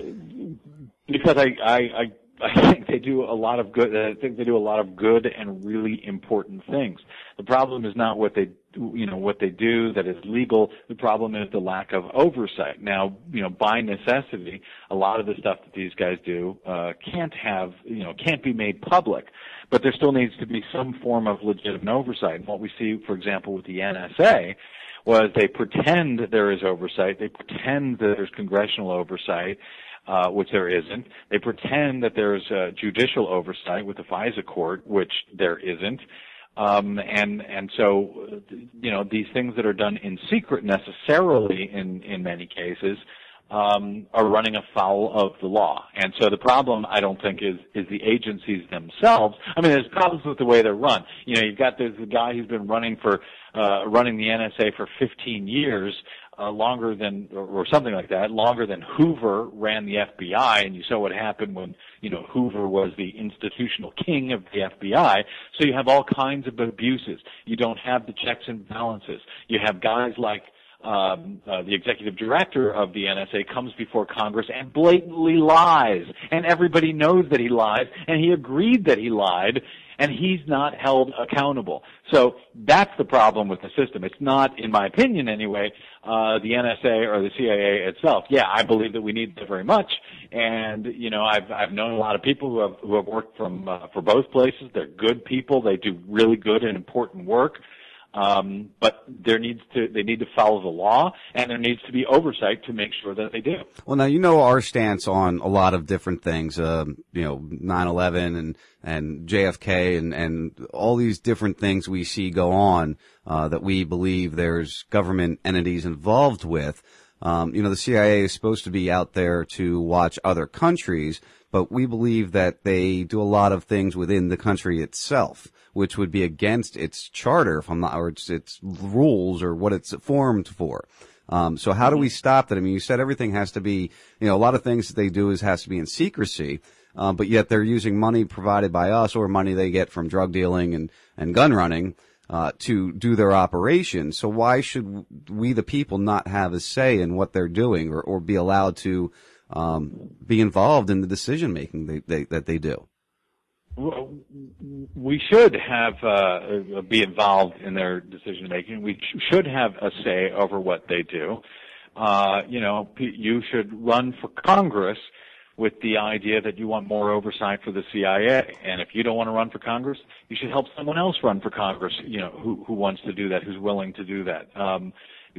Speaker 17: because I, I I I think they do a lot of good. I think they do a lot of good and really important things. The problem is not what they you know what they do that is legal. The problem is the lack of oversight. Now you know by necessity, a lot of the stuff that these guys do uh, can't have you know can't be made public. But there still needs to be some form of legitimate oversight. And what we see, for example, with the NSA was they pretend there is oversight. They pretend that there's congressional oversight, uh, which there isn't. They pretend that there's uh, judicial oversight with the FISA court, which there isn't. Um, and and so, you know, these things that are done in secret necessarily, in in many cases, um, are running afoul of the law. And so the problem, I don't think, is is the agencies themselves. I mean, there's problems with the way they're run. You know, you've got this guy who's been running for uh, running the NSA for 15 years, uh, longer than or, or something like that, longer than Hoover ran the FBI. And you saw what happened when you know Hoover was the institutional king of the FBI. So you have all kinds of abuses. You don't have the checks and balances. You have guys like um, uh, the executive director of the NSA comes before Congress and blatantly lies, and everybody knows that he lies, and he agreed that he lied, and he's not held accountable. So that's the problem with the system. It's not, in my opinion anyway, uh, the NSA or the CIA itself. Yeah, I believe that we need that very much, and you know, I've I've known a lot of people who have who have worked from uh, for both places. They're good people. They do really good and important work. Um, but there needs to they need to follow the law, and there needs to be oversight to make sure that they do.
Speaker 4: Well, now you know our stance on a lot of different things. Um, you know, 9/11 and and JFK and and all these different things we see go on uh, that we believe there's government entities involved with. Um, you know, the CIA is supposed to be out there to watch other countries, but we believe that they do a lot of things within the country itself, which would be against its charter, if I'm not, or its, its rules or what it's formed for. Um, so how do we stop that? I mean, you said everything has to be, you know, a lot of things that they do is has to be in secrecy, uh, but yet they're using money provided by us or money they get from drug dealing and, and gun running, uh, to do their operation. So why should we, the people, not have a say in what they're doing or, or be allowed to, um, be involved in the decision making they, they, that they do?
Speaker 17: Well, we should have uh, be involved in their decision making. We should have a say over what they do. Uh, you know, you should run for Congress with the idea that you want more oversight for the CIA. And if you don't want to run for Congress, you should help someone else run for Congress. You know, who who wants to do that, who's willing to do that. Um,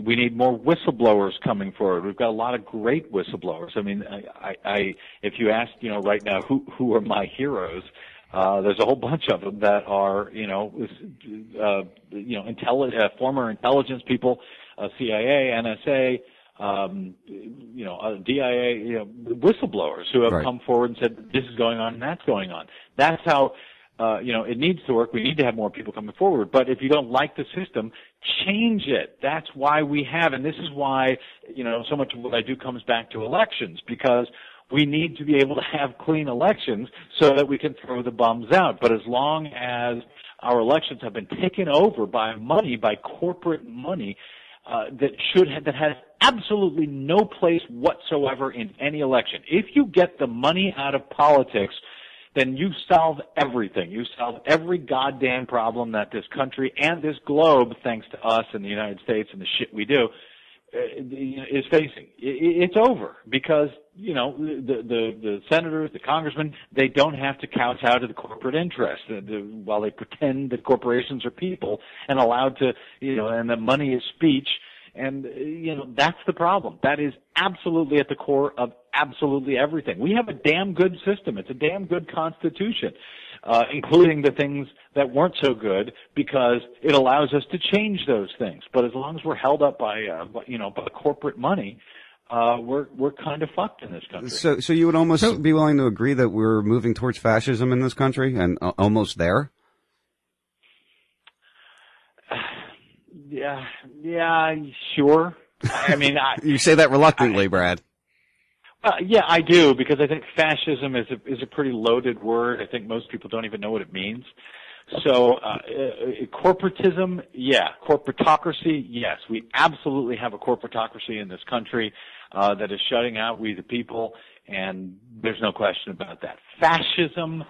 Speaker 17: we need more whistleblowers coming forward. We've got a lot of great whistleblowers. I mean, I, I, I if you ask, you know, right now, who who are my heroes? Uh, there's a whole bunch of them that are, you know, uh, you know, intelli- uh, former intelligence people, uh, CIA, NSA, um, you know, uh, DIA, you know, whistleblowers who have
Speaker 4: Right.
Speaker 17: come forward and said this is going on and that's going on. That's how, uh, you know, it needs to work. We need to have more people coming forward. But if you don't like the system, change it. That's why we have, and this is why, you know, so much of what I do comes back to elections because we need to be able to have clean elections so that we can throw the bums out. But as long as our elections have been taken over by money, by corporate money, uh, that should have, that has absolutely no place whatsoever in any election. If you get the money out of politics, then you solve everything. You solve every goddamn problem that this country and this globe, thanks to us in the United States and the shit we do, uh, is facing. It's over because you know the the the senators, the congressmen, they don't have to kowtow to the corporate interest while they pretend that corporations are people and allowed to you know and that money is speech. And uh, you know that's the problem. That is absolutely at the core of absolutely everything. We have a damn good system. It's a damn good constitution, uh, including the things that weren't so good because it allows us to change those things. But as long as we're held up by, uh, you know, by corporate money, uh, we're we're kind of fucked in this country.
Speaker 4: So, so you would almost be willing to agree that we're moving towards fascism in this country and uh, almost there?
Speaker 17: Yeah, yeah, sure. I mean, I,
Speaker 4: You say that reluctantly, Brad.
Speaker 17: Uh, yeah, I do because I think fascism is a is a pretty loaded word. I think most people don't even know what it means. So, uh, uh, corporatism, yeah, corporatocracy, yes, we absolutely have a corporatocracy in this country uh, that is shutting out we the people, and there's no question about that. Fascism,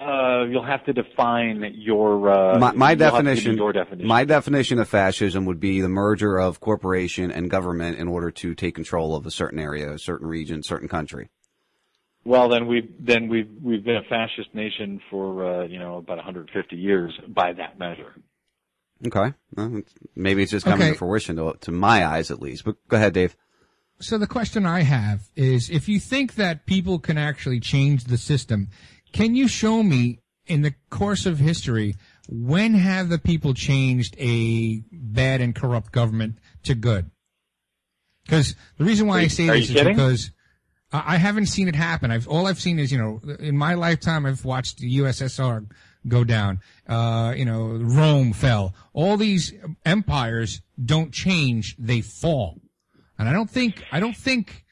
Speaker 17: uh, you'll have to define your uh,
Speaker 4: my, my
Speaker 17: you'll have to give me
Speaker 4: definition,
Speaker 17: your definition.
Speaker 4: my definition of fascism would be the merger of corporation and government in order to take control of a certain area, a certain region, certain country.
Speaker 17: Well, then we've then we've we've been a fascist nation for uh, you know about 150 years by that measure.
Speaker 4: Okay, well, it's- maybe it's just coming
Speaker 6: Okay.
Speaker 4: to fruition, to, to my eyes at least. But go ahead, Dave.
Speaker 6: So the question I have is, if you think that people can actually change the system, can you show me in the course of history when have the people changed a bad and corrupt government to good? Because the reason why
Speaker 17: Are
Speaker 6: I say this is
Speaker 17: kidding?
Speaker 6: because I I haven't seen it happen. I've all I've seen is you know in my lifetime I've watched the USSR go down. Uh, you know Rome fell. All these empires don't change; they fall. And I don't think I don't think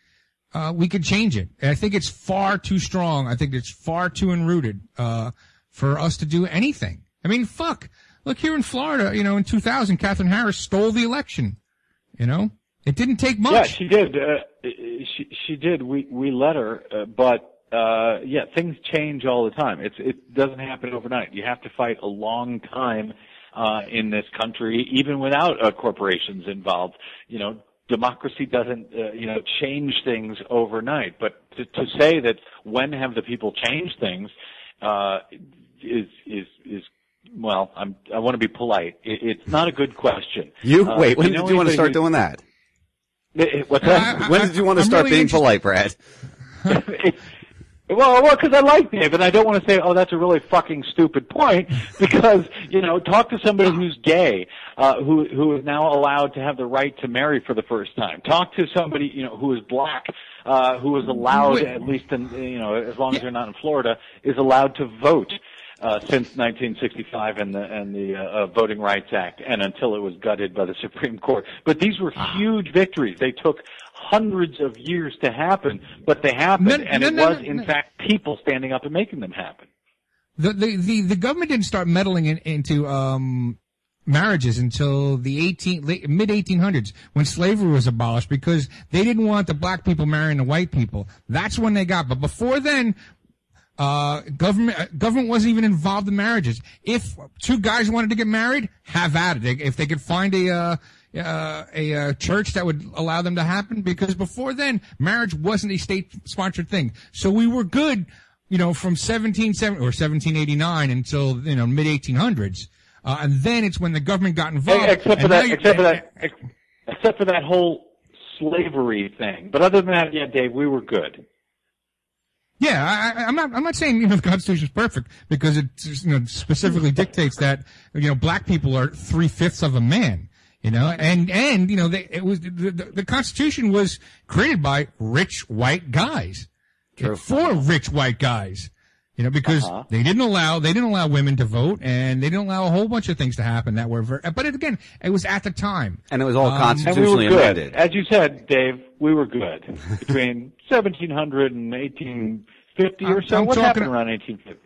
Speaker 6: uh, we could change it. I think it's far too strong. I think it's far too enrooted uh, for us to do anything. I mean, fuck. Look here in Florida. You know, in 2000, Katherine Harris stole the election. You know, it didn't take much.
Speaker 17: Yeah, she did. Uh, she she did. We we let her, uh, but uh, yeah, things change all the time. It's it doesn't happen overnight. You have to fight a long time uh, in this country, even without uh, corporations involved. You know, democracy doesn't uh, you know change things overnight. But to, to say that when have the people changed things uh, is is is well, I'm I want to be polite. It, it's not a good question.
Speaker 4: You
Speaker 17: Uh,
Speaker 4: wait. When
Speaker 17: know
Speaker 4: did you want to start
Speaker 17: who-
Speaker 4: doing that?
Speaker 17: Eh, What's that?
Speaker 4: when did you want to
Speaker 17: I'm
Speaker 4: start
Speaker 17: really
Speaker 4: being
Speaker 17: interested-
Speaker 4: polite, Brad?
Speaker 17: Well, well, because I like Dave, and I don't want to say, "Oh, that's a really fucking stupid point," because you know, talk to somebody who's gay, uh, who who is now allowed to have the right to marry for the first time. Talk to somebody you know who is black, uh, who is allowed, at least in you know, as long as you're not in Florida, is allowed to vote. Uh, since 1965 and the and the uh, uh, Voting Rights Act, and until it was gutted by the Supreme Court. But these were huge victories. They took hundreds of years to happen, but they happened,
Speaker 6: No,
Speaker 17: and
Speaker 6: no,
Speaker 17: it
Speaker 6: no,
Speaker 17: was in fact people standing up and making them happen.
Speaker 6: The, the, the, the government didn't start meddling in, into, um, marriages until the 18, late, mid 1800s when slavery was abolished because they didn't want the black people marrying the white people. That's when they got, but before then, uh, government, uh, government wasn't even involved in marriages. If two guys wanted to get married, have at it. They- If they could find a, uh, uh, a uh, church that would allow them to happen, because before then, marriage wasn't a state-sponsored thing. So we were good, you know, from 1770 or 1789 until you know mid 1800s, uh, and then it's when the government got involved.
Speaker 17: except for that, except for that, except for that whole slavery thing. But other than that, yeah, Dave, we were good.
Speaker 6: Yeah, I, I'm not. I'm not saying you know the Constitution is perfect because it you know specifically dictates that you know black people are three fifths of a man. You know, and and you know they, it was the, the, the Constitution was created by rich white guys for rich white guys. You know, because
Speaker 17: Uh-huh.
Speaker 6: they didn't allow they didn't allow women to vote, and they didn't allow a whole bunch of things to happen that were. Very, but it, again, it was at the time,
Speaker 4: and it was all
Speaker 6: Um,
Speaker 17: And we were good. As you said, Dave, we were good. Between 1700 and 1850 or
Speaker 6: I'm-
Speaker 17: so.
Speaker 6: I'm
Speaker 17: what
Speaker 6: talking-
Speaker 17: happened around 1850?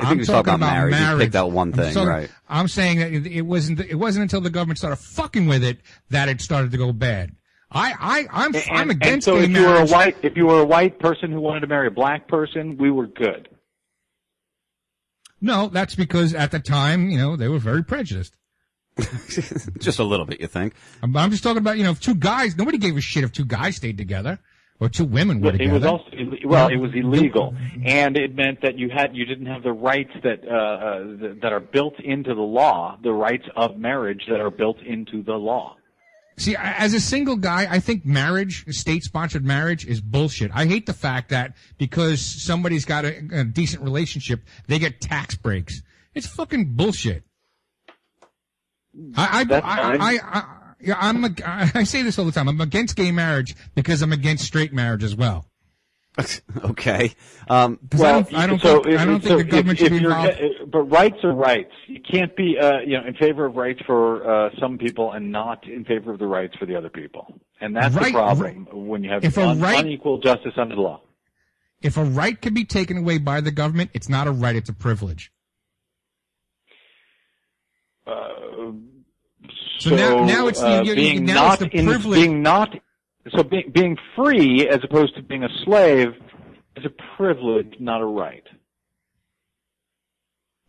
Speaker 4: I think he was talking about marriage. He picked out one
Speaker 6: I'm
Speaker 4: thing,
Speaker 6: talking-
Speaker 4: right?
Speaker 6: I'm saying that it it wasn't. It wasn't until the government started fucking with it that it started to go bad. I, I, I'm,
Speaker 17: And,
Speaker 6: I'm against.
Speaker 17: and
Speaker 6: against
Speaker 17: so
Speaker 6: gay
Speaker 17: if you were a white, if you were a white person who wanted to marry a black person, we were good.
Speaker 6: No, that's because at the time, you know, they were very prejudiced.
Speaker 4: Just a little bit, you think?
Speaker 6: I'm, I'm just talking about, you know, if two guys. Nobody gave a shit if two guys stayed together or two women were
Speaker 17: But it was also well, it was illegal, and it meant that you had you didn't have the rights that uh, uh, that are built into the law, the rights of marriage that are built into the law.
Speaker 6: See, as a single guy, I think marriage, state-sponsored marriage, is bullshit. I hate the fact that because somebody's got a, a decent relationship, they get tax breaks. It's fucking bullshit. I, I,
Speaker 17: That's
Speaker 6: I,
Speaker 17: fine.
Speaker 6: I, I, Yeah, I'm. ag- I say this all the time. I'm against gay marriage because I'm against straight marriage as well.
Speaker 4: okay. Um,
Speaker 6: 'Cause I don't, I don't
Speaker 17: so
Speaker 6: think, I don't think
Speaker 17: so
Speaker 6: the government
Speaker 17: if,
Speaker 6: should
Speaker 17: if you're,
Speaker 6: involved.
Speaker 17: uh, But rights are rights. You can't be, uh, you know, in favor of rights for uh, some people and not in favor of the rights for the other people. And that's
Speaker 6: Right,
Speaker 17: the problem when you have
Speaker 6: If a
Speaker 17: un-
Speaker 6: right-
Speaker 17: unequal justice under the law.
Speaker 6: If a right can be taken away by the government, it's not a right; it's a privilege.
Speaker 17: Uh,
Speaker 6: So now- now it's the-
Speaker 17: uh,
Speaker 6: you- you-
Speaker 17: being
Speaker 6: now
Speaker 17: not
Speaker 6: it's the
Speaker 17: in,
Speaker 6: privilege-
Speaker 17: being not so being being free as opposed to being a slave is a privilege, not a right.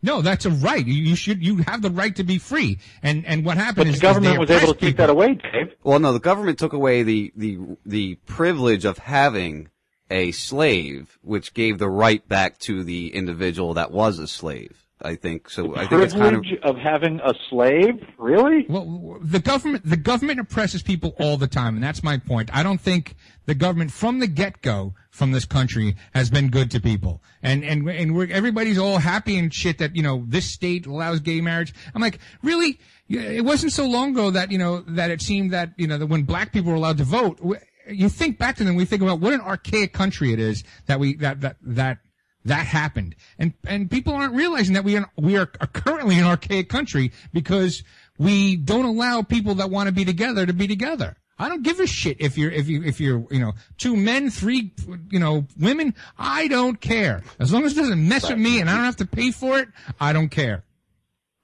Speaker 6: No, that's a right. You, you should. You have the right to be free. And and what happened
Speaker 17: But
Speaker 6: is
Speaker 17: the government
Speaker 6: is
Speaker 17: was able to
Speaker 6: oppressed
Speaker 17: take
Speaker 6: people.
Speaker 17: that away, Dave.
Speaker 4: Well, no, the government took away the, the, the privilege of having a slave, which gave the right back to the individual that was a slave. I think so. I think it's kind of
Speaker 17: Privilege of having a slave, really?
Speaker 6: Well, the government the government oppresses people all the time, and that's my point. I don't think the government from the get go from this country has been good to people, and and and we're, everybody's all happy and shit that you know this state allows gay marriage. I'm like, really? It wasn't so long ago that you know that it seemed that you know that when black people were allowed to vote. w- You think back to them, we think about what an archaic country it is that we that that that that happened. And and people aren't realizing that we are we are currently an archaic country because we don't allow people that want to be together to be together. I don't give a shit if you're if you if you're you know two men, three you know women. I don't care as long as it doesn't mess with me and I don't have to pay for it. I don't care.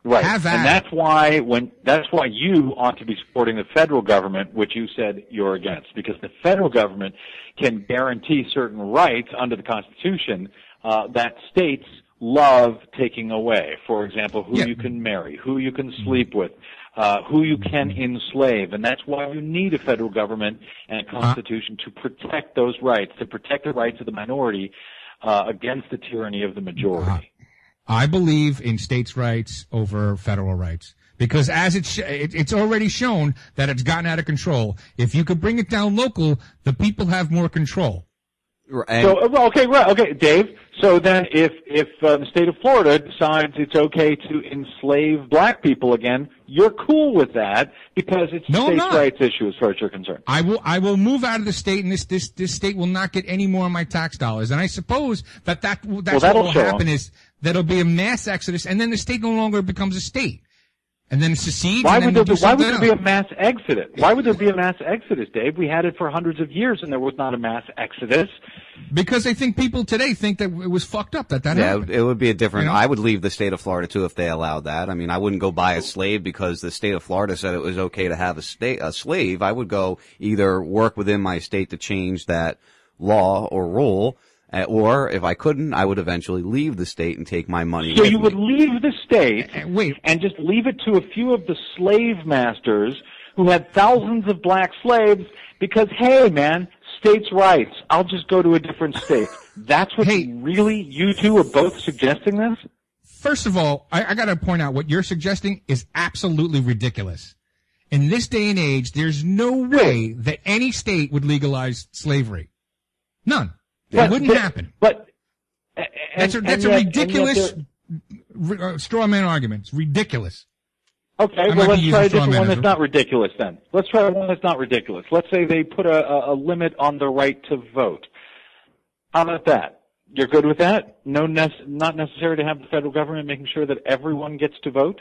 Speaker 17: Right. And that's why when that's why you ought to be supporting the federal government, which you said you're against, because the federal government can guarantee certain rights under the Constitution uh, that states love taking away. For example, who you can marry, who you can sleep with, uh, who you can enslave, and that's why you need a federal government and a constitution to protect those rights, to protect the rights of the minority uh, against the tyranny of the majority.
Speaker 6: I believe in states' rights over federal rights because as it's sh- it, it's already shown that it's gotten out of control. If you could bring it down local, the people have more control.
Speaker 17: So uh, okay, right, okay, Dave. So then, if if uh, the state of Florida decides it's okay to enslave black people again, you're cool with that because it's
Speaker 6: No, I'm
Speaker 17: states' rights issue as far as you're concerned.
Speaker 6: I will I will move out of the state, and this this this state will not get any more of my tax dollars. And I suppose that that that's what
Speaker 17: that'll
Speaker 6: happen
Speaker 17: show
Speaker 6: happen
Speaker 17: 'em.
Speaker 6: is that'll be a mass exodus, and then the state no longer becomes a state, and then it secedes.
Speaker 17: Why
Speaker 6: and
Speaker 17: would
Speaker 6: then
Speaker 17: there
Speaker 6: we'll
Speaker 17: be, why would
Speaker 6: something
Speaker 17: there be a mass exodus? Why would there be a mass exodus, Dave? We had it for hundreds of years, and there was not a mass exodus.
Speaker 6: Because I think people today think that it was fucked up that that
Speaker 4: yeah,
Speaker 6: happened.
Speaker 4: it would be a different.
Speaker 6: You know?
Speaker 4: I would leave the state of Florida too if they allowed that. I mean, I wouldn't go buy a slave because the state of Florida said it was okay to have a state a slave. I would go either work within my state to change that law or rule, uh, or if I couldn't, I would eventually leave the state and take my money.
Speaker 17: So
Speaker 4: with
Speaker 17: you
Speaker 4: me.
Speaker 17: would leave the state and just leave it to a few of the slave masters who had thousands of black slaves because, hey, man, states' rights. I'll just go to a different state. That's what really you two are both suggesting this?
Speaker 6: First of all, I, I got to point out what you're suggesting is absolutely ridiculous. In this day and age, there's no way that any state would legalize slavery. None.
Speaker 17: But
Speaker 6: it wouldn't
Speaker 17: the-
Speaker 6: happen.
Speaker 17: But
Speaker 6: that's a, that's
Speaker 17: and
Speaker 6: a
Speaker 17: yet- and yet
Speaker 6: ridiculous uh, straw man argument. It's ridiculous.
Speaker 17: Okay,
Speaker 6: I
Speaker 17: well, let's try a different one that's
Speaker 6: a-
Speaker 17: not ridiculous then. Let's try one that's not ridiculous. Let's say they put a, a, a limit on the right to vote. How about that? You're good with that? No, nec- not necessary to have the federal government making sure that everyone gets to vote?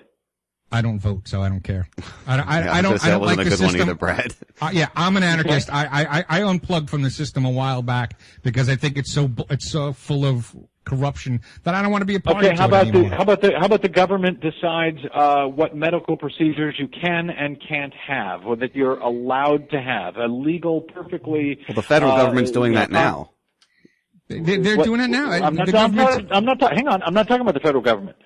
Speaker 6: I don't vote, so I don't care. I, I,
Speaker 4: Yeah,
Speaker 6: I don't.
Speaker 4: I was gonna
Speaker 6: I don't like
Speaker 4: wasn't a
Speaker 6: the
Speaker 4: good one
Speaker 6: system.
Speaker 4: either, Brad.
Speaker 6: Uh, yeah, I'm an anarchist. I, I, I- I unplugged from the system a while back because I think it's so it's so full of corruption that I don't want to be a part
Speaker 17: Okay,
Speaker 6: of
Speaker 17: how
Speaker 6: it
Speaker 17: about the how about the how about the government decides uh, what medical procedures you can and can't have, or that you're allowed to have a legal, perfectly.
Speaker 4: Well, the federal
Speaker 17: uh,
Speaker 4: government's doing
Speaker 17: you
Speaker 4: that now.
Speaker 6: They, they're
Speaker 17: What-
Speaker 6: doing it now.
Speaker 17: I'm not,
Speaker 6: The
Speaker 17: I'm not, I'm not ta- hang on. I'm not talking about the federal government, wh-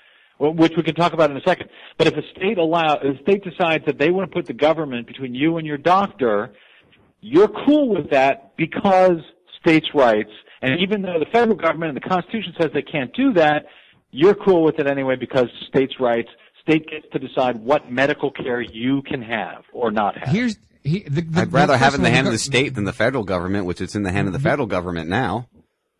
Speaker 17: which we can talk about in a second. But if a state allow, if a state decides that they want to put the government between you and your doctor, you're cool with that because states' rights. And even though the federal government and the Constitution says they can't do that, you're cool with it anyway because states' rights. State gets to decide what medical care you can have or not have.
Speaker 6: Here's he, the, the,
Speaker 4: I'd rather
Speaker 6: the-
Speaker 4: have it in the hand of
Speaker 6: the
Speaker 4: the state than the federal government, which it's in the hand of the mm-hmm. federal government now.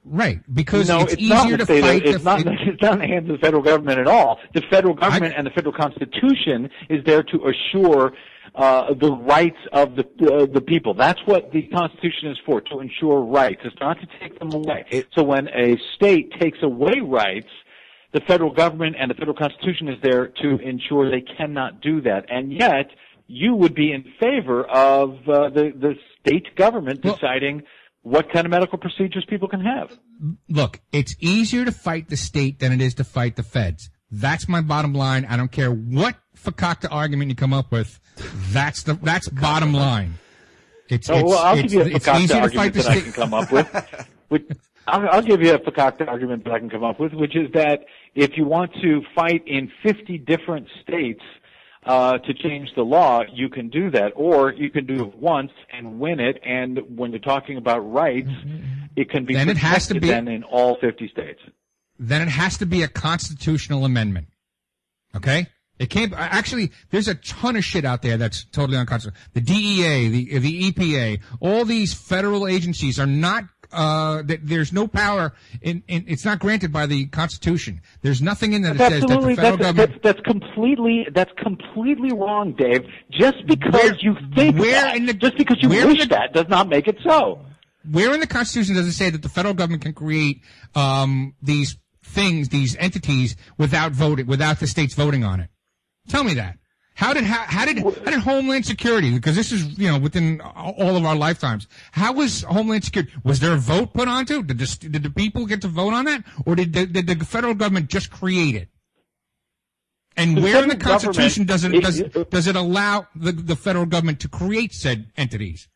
Speaker 6: Right, because
Speaker 17: no,
Speaker 6: it's,
Speaker 17: it's, not
Speaker 6: easier to fight.
Speaker 17: It's
Speaker 6: the,
Speaker 17: not.
Speaker 6: it-
Speaker 17: it's not in the hands of the federal government at all. The federal government and the federal constitution is there to assure uh, the rights of the uh, the people. That's what the Constitution is for, to ensure rights. It's not to take them away. so when a state takes away rights, the federal government and the federal Constitution is there to ensure they cannot do that. And yet, you would be in favor of uh, the the state government deciding what kind of medical procedures people can have.
Speaker 6: Look, it's easier to fight the state than it is to fight the feds. That's my bottom line. I don't care what fakakta argument you come up with. That's the that's bottom line. It's,
Speaker 17: Oh,
Speaker 6: it's,
Speaker 17: well, I'll
Speaker 6: it's,
Speaker 17: give you a fakakta
Speaker 6: easier to
Speaker 17: argument
Speaker 6: fight the
Speaker 17: that I
Speaker 6: state.
Speaker 17: can come up with. Which, I'll, I'll give you a fakakta argument that I can come up with, which is that if you want to fight in 50 different states uh, to change the law, you can do that, or you can do it once and win it. And when you're talking about rights, it can be
Speaker 6: Then it has to be-
Speaker 17: then in all 50 states.
Speaker 6: then it has to be a constitutional amendment. Okay? It can't, actually, there's a ton of shit out there that's totally unconstitutional. The DEA, the, the EPA, all these federal agencies are not, uh, th- there's no power in, in, it's not granted by the Constitution. There's nothing in there that
Speaker 17: That's
Speaker 6: says that the federal
Speaker 17: that's,
Speaker 6: government,
Speaker 17: that's, that's completely that's completely wrong, Dave. Just because you think
Speaker 6: where
Speaker 17: that,
Speaker 6: in the-
Speaker 17: just because you
Speaker 6: where
Speaker 17: wish
Speaker 6: the-
Speaker 17: that does not make it so.
Speaker 6: where in the Constitution does it say that the federal government can create, um, these things, these entities without voting, without the states voting on it? Tell me that. How did how, how did how did Homeland Security? Because this is you know within all of our lifetimes. How was Homeland Security? Was there a vote put onto? Did the, did the people get to vote on that, or did the, did the federal government just create it? And
Speaker 17: The
Speaker 6: where in the Constitution does it does does it allow the the federal government to create said entities?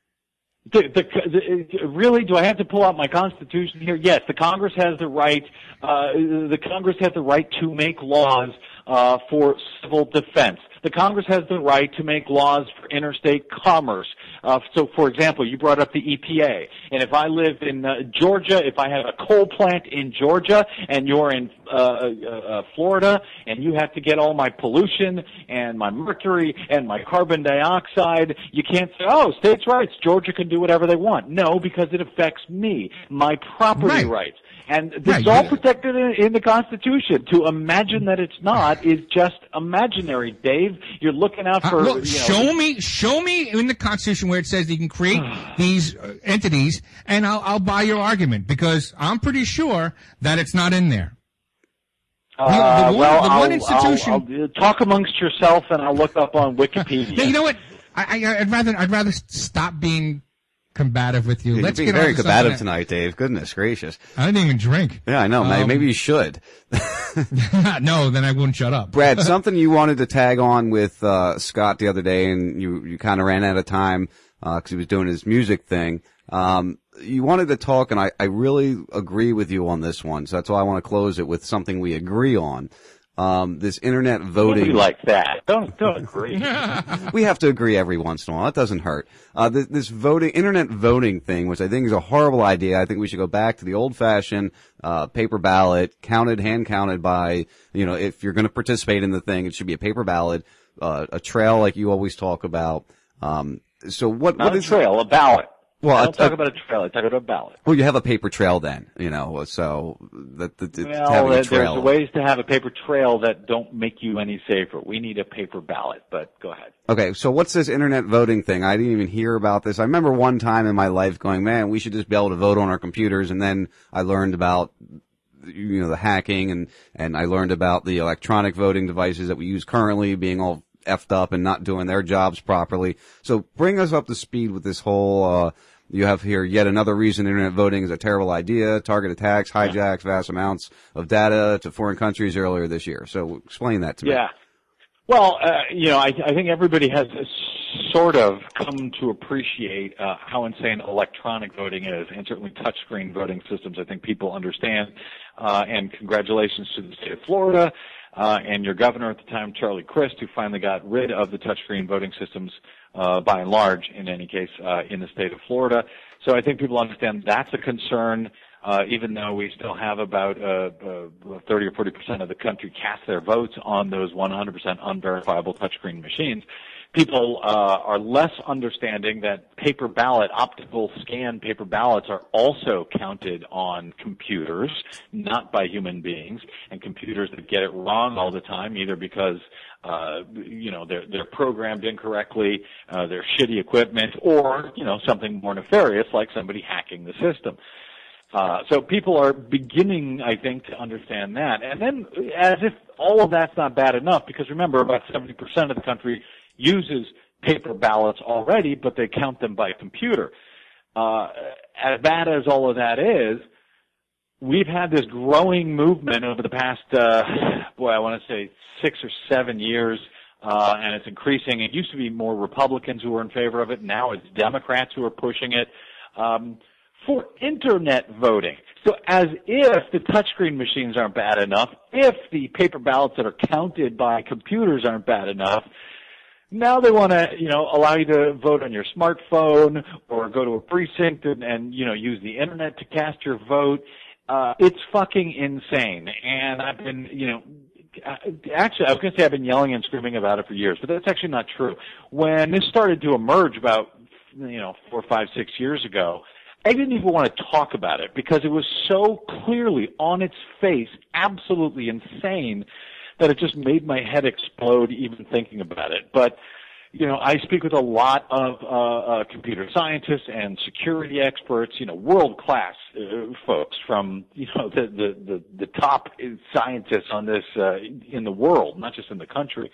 Speaker 17: The, the, the, really, do I have to pull out my Constitution here? Yes, the Congress has the right. Uh, the Congress has the right to make laws uh, for civil defense. The Congress has the right to make laws for interstate commerce. Uh, so, for example, you brought up the EPA, and if I live in uh, Georgia, if I have a coal plant in Georgia, and you're in uh, uh, uh, Florida, and you have to get all my pollution and my mercury and my carbon dioxide, you can't say, "Oh, states' rights. Georgia can do whatever they want." No, because it affects me, my property
Speaker 6: Right.
Speaker 17: rights. And this
Speaker 6: Right,
Speaker 17: is all protected in, in the Constitution. To imagine that it's not is just imaginary, Dave. You're looking out
Speaker 6: Uh,
Speaker 17: for.
Speaker 6: look,
Speaker 17: you know,
Speaker 6: show me, show me in the Constitution where it says you can create these uh, entities, and I'll, I'll buy your argument because I'm pretty sure that it's not in there.
Speaker 17: Uh,
Speaker 6: the one-
Speaker 17: well,
Speaker 6: the
Speaker 17: I'll,
Speaker 6: institution-
Speaker 17: I'll, I'll talk amongst yourself, and I'll look up on Wikipedia.
Speaker 6: You know what? I, I, I'd rather, I'd rather stop being combative with you.
Speaker 4: You're
Speaker 6: Let's
Speaker 4: being
Speaker 6: get on
Speaker 4: very
Speaker 6: to
Speaker 4: combative
Speaker 6: something
Speaker 4: tonight, Dave. Goodness gracious.
Speaker 6: I didn't even drink.
Speaker 4: Yeah, I know. Maybe,
Speaker 6: Um,
Speaker 4: maybe you should.
Speaker 6: no, then I wouldn't shut up.
Speaker 4: Brad, something you wanted to tag on with uh, Scott the other day, and you you kind of ran out of time because he was doing his music thing. Um, you wanted to talk, and I, I really agree with you on this one. So that's why I want to close it with something we agree on. Um, this internet voting.
Speaker 17: Nobody like that. Don't don't agree.
Speaker 4: we have to agree every once in a while. It doesn't hurt. Uh, this, this voting, internet voting thing, which I think is a horrible idea. I think we should go back to the old fashioned, uh, paper ballot, counted, hand counted by, you know, if you're going to participate in the thing, it should be a paper ballot, uh, a trail like you always talk about. Um, so what,
Speaker 17: Not
Speaker 4: what
Speaker 17: a
Speaker 4: is
Speaker 17: trail, a ballot.
Speaker 4: Well,
Speaker 17: I don't talk
Speaker 4: a-
Speaker 17: about a trail. I talk about a ballot.
Speaker 4: Well, you have a paper trail then, you know, so that, that, that
Speaker 17: Well,
Speaker 4: having a trail.
Speaker 17: there's ways to have a paper trail that don't make you any safer. We need a paper ballot, but go ahead.
Speaker 4: Okay, so what's this internet voting thing? I didn't even hear about this. I remember one time in my life going, man, we should just be able to vote on our computers. And then I learned about, you know, the hacking and, and I learned about the electronic voting devices that we use currently being all effed up and not doing their jobs properly. So bring us up to speed with this whole, uh, you have here yet another reason internet voting is a terrible idea. Target attacks, hijacks vast amounts of data to foreign countries earlier this year. So explain that to me.
Speaker 17: Yeah. Well, uh, you know, I, I think everybody has sort of come to appreciate uh, how insane electronic voting is, and certainly touchscreen voting systems. I think people understand. Uh, and congratulations to the state of Florida uh, and your governor at the time, Charlie Crist, who finally got rid of the touchscreen voting systems uh, by and large, in any case, uh, in the state of Florida. So I think people understand that's a concern. Uh, even though we still have about uh, uh, 30 or 40 percent of the country cast their votes on those 100 percent unverifiable touchscreen machines, people uh, are less understanding that paper ballot, optical scan paper ballots are also counted on computers, not by human beings, and computers that get it wrong all the time, either because uh, you know they're they're programmed incorrectly, uh, they're shitty equipment, or you know something more nefarious like somebody hacking the system. Uh, so people are beginning, I think, to understand that. And then, as if all of that's not bad enough, because remember, about 70% of the country uses paper ballots already, but they count them by computer. Uh, as bad as all of that is, we've had this growing movement over the past, uh, boy, I want to say six or seven years, uh, and it's increasing. It used to be more Republicans who were in favor of it. Now it's Democrats who are pushing it. Um, for internet voting. So as if the touchscreen machines aren't bad enough, if the paper ballots that are counted by computers aren't bad enough, now they want to, you know, allow you to vote on your smartphone or go to a precinct and, and you know, use the internet to cast your vote. Uh, it's fucking insane. And I've been, you know, actually, I was going to say I've been yelling and screaming about it for years, but that's actually not true. When this started to emerge about, you know, four, five, six years ago, I didn't even want to talk about it because it was so clearly on its face absolutely insane that it just made my head explode even thinking about it. But you know, I speak with a lot of uh, uh, computer scientists and security experts, you know, world class uh, folks from you know the, the the the top scientists on this uh, in the world, not just in the country,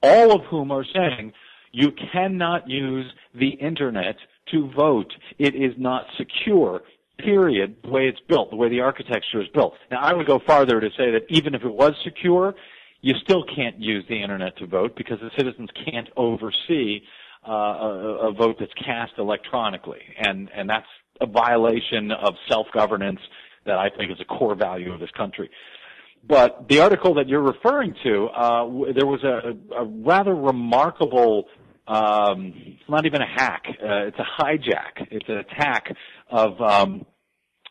Speaker 17: all of whom are saying you cannot use the internet to vote. It is not secure. Period. The way it's built, the way the architecture is built. Now, I would go farther to say that even if it was secure, you still can't use the internet to vote because the citizens can't oversee uh, a, a vote that's cast electronically, and and that's a violation of self-governance that I think is a core value of this country. But the article that you're referring to, uh, there was a, a rather remarkable um, it's not even a hack. Uh, it's a hijack. It's an attack of um,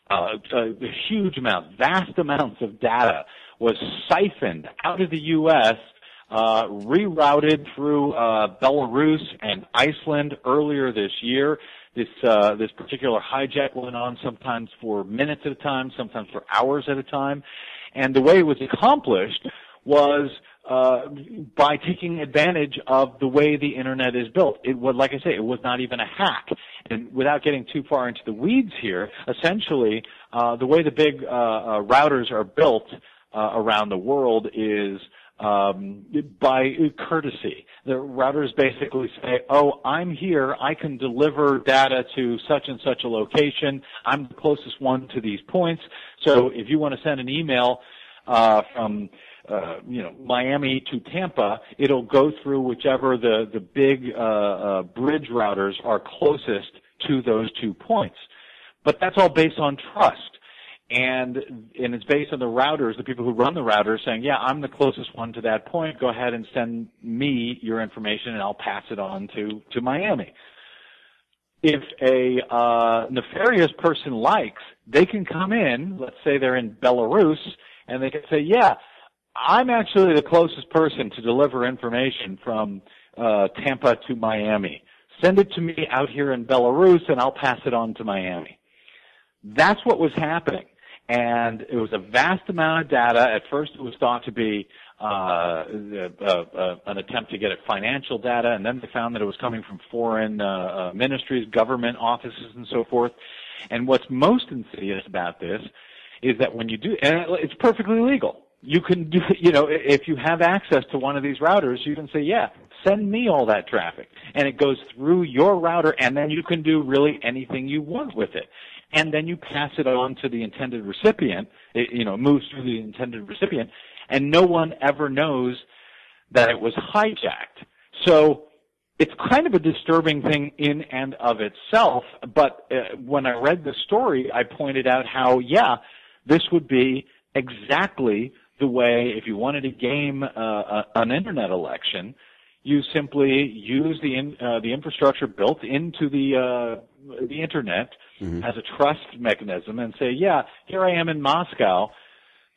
Speaker 17: uh, a huge amount, vast amounts of data was siphoned out of the U.S., uh, rerouted through uh, Belarus and Iceland earlier this year. This uh, this particular hijack went on sometimes for minutes at a time, sometimes for hours at a time, and the way it was accomplished was uh, by taking advantage of the way the internet is built. It was, like I say, it was not even a hack. And without getting too far into the weeds here, essentially, uh, the way the big uh, routers are built uh, around the world is um, by courtesy. The routers basically say, "Oh, I'm here. I can deliver data to such and such a location. I'm the closest one to these points. So if you want to send an email uh, from uh, you know, Miami to Tampa, it'll go through whichever the the big uh, uh, bridge routers are closest to those two points. But that's all based on trust, and and it's based on the routers, the people who run the routers, saying, yeah, I'm the closest one to that point. Go ahead and send me your information, and I'll pass it on to to Miami. If a uh, nefarious person likes, they can come in. Let's say they're in Belarus, and they can say, yeah, I'm actually the closest person to deliver information from uh, Tampa to Miami. Send it to me out here in Belarus, and I'll pass it on to Miami. That's what was happening, and it was a vast amount of data. At first, it was thought to be uh, uh, uh, an attempt to get at financial data, and then they found that it was coming from foreign uh, uh, ministries, government offices, and so forth. And what's most insidious about this is that when you do, and it's perfectly legal you can do, you know, if you have access to one of these routers, you can say, yeah, send me all that traffic. And it goes through your router and then you can do really anything you want with it. And then you pass it on to the intended recipient, it, you know, moves through the intended recipient and no one ever knows that it was hijacked. So it's kind of a disturbing thing in and of itself, but uh, when I read the story, I pointed out how, yeah, this would be exactly the way if you wanted to game uh, an internet election, you simply use the in, uh, the infrastructure built into the uh, the internet mm-hmm. as a trust mechanism, and say, yeah, here I am in Moscow.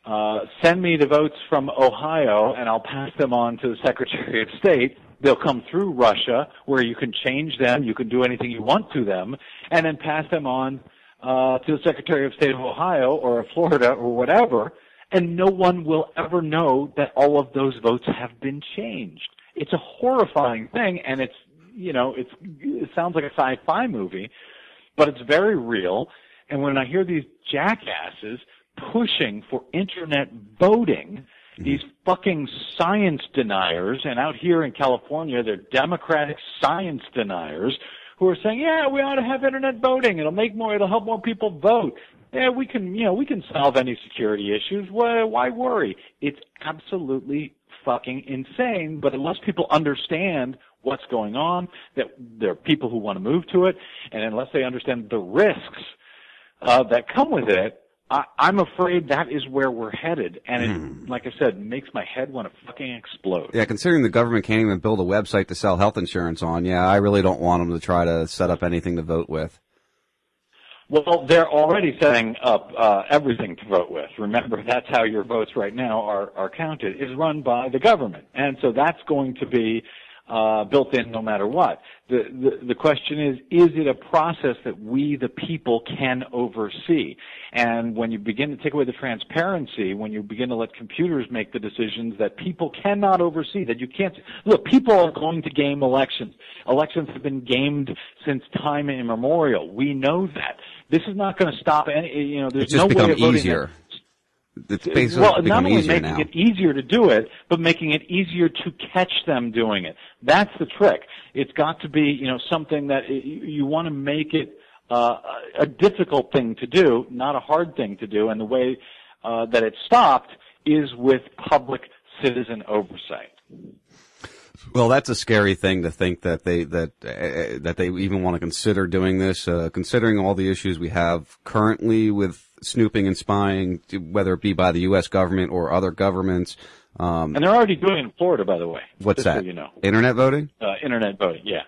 Speaker 17: Uh, send me the votes from Ohio, and I'll pass them on to the Secretary of State. They'll come through Russia, where you can change them, you can do anything you want to them, and then pass them on uh, to the Secretary of State of Ohio or of Florida or whatever, and no one will ever know that all of those votes have been changed. It's a horrifying thing, and it's you know it's it sounds like a sci-fi movie, but it's very real. And when I hear these jackasses pushing for internet voting, mm-hmm. these fucking science deniers, and out here in California, they're Democratic science deniers who are saying, yeah, we ought to have internet voting. It'll make more, it'll help more people vote. Yeah, we can, you know, we can solve any security issues. Why, why worry? It's absolutely fucking insane, but unless people understand what's going on, that there are people who want to move to it, and unless they understand the risks uh, that come with it, I, I'm afraid that is where we're headed. And it, like I said, makes my head want to fucking explode.
Speaker 4: Yeah, considering the government can't even build a website to sell health insurance on, yeah, I really don't want them to try to set up anything to vote with.
Speaker 17: Well, they're already setting up uh, everything to vote with. Remember, that's how your votes right now are, are counted, is run by the government. And so that's going to be uh, built in no matter what. The, the, the question is, is it a process that we, the people, can oversee? And when you begin to take away the transparency, when you begin to let computers make the decisions that people cannot oversee, that you can't, look, people are going to game elections. Elections have been gamed since time immemorial. We know that. This is not going to stop any, you know, there's
Speaker 4: It's just
Speaker 17: no
Speaker 4: become
Speaker 17: way of voting
Speaker 4: easier. It's basically
Speaker 17: well, not only
Speaker 4: easier
Speaker 17: making
Speaker 4: now.
Speaker 17: it easier to do it, but making it easier to catch them doing it. That's the trick. It's got to be, you know, something that you want to make it uh, a difficult thing to do, not a hard thing to do. And the way uh, that it's stopped is with public citizen oversight.
Speaker 4: Well, that's a scary thing to think that they that uh, that they even want to consider doing this. Uh, considering all the issues we have currently with snooping and spying, whether it be by the U.S. government or other governments. Um,
Speaker 17: And they're already doing it in Florida, by the way.
Speaker 4: what's
Speaker 17: just so
Speaker 4: that?
Speaker 17: you know.
Speaker 4: Internet voting?
Speaker 17: uh, internet voting. Yeah,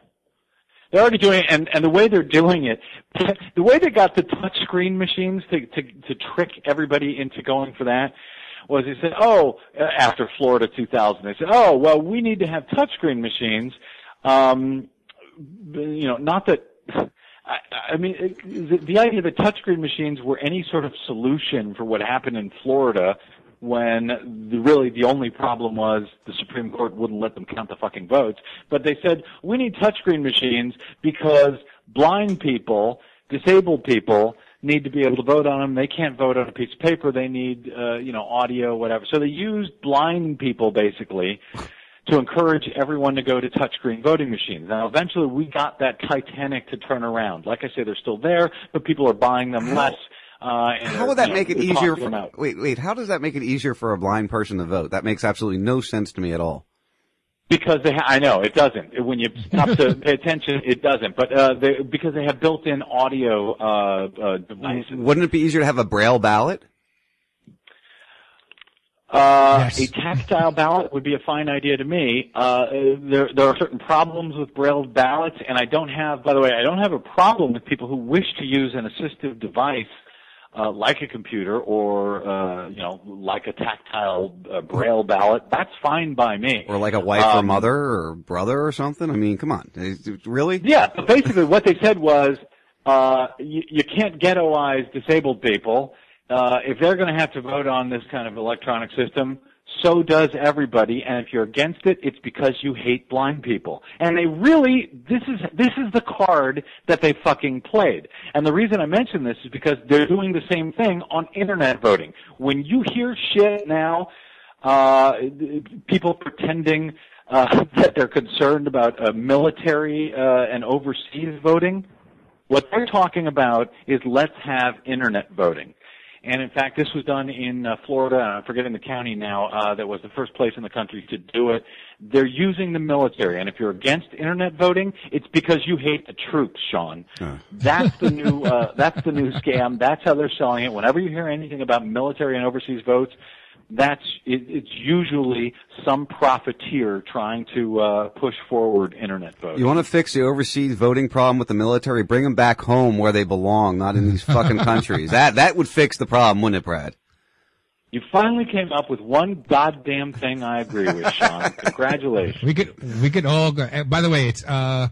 Speaker 17: they're already doing it, and and the way they're doing it, the way they got the touch screen machines to to to trick everybody into going for that was they said, oh, uh, after Florida 2000, they said, oh, well, we need to have touchscreen machines. Um, you know, not that. I, I mean, it- the, the idea that touchscreen machines were any sort of solution for what happened in Florida when the, really the only problem was the Supreme Court wouldn't let them count the fucking votes. But they said, we need touchscreen machines because blind people, disabled people, need to be able to vote on them. They can't vote on a piece of paper. They need, uh, you know, audio, whatever. So they used blind people basically to encourage everyone to go to touchscreen voting machines. Now, eventually, we got that Titanic to turn around. Like I say, they're still there, but people are buying them less. Uh, and
Speaker 4: How would that make it easier? For,
Speaker 17: out.
Speaker 4: wait, wait. How does that make it easier for a blind person to vote? That makes absolutely no sense to me at all.
Speaker 17: Because they, ha- I know it doesn't. When you stop to pay attention, it doesn't. But uh, they, because they have built-in audio uh, uh, devices.
Speaker 4: Wouldn't it be easier to have a braille ballot?
Speaker 17: Uh, A tactile ballot would be a fine idea to me. Uh, there, there are certain problems with braille ballots, and I don't have, by the way, I don't have a problem with people who wish to use an assistive device uh, like a computer or, uh, you know, like a tactile uh, braille ballot. That's fine by me.
Speaker 4: Or like a wife or
Speaker 17: Um,
Speaker 4: mother or brother or something? I mean, come on. Really?
Speaker 17: Yeah, but basically what they said was, uh, you, you can't ghettoize disabled people. Uh, if they're going to have to vote on this kind of electronic system, so does everybody. And if you're against it, it's because you hate blind people. And they really, this is, this is the card that they fucking played. And the reason I mention this is because they're doing the same thing on internet voting. When you hear shit now, uh, people pretending uh, that they're concerned about military uh, and overseas voting. What they're talking about is let's have internet voting. And in fact, this was done in uh, Florida, I'm forgetting the county now, uh, that was the first place in the country to do it. They're using the military, and if you're against internet voting, it's because you hate the troops, Sean. That's the new, uh, that's the new scam. That's how they're selling it. Whenever you hear anything about military and overseas votes, that's it, it's usually some profiteer trying to uh, push forward internet voting.
Speaker 4: You want to fix the overseas voting problem with the military? Bring them back home where they belong, not in these fucking countries. That that would fix the problem, wouldn't it, Brad?
Speaker 17: You finally came up with one goddamn thing I agree with, Sean. Congratulations.
Speaker 6: We could we could all go. eh, By the way, it's uh,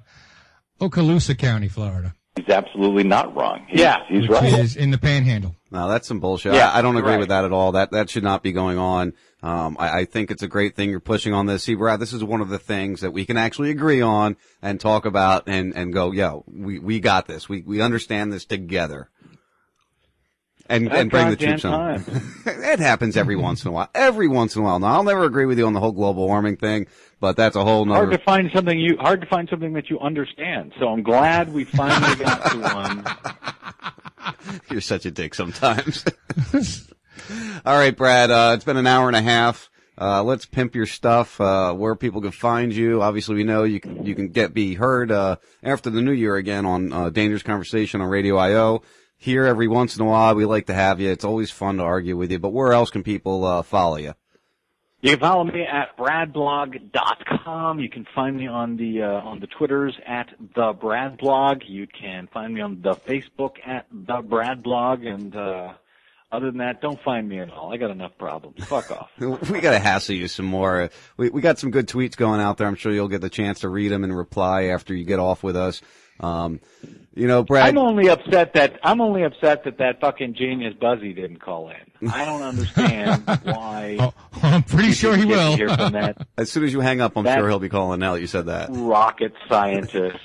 Speaker 6: Okaloosa County, Florida.
Speaker 18: He's absolutely not wrong. He's,
Speaker 17: Yeah.
Speaker 18: he's
Speaker 6: which
Speaker 18: right.
Speaker 6: is in the Panhandle.
Speaker 4: No, that's some bullshit.
Speaker 18: Yeah,
Speaker 4: I, I don't agree
Speaker 18: right.
Speaker 4: with that at all. That that should not be going on. Um, I, I think it's a great thing you're pushing on this. See, Brad, this is one of the things that we can actually agree on and talk about and, and go, yo, we, we got this. We, we understand this together. And, and bring the troops home. it happens every once in a while. Every once in a while. Now, I'll never agree with you on the whole global warming thing, but that's a whole
Speaker 17: Hard
Speaker 4: nother.
Speaker 17: to find something you hard to find something that you understand. So I'm glad we finally got to one.
Speaker 4: You're such a dick sometimes. All right, Brad. Uh, it's been an hour and a half. Uh, let's pimp your stuff. Uh, where people can find you. Obviously, we know you can you can get be heard uh, after the new year again on uh, Dangerous Conversation on Radio IO. Here every once in a while, we like to have you. It's always fun to argue with you. But where else can people uh, follow you?
Speaker 17: You can follow me at bradblog.com. You can find me on the uh, on the Twitters at the Bradblog. You can find me on the Facebook at the Bradblog. And uh, other than that, don't find me at all. I got enough problems. Fuck off.
Speaker 4: we got to hassle you some more. We we got some good tweets going out there. I'm sure you'll get the chance to read them and reply after you get off with us. Um, you know, Brad.
Speaker 17: I'm only upset that I'm only upset that that fucking genius Buzzy didn't call in. I don't understand why.
Speaker 6: Oh, I'm pretty
Speaker 17: you
Speaker 6: sure he
Speaker 17: didn't
Speaker 6: will.
Speaker 17: Hear from that
Speaker 4: As soon as you hang up, I'm
Speaker 17: That-
Speaker 4: sure he'll be calling now that you said that.
Speaker 17: rocket scientist.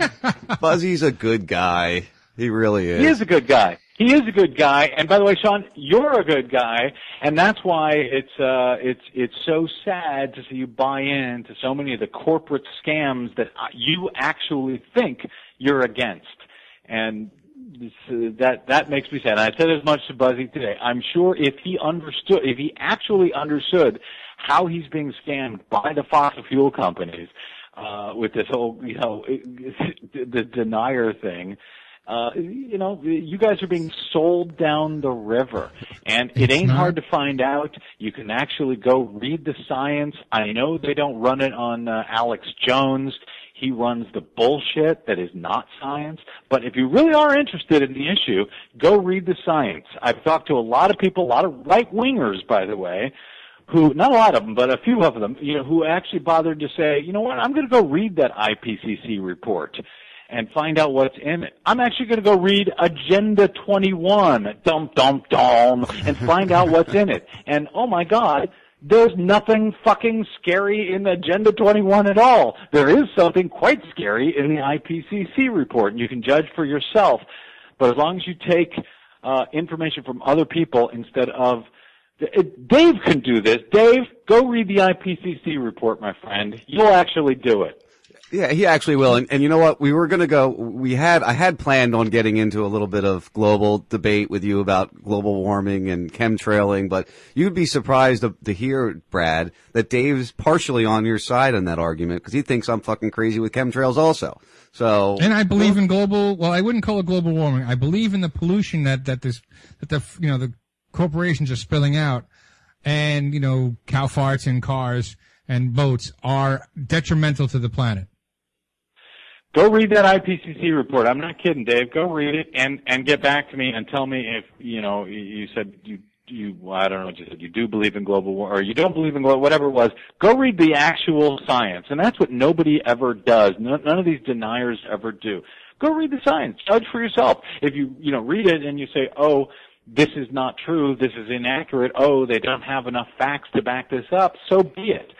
Speaker 4: Buzzy's a good guy. He really is.
Speaker 17: He is a good guy. He is a good guy. And by the way, Sean, you're a good guy, and that's why it's uh it's it's so sad to see you buy into so many of the corporate scams that uh, you actually think you're against. And this, uh, that that makes me sad. And I said as much to Buzzy today. I'm sure if he understood, if he actually understood how he's being scammed by the fossil fuel companies uh, with this whole, you know, the denier thing, uh, you know, you guys are being sold down the river, and it
Speaker 6: It's
Speaker 17: ain't
Speaker 6: not-
Speaker 17: hard to find out. You can actually go read the science. I know they don't run it on uh, Alex Jones. He runs the bullshit that is not science. But if you really are interested in the issue, go read the science. I've talked to a lot of people, a lot of right wingers, by the way, who, not a lot of them, but a few of them, you know, who actually bothered to say, you know what, I'm going to go read that IPCC report and find out what's in it. I'm actually going to go read Agenda 21, dum dum dum, and find out what's in it. And oh my God, there's nothing fucking scary in Agenda 21 at all. There is something quite scary in the IPCC report, and you can judge for yourself. But as long as you take uh, information from other people instead of Dave can do this. Dave, go read the IPCC report, my friend. You'll actually do it.
Speaker 4: Yeah, he actually will. And, and you know what? We were going to go, we had, I had planned on getting into a little bit of global debate with you about global warming and chemtrailing, but you'd be surprised to, to hear, Brad, that Dave's partially on your side in that argument because he thinks I'm fucking crazy with chemtrails also. So.
Speaker 6: And I believe in global. Well, I wouldn't call it global warming. I believe in the pollution that that this that the you know the corporations are spilling out, and you know cow farts in cars and boats are detrimental to the planet.
Speaker 17: Go read that IPCC report. I'm not kidding, Dave. Go read it and and get back to me and tell me if you know you- you said you you well, I don't know what you said. You do believe in global war or you don't believe in global whatever it was. Go read the actual science, and that's what nobody ever does. None, none of these deniers ever do. Go read the science. Judge for yourself. If you you know read it and you say, oh. This is not true. This is inaccurate. Oh, they don't have enough facts to back this up. So be it.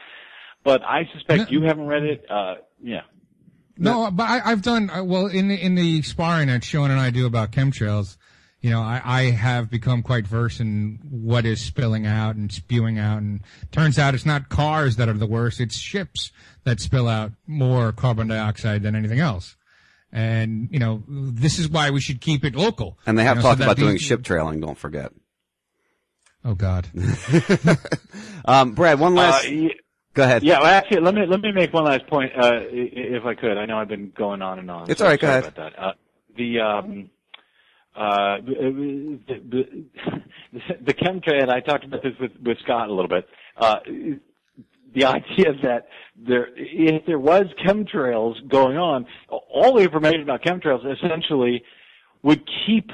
Speaker 17: But I suspect you haven't read it. Uh, yeah.
Speaker 6: No, but I, I've done uh, well in the in the sparring that Sean and I do about chemtrails. You know, I, I have become quite versed in what is spilling out and spewing out, and turns out it's not cars that are the worst; it's ships that spill out more carbon dioxide than anything else. And you know, this is why we should keep it local.
Speaker 4: And they have
Speaker 6: You know,
Speaker 4: talked
Speaker 6: that
Speaker 4: about doing ship trailing, don't forget.
Speaker 6: Oh God.
Speaker 4: um, Brad, one last.
Speaker 17: Uh, ye-
Speaker 4: Go ahead.
Speaker 17: Yeah, well, actually, let me let me make one last point, uh, if I could. I know I've been going on and on.
Speaker 4: It's
Speaker 17: so
Speaker 4: all right, go ahead.
Speaker 17: About that. Uh, the um, uh, the, the, the chemtrail. I talked about this with with Scott a little bit. Uh, the idea that there, if there was chemtrails going on, all the information about chemtrails essentially would keep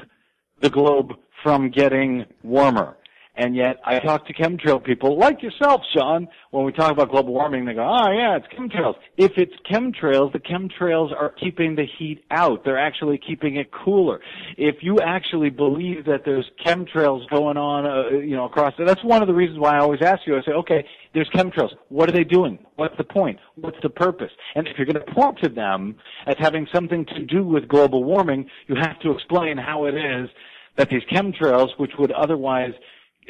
Speaker 17: the globe from getting warmer. And yet, I talk to chemtrail people like yourself, Sean. When we talk about global warming, they go, "Oh yeah, it's chemtrails." If it's chemtrails, the chemtrails are keeping the heat out. They're actually keeping it cooler. If you actually believe that there's chemtrails going on, uh, you know, across, that's one of the reasons why I always ask you. I say, "Okay, there's chemtrails. What are they doing? What's the point? What's the purpose?" And if you're going to point to them as having something to do with global warming, you have to explain how it is that these chemtrails, which would otherwise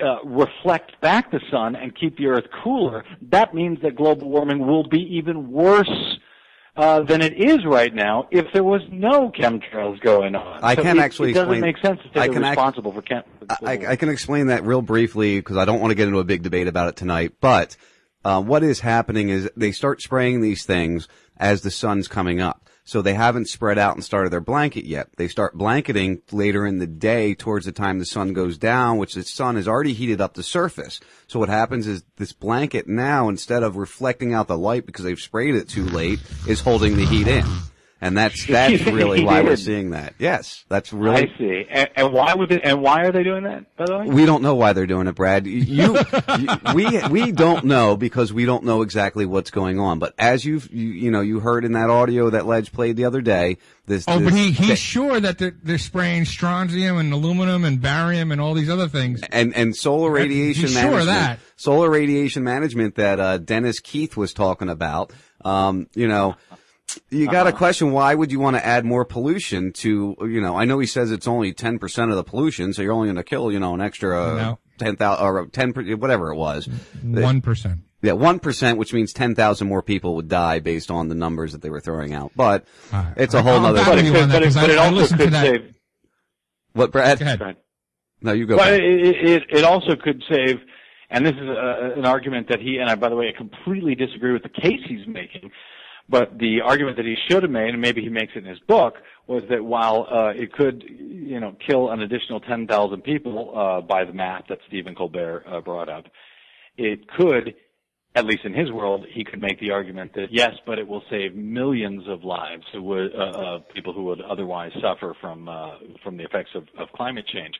Speaker 17: uh, reflect back the sun and keep the earth cooler, that means that global warming will be even worse uh, than it is right now if there was no chemtrails going on.
Speaker 4: I
Speaker 17: So
Speaker 4: can
Speaker 17: it,
Speaker 4: actually
Speaker 17: It doesn't
Speaker 4: explain-
Speaker 17: make sense to say
Speaker 4: I
Speaker 17: they're
Speaker 4: can act-
Speaker 17: responsible for chem.
Speaker 4: I, I can explain that real briefly because I don't want to get into a big debate about it tonight. But uh, what is happening is they start spraying these things as the sun's coming up. So they haven't spread out and started their blanket yet. They start blanketing later in the day towards the time the sun goes down, which the sun has already heated up the surface. So what happens is this blanket now, instead of reflecting out the light because they've sprayed it too late, is holding the heat in. And that's, that's really why we're seeing that. Yes, that's really.
Speaker 17: I see. And, and why would it, and why are they doing that? By the way,
Speaker 4: We don't know why they're doing it, Brad. You, you we we don't know because we don't know exactly what's going on. But as you've you, you know you heard in that audio that Ledge played the other day, this.
Speaker 6: Oh, but he, he's sure that they're, they're spraying strontium and aluminum and barium and all these other things.
Speaker 4: and and solar
Speaker 6: He's
Speaker 4: radiation
Speaker 6: sure of
Speaker 4: management,
Speaker 6: that.
Speaker 4: solar radiation management that uh, Dennis Keith was talking about. Um, you know, you got
Speaker 6: Uh-huh.
Speaker 4: to question why would you want to add more pollution to? You know, I know he says it's only ten percent of the pollution, so you're only going to kill you know an extra uh,
Speaker 6: No.
Speaker 4: ten thousand or ten per- whatever it was.
Speaker 6: One percent.
Speaker 4: Yeah, one percent, which means ten thousand more people would die based on the numbers that they were throwing out. But it's a
Speaker 6: I-
Speaker 4: whole
Speaker 6: I'll
Speaker 4: other.
Speaker 6: back you on
Speaker 17: but
Speaker 6: I-
Speaker 17: but it also could save.
Speaker 4: What, Brad?
Speaker 6: Go ahead.
Speaker 4: No, you go.
Speaker 17: Well,
Speaker 4: Brad.
Speaker 17: it, it, it also could save, and this is a, an argument that he, and I, by the way, I completely disagree with the case he's making, but the argument that he should have made, and maybe he makes it in his book, was that while uh, it could, you know, kill an additional 10,000 people uh, by the math that Stephen Colbert uh, brought up, it could, at least in his world, he could make the argument that yes, but it will save millions of lives who would, uh, of people who would otherwise suffer from uh, from the effects of, of climate change.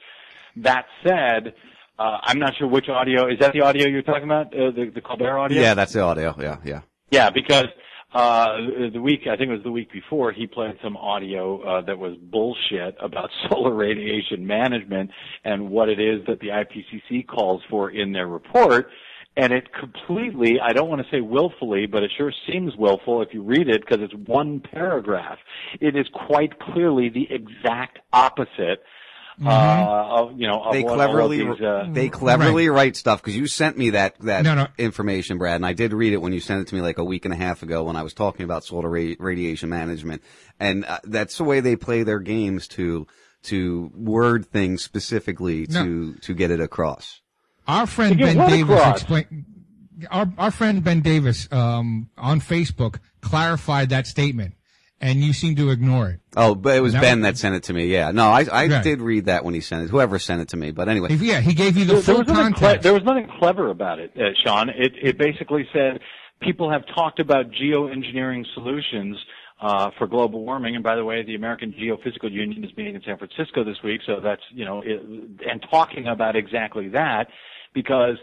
Speaker 17: That said, uh, I'm not sure which audio is that the audio you're talking about, uh, the, the Colbert audio.
Speaker 4: Yeah, that's the audio. Yeah, yeah.
Speaker 17: Yeah, because uh the week I think it was the week before he played some audio uh, that was bullshit about solar radiation management and what it is that the IPCC calls for in their report. And it completely, I don't want to say willfully, but it sure seems willful if you read it because it's one paragraph. It is quite clearly the exact opposite, uh, of, you know, of
Speaker 4: they
Speaker 17: what of
Speaker 4: cleverly
Speaker 17: these, uh,
Speaker 4: they cleverly write stuff because you sent me that that
Speaker 6: No, no.
Speaker 4: information, Brad, and I did read it when you sent it to me like a week and a half ago when I was talking about solar ra- radiation management, and uh, that's the way they play their games to to word things specifically to to get it across.
Speaker 6: Our friend Ben Davis explained. Our our friend Ben Davis um, on Facebook clarified that statement, and you seem to ignore it.
Speaker 4: Oh, but it was
Speaker 6: That
Speaker 4: Ben
Speaker 6: was-
Speaker 4: that sent it to me. Yeah, no, I I
Speaker 6: Right.
Speaker 4: did read that when he sent it. Whoever sent it to me, but anyway.
Speaker 6: Yeah, he gave you the
Speaker 17: there, there
Speaker 6: full
Speaker 17: was nothing cle-
Speaker 6: context.
Speaker 17: there was nothing clever about it, uh, Sean. It, it basically said people have talked about geoengineering solutions uh, for global warming. And by the way, the American Geophysical Union is meeting in San Francisco this week, so that's you know, it, and talking about exactly that because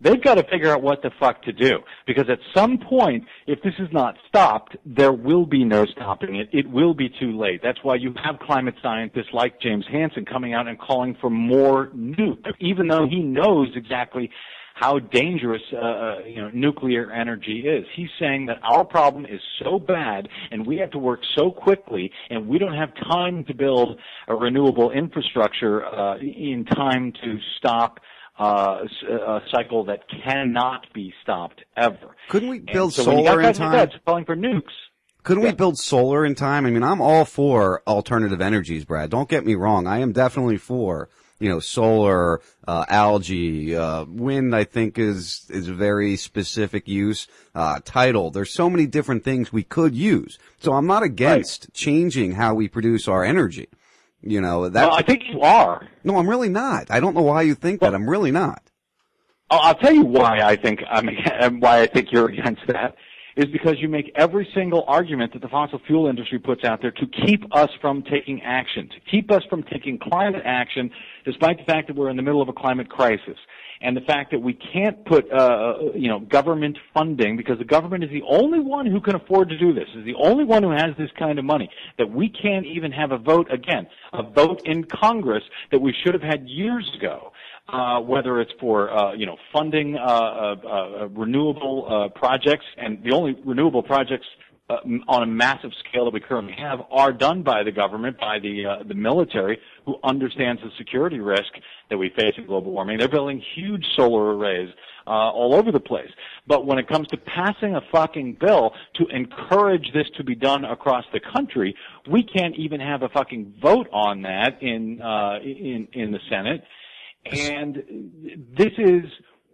Speaker 17: they've got to figure out what the fuck to do. Because at some point, if this is not stopped, there will be no stopping it. It will be too late. That's why you have climate scientists like James Hansen coming out and calling for more nukes, even though he knows exactly how dangerous uh, uh, you know nuclear energy is. He's saying that our problem is so bad and we have to work so quickly and we don't have time to build a renewable infrastructure uh, in time to stop uh, s- a cycle that cannot be stopped ever.
Speaker 4: Couldn't we build
Speaker 17: so when you got
Speaker 4: solar in time?
Speaker 17: calling for nukes?
Speaker 4: Couldn't we build solar in time? I mean, I'm all for alternative energies, Brad. Don't get me wrong. I am definitely for, you know, solar, uh, algae, uh, wind, I think is, is a very specific use, uh, tidal. There's so many different things we could use. So I'm not against changing how we produce our energy. You know, that.
Speaker 17: Well, I think you are.
Speaker 4: No, I'm really not. I don't know why you think that. I'm really not.
Speaker 17: I'll, I'll tell you why I think I'm why I think you're against that. is because you make every single argument that the fossil fuel industry puts out there to keep us from taking action, to keep us from taking climate action, despite the fact that we're in the middle of a climate crisis. And the fact that we can't put, uh, you know, government funding because the government is the only one who can afford to do this, is the only one who has this kind of money, that we can't even have a vote again, a vote in Congress that we should have had years ago uh, whether it's for uh, you know funding uh, uh, uh, renewable uh, projects, and the only renewable projects uh, on a massive scale that we currently have are done by the government, by the uh, the military, who understands the security risk that we face in global warming. They're building huge solar arrays uh, all over the place. But when it comes to passing a fucking bill to encourage this to be done across the country, we can't even have a fucking vote on that in uh, in in the Senate. And this is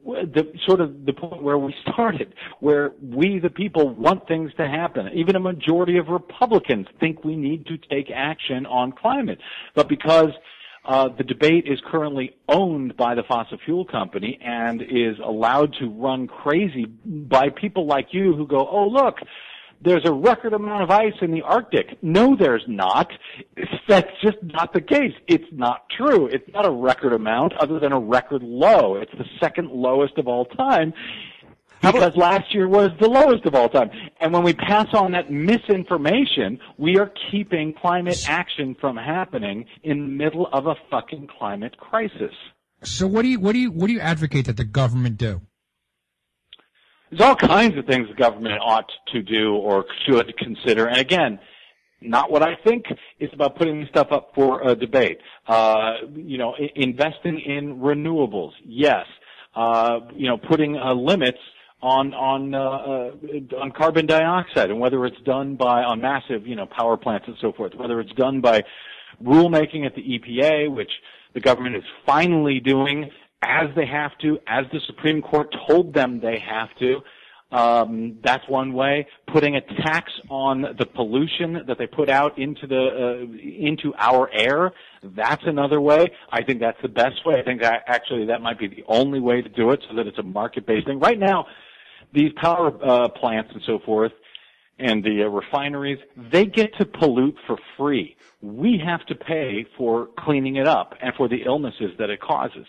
Speaker 17: the sort of the point where we started, where we the people want things to happen. Even a majority of Republicans think we need to take action on climate. But because uh, the debate is currently owned by the fossil fuel company and is allowed to run crazy by people like you who go, oh look, there's a record amount of ice in the Arctic. No, there's not. That's just not the case. It's not true. It's not a record amount other than a record low. It's the second lowest of all time because last year was the lowest of all time. And when we pass on that misinformation, we are keeping climate action from happening in the middle of a fucking climate crisis.
Speaker 6: So what do you what do you what do you advocate that the government do?
Speaker 17: There's all kinds of things the government ought to do or should consider. And again, not what I think. It's about putting stuff up for a debate. Uh, you know, i- investing in renewables, yes. Uh, you know, putting uh, limits on on uh, uh, on carbon dioxide, and whether it's done by on massive you know power plants and so forth, whether it's done by rulemaking at the EPA, which the government is finally doing as they have to, as the Supreme Court told them they have to. Um, that's one way. Putting a tax on the pollution that they put out into the uh, into our air. That's another way. I think that's the best way. I think that actually that might be the only way to do it, so that it's a market-based thing. Right now, these power uh, plants and so forth, and the uh, refineries, they get to pollute for free. We have to pay for cleaning it up and for the illnesses that it causes.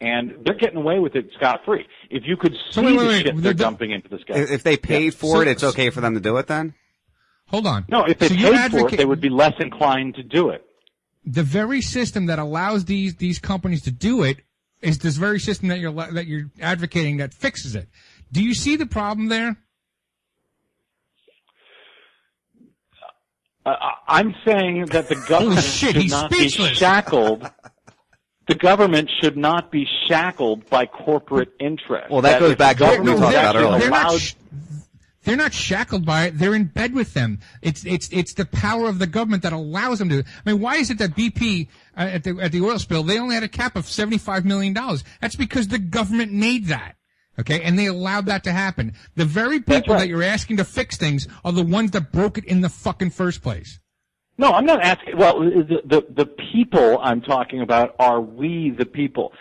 Speaker 17: And they're getting away with it scot free. If you could see
Speaker 6: wait, wait,
Speaker 17: the shit they're
Speaker 6: The- the-
Speaker 17: dumping into the sky.
Speaker 4: If, if they paid
Speaker 17: Yeah.
Speaker 4: for
Speaker 17: So-
Speaker 4: it, it's okay for them to do it then?
Speaker 6: Hold on.
Speaker 17: No, if they
Speaker 6: So you
Speaker 17: paid for it, they would be less inclined to do it.
Speaker 6: the very system that allows these these companies to do it is this very system that you're that you're advocating that fixes it. Do you see the problem there?
Speaker 17: Uh, I'm saying that the government
Speaker 6: shit,
Speaker 17: should not
Speaker 6: speechless.
Speaker 17: be shackled. The government should not be shackled by corporate interests.
Speaker 4: Well, that goes back to what we
Speaker 17: government
Speaker 4: talked about
Speaker 17: actually
Speaker 4: earlier.
Speaker 6: They're not sh- they're not shackled by it. They're in bed with them. It's it's it's the power of the government that allows them to. I mean, why is it that BP uh, at the at the oil spill they only had a cap of seventy five million dollars? That's because the government made that. Okay, and they allowed that to happen. The very people that you're asking to fix things are the ones that broke it in the fucking first place.
Speaker 17: No, I'm not asking. Well, the, the the people I'm talking about are we the people.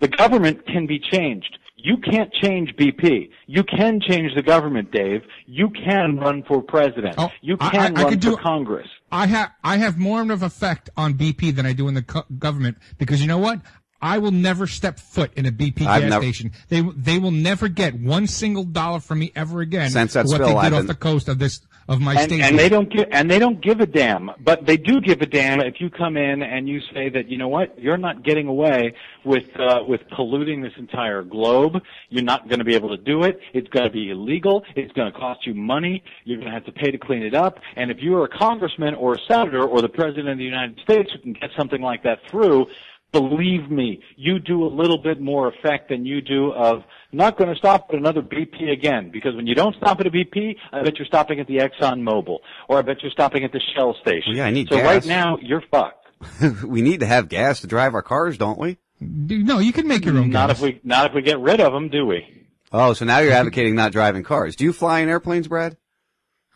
Speaker 17: The government can be changed. You can't change BP. You can change the government, Dave. You can run for president. Oh, you
Speaker 6: I-
Speaker 17: can
Speaker 6: I- I
Speaker 17: run
Speaker 6: could
Speaker 17: for
Speaker 6: do-
Speaker 17: Congress.
Speaker 6: I have I have more of an effect on BP than I do in the co- government because you know what? I will never step foot in a BP
Speaker 4: I've
Speaker 6: gas
Speaker 4: never-
Speaker 6: station. They they will never get one single dollar from me ever again
Speaker 4: Since that
Speaker 6: what
Speaker 4: spill,
Speaker 6: they did
Speaker 4: I've
Speaker 6: off
Speaker 4: been-
Speaker 6: the coast of this of my
Speaker 17: and,
Speaker 6: station.
Speaker 17: and they don't give and they don't give a damn. But they do give a damn if you come in and you say that you know what? You're not getting away with uh, with polluting this entire globe. You're not going to be able to do it. It's going to be illegal. It's going to cost you money. You're going to have to pay to clean it up. And if you're a congressman or a senator or the president of the united states who can get something like that through believe me, you do a little bit more effect than you do of not going to stop at another BP again. Because when you don't stop at a BP, I bet you're stopping at the Exxon Mobil, or I bet you're stopping at the Shell station.
Speaker 4: Well, yeah, I need
Speaker 17: so
Speaker 4: gas.
Speaker 17: right now, you're fucked.
Speaker 4: we need to have gas to drive our cars, don't we?
Speaker 6: No, you can make your own
Speaker 17: Not
Speaker 6: gas.
Speaker 17: if we not if we get rid of them, do we?
Speaker 4: Oh, so now you're advocating not driving cars. Do you fly in airplanes, Brad?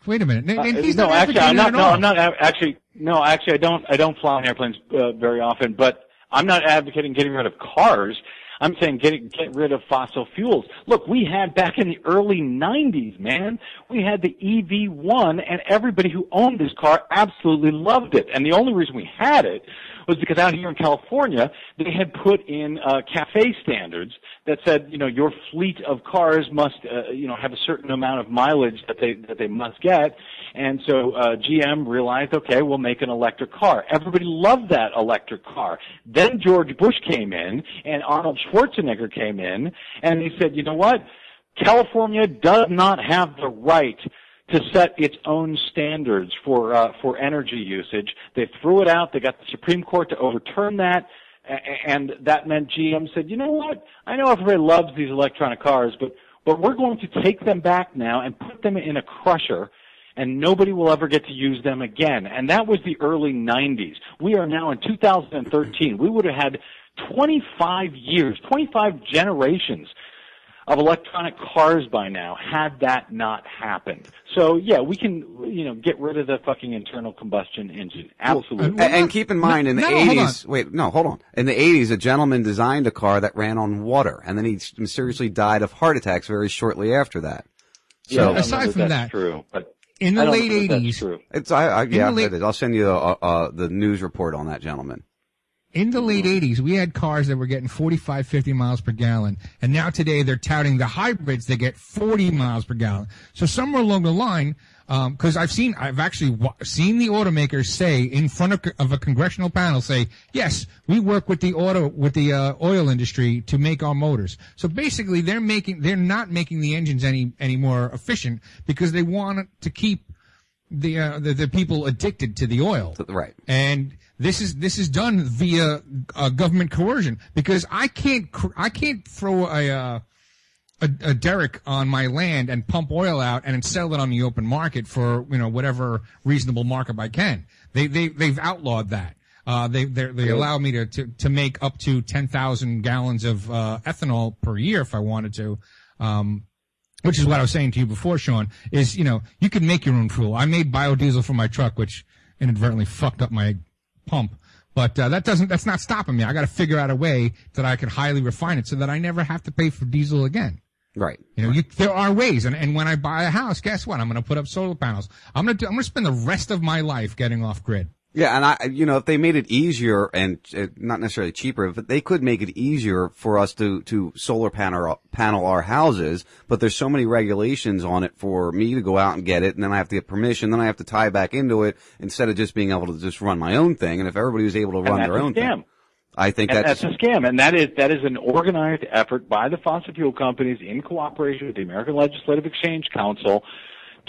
Speaker 6: Wait a minute.
Speaker 17: Uh,
Speaker 6: And he's
Speaker 17: no,
Speaker 6: not
Speaker 17: actually, I'm not. No. I'm not actually. No, actually, I don't. I don't fly on airplanes uh, very often. But I'm not advocating getting rid of cars. I'm saying get get rid of fossil fuels. Look, we had back in the early 90s, man, we had the EV1 and everybody who owned this car absolutely loved it. And the only reason we had it was because out here in California, they had put in uh, cafe standards that said, you know, your fleet of cars must, uh, you know, have a certain amount of mileage that they that they must get. And so uh, GM realized, okay, we'll make an electric car. Everybody loved that electric car. Then George Bush came in, and Arnold Schwarzenegger came in, and he said, you know what? California does not have the right to set its own standards for uh, for energy usage. They threw it out. They got the Supreme Court to overturn that, and that meant GM said, "You know what? I know everybody loves these electronic cars, but but we're going to take them back now and put them in a crusher." And nobody will ever get to use them again. And that was the early 90s. We are now in 2013. We would have had 25 years, 25 generations of electronic cars by now had that not happened. So yeah, we can you know get rid of the fucking internal combustion engine. Absolutely.
Speaker 4: And, and keep in mind, in the
Speaker 17: No,
Speaker 4: eighties, wait, no, hold on. In the eighties, a gentleman designed a car that ran on water, and then he mysteriously died of heart attacks very shortly after that.
Speaker 17: Yeah, I
Speaker 4: So,
Speaker 17: don't know that that's true, but
Speaker 6: In the
Speaker 17: I don't
Speaker 6: late
Speaker 17: know that that's
Speaker 6: 80s,
Speaker 4: it's I, I
Speaker 6: In
Speaker 4: yeah,
Speaker 6: the late-
Speaker 4: it is. I'll send you uh, uh, the news report on that gentleman.
Speaker 6: In the late 80s, we had cars that were getting 45, 50 miles per gallon. And now today they're touting the hybrids that get 40 miles per gallon. So somewhere along the line, um, cause I've seen, I've actually wa- seen the automakers say in front of, of a congressional panel say, yes, we work with the auto, with the, uh, oil industry to make our motors. So basically they're making, they're not making the engines any, any more efficient because they want to keep the, uh, the, the people addicted to the oil.
Speaker 4: Right.
Speaker 6: And this is this is done via uh, government coercion because I can't cr- I can't throw a, uh, a a derrick on my land and pump oil out and sell it on the open market for you know whatever reasonable markup I can. They they they've outlawed that. Uh, they they they allow me to, to to make up to ten thousand gallons of uh, ethanol per year if I wanted to. Um, which is what I was saying to you before, Sean, is, you know, you can make your own fuel. I made biodiesel for my truck, which inadvertently fucked up my pump. But uh, that doesn't, that's not stopping me. I got to figure out a way that I can highly refine it so that I never have to pay for diesel again.
Speaker 4: Right.
Speaker 6: You know, you, there are ways. And, and when I buy a house, guess what? I'm going to put up solar panels. I'm going to do, I'm going to spend the rest of my life getting off grid.
Speaker 4: Yeah, and I, you know, if they made it easier and uh, not necessarily cheaper, but they could make it easier for us to to solar panel panel our houses. But there's so many regulations on it for me to go out and get it, and then I have to get permission, then I have to tie back into it instead of just being able to just run my own thing. And if everybody was able to run their own
Speaker 17: scam.
Speaker 4: thing, I think that's,
Speaker 17: that's, a scam, and that is that is an organized effort by the fossil fuel companies in cooperation with the American Legislative Exchange Council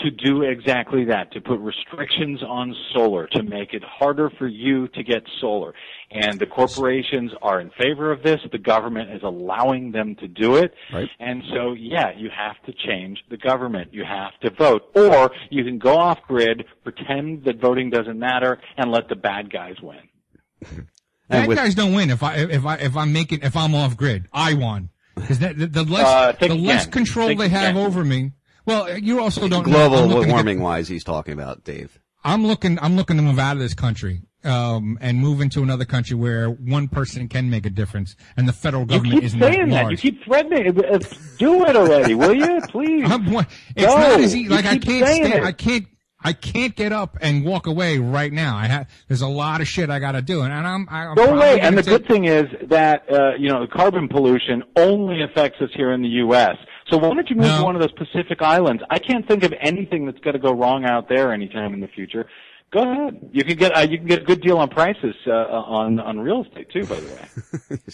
Speaker 17: to do exactly that, to put restrictions on solar, to make it harder for you to get solar. And the corporations are in favor of this. The government is allowing them to do it.
Speaker 4: Right.
Speaker 17: And so, yeah, you have to change the government. You have to vote. Or you can go off grid, pretend that voting doesn't matter, and let the bad guys win.
Speaker 6: Bad
Speaker 4: with-
Speaker 6: guys don't win if I if I if I'm making if I'm off grid. I won because the, the less
Speaker 4: Uh,
Speaker 6: the
Speaker 4: think
Speaker 6: less control
Speaker 4: Think
Speaker 6: they have
Speaker 4: again.
Speaker 6: over me. Well, you also don't
Speaker 4: global
Speaker 6: I'm looking to
Speaker 4: warming wise, he's talking about Dave.
Speaker 6: I'm looking. I'm looking to move out of this country um, and move into another country where one person can make a difference, and the federal government isn't
Speaker 17: saying
Speaker 6: that
Speaker 17: that. You keep threatening. Uh, Do it already, will you? Please.
Speaker 6: I'm, it's
Speaker 17: Go.
Speaker 6: not as easy. Like I can't stay. I can't. I can't get up and walk away right now. I have. There's a lot of shit I got to do, and I'm. I'm
Speaker 17: Go
Speaker 6: probably
Speaker 17: away. And the
Speaker 6: take-
Speaker 17: good thing is that uh, you know carbon pollution only affects us here in the U.S. So why don't you move to one of those Pacific islands? I can't think of anything that's going to go wrong out there anytime in the future. Go ahead. You can get uh, you can get a good deal on prices uh, on on real estate too. By the way.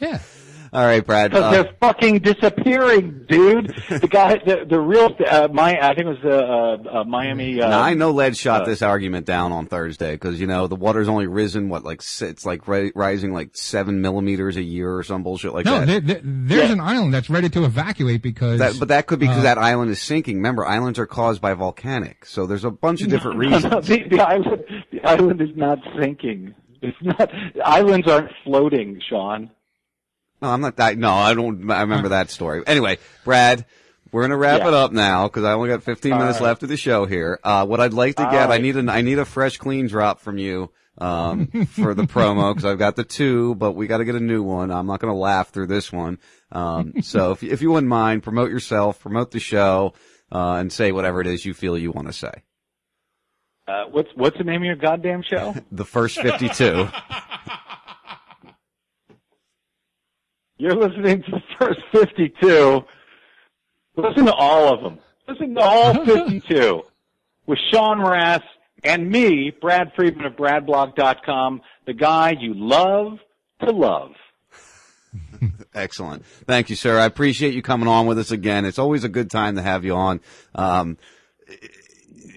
Speaker 6: Yeah.
Speaker 4: All right, Brad.
Speaker 17: Because
Speaker 4: uh,
Speaker 17: they're fucking disappearing, dude. The guy, the, the real, uh, my, I think it was uh, uh, uh, Miami. Uh,
Speaker 4: now, I know Led shot
Speaker 17: uh,
Speaker 4: this argument down on Thursday because you know the water's only risen what like it's like ri- rising like seven millimeters a year or some bullshit like
Speaker 6: no,
Speaker 4: that.
Speaker 6: there, there- there's an island that's ready to evacuate because.
Speaker 4: That, but that could be because
Speaker 6: uh,
Speaker 4: that island is sinking. Remember, islands are caused by volcanic, so there's a bunch of different
Speaker 17: No,
Speaker 4: reasons.
Speaker 17: no, the, the island, the island is not sinking. It's not. Islands aren't floating, Sean.
Speaker 4: No, I'm not that. No, I don't. I remember that story. Anyway, Brad, we're gonna wrap
Speaker 17: Yeah.
Speaker 4: it up now because I only got 15
Speaker 17: All
Speaker 4: minutes
Speaker 17: right.
Speaker 4: left of the show here. Uh, what I'd like to
Speaker 17: All
Speaker 4: get, I need a, I need a fresh, clean drop from you um, for the promo because I've got the two, but we got to get a new one. I'm not going to laugh through this one. Um, so if, if you wouldn't mind, promote yourself, promote the show, uh, and say whatever it is you feel you want to say.
Speaker 17: Uh, what's what's the name of your goddamn show?
Speaker 4: The first 52.
Speaker 17: You're listening to the first 52. Listen to all of them. Listen to all 52 with Sean Marass and me, Brad Friedman of BradBlog.com, the guy you love to love.
Speaker 4: Excellent. Thank you, sir. I appreciate you coming on with us again. It's always a good time to have you on. Um,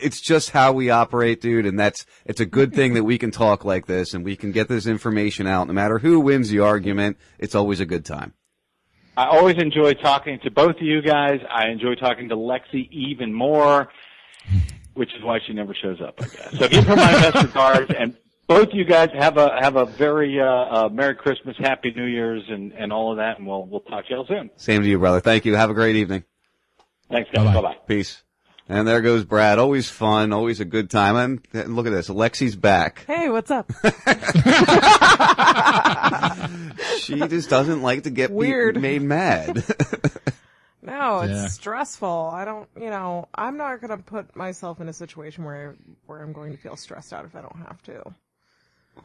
Speaker 4: it's just how we operate, dude, and that's it's a good thing that we can talk like this and we can get this information out. No matter who wins the argument, it's always a good time.
Speaker 17: I always enjoy talking to both of you guys. I enjoy talking to Lexi even more, which is why she never shows up, I guess. So give her my best regards, and both of you guys have a have a very uh, uh, Merry Christmas, Happy New Year's, and and all of that, and we'll we'll talk to you all soon.
Speaker 4: Same to you, brother. Thank you. Have a great evening.
Speaker 17: Thanks, guys. Bye bye.
Speaker 4: Peace. And there goes Brad. Always fun, always a good time. And, and look at this. Alexi's back.
Speaker 5: Hey, what's up?
Speaker 4: She just doesn't like to get
Speaker 5: Weird.
Speaker 4: made mad.
Speaker 5: No, it's
Speaker 4: Yeah.
Speaker 5: stressful. I don't, you know, I'm not going to put myself in a situation where where I'm going to feel stressed out if I don't have to.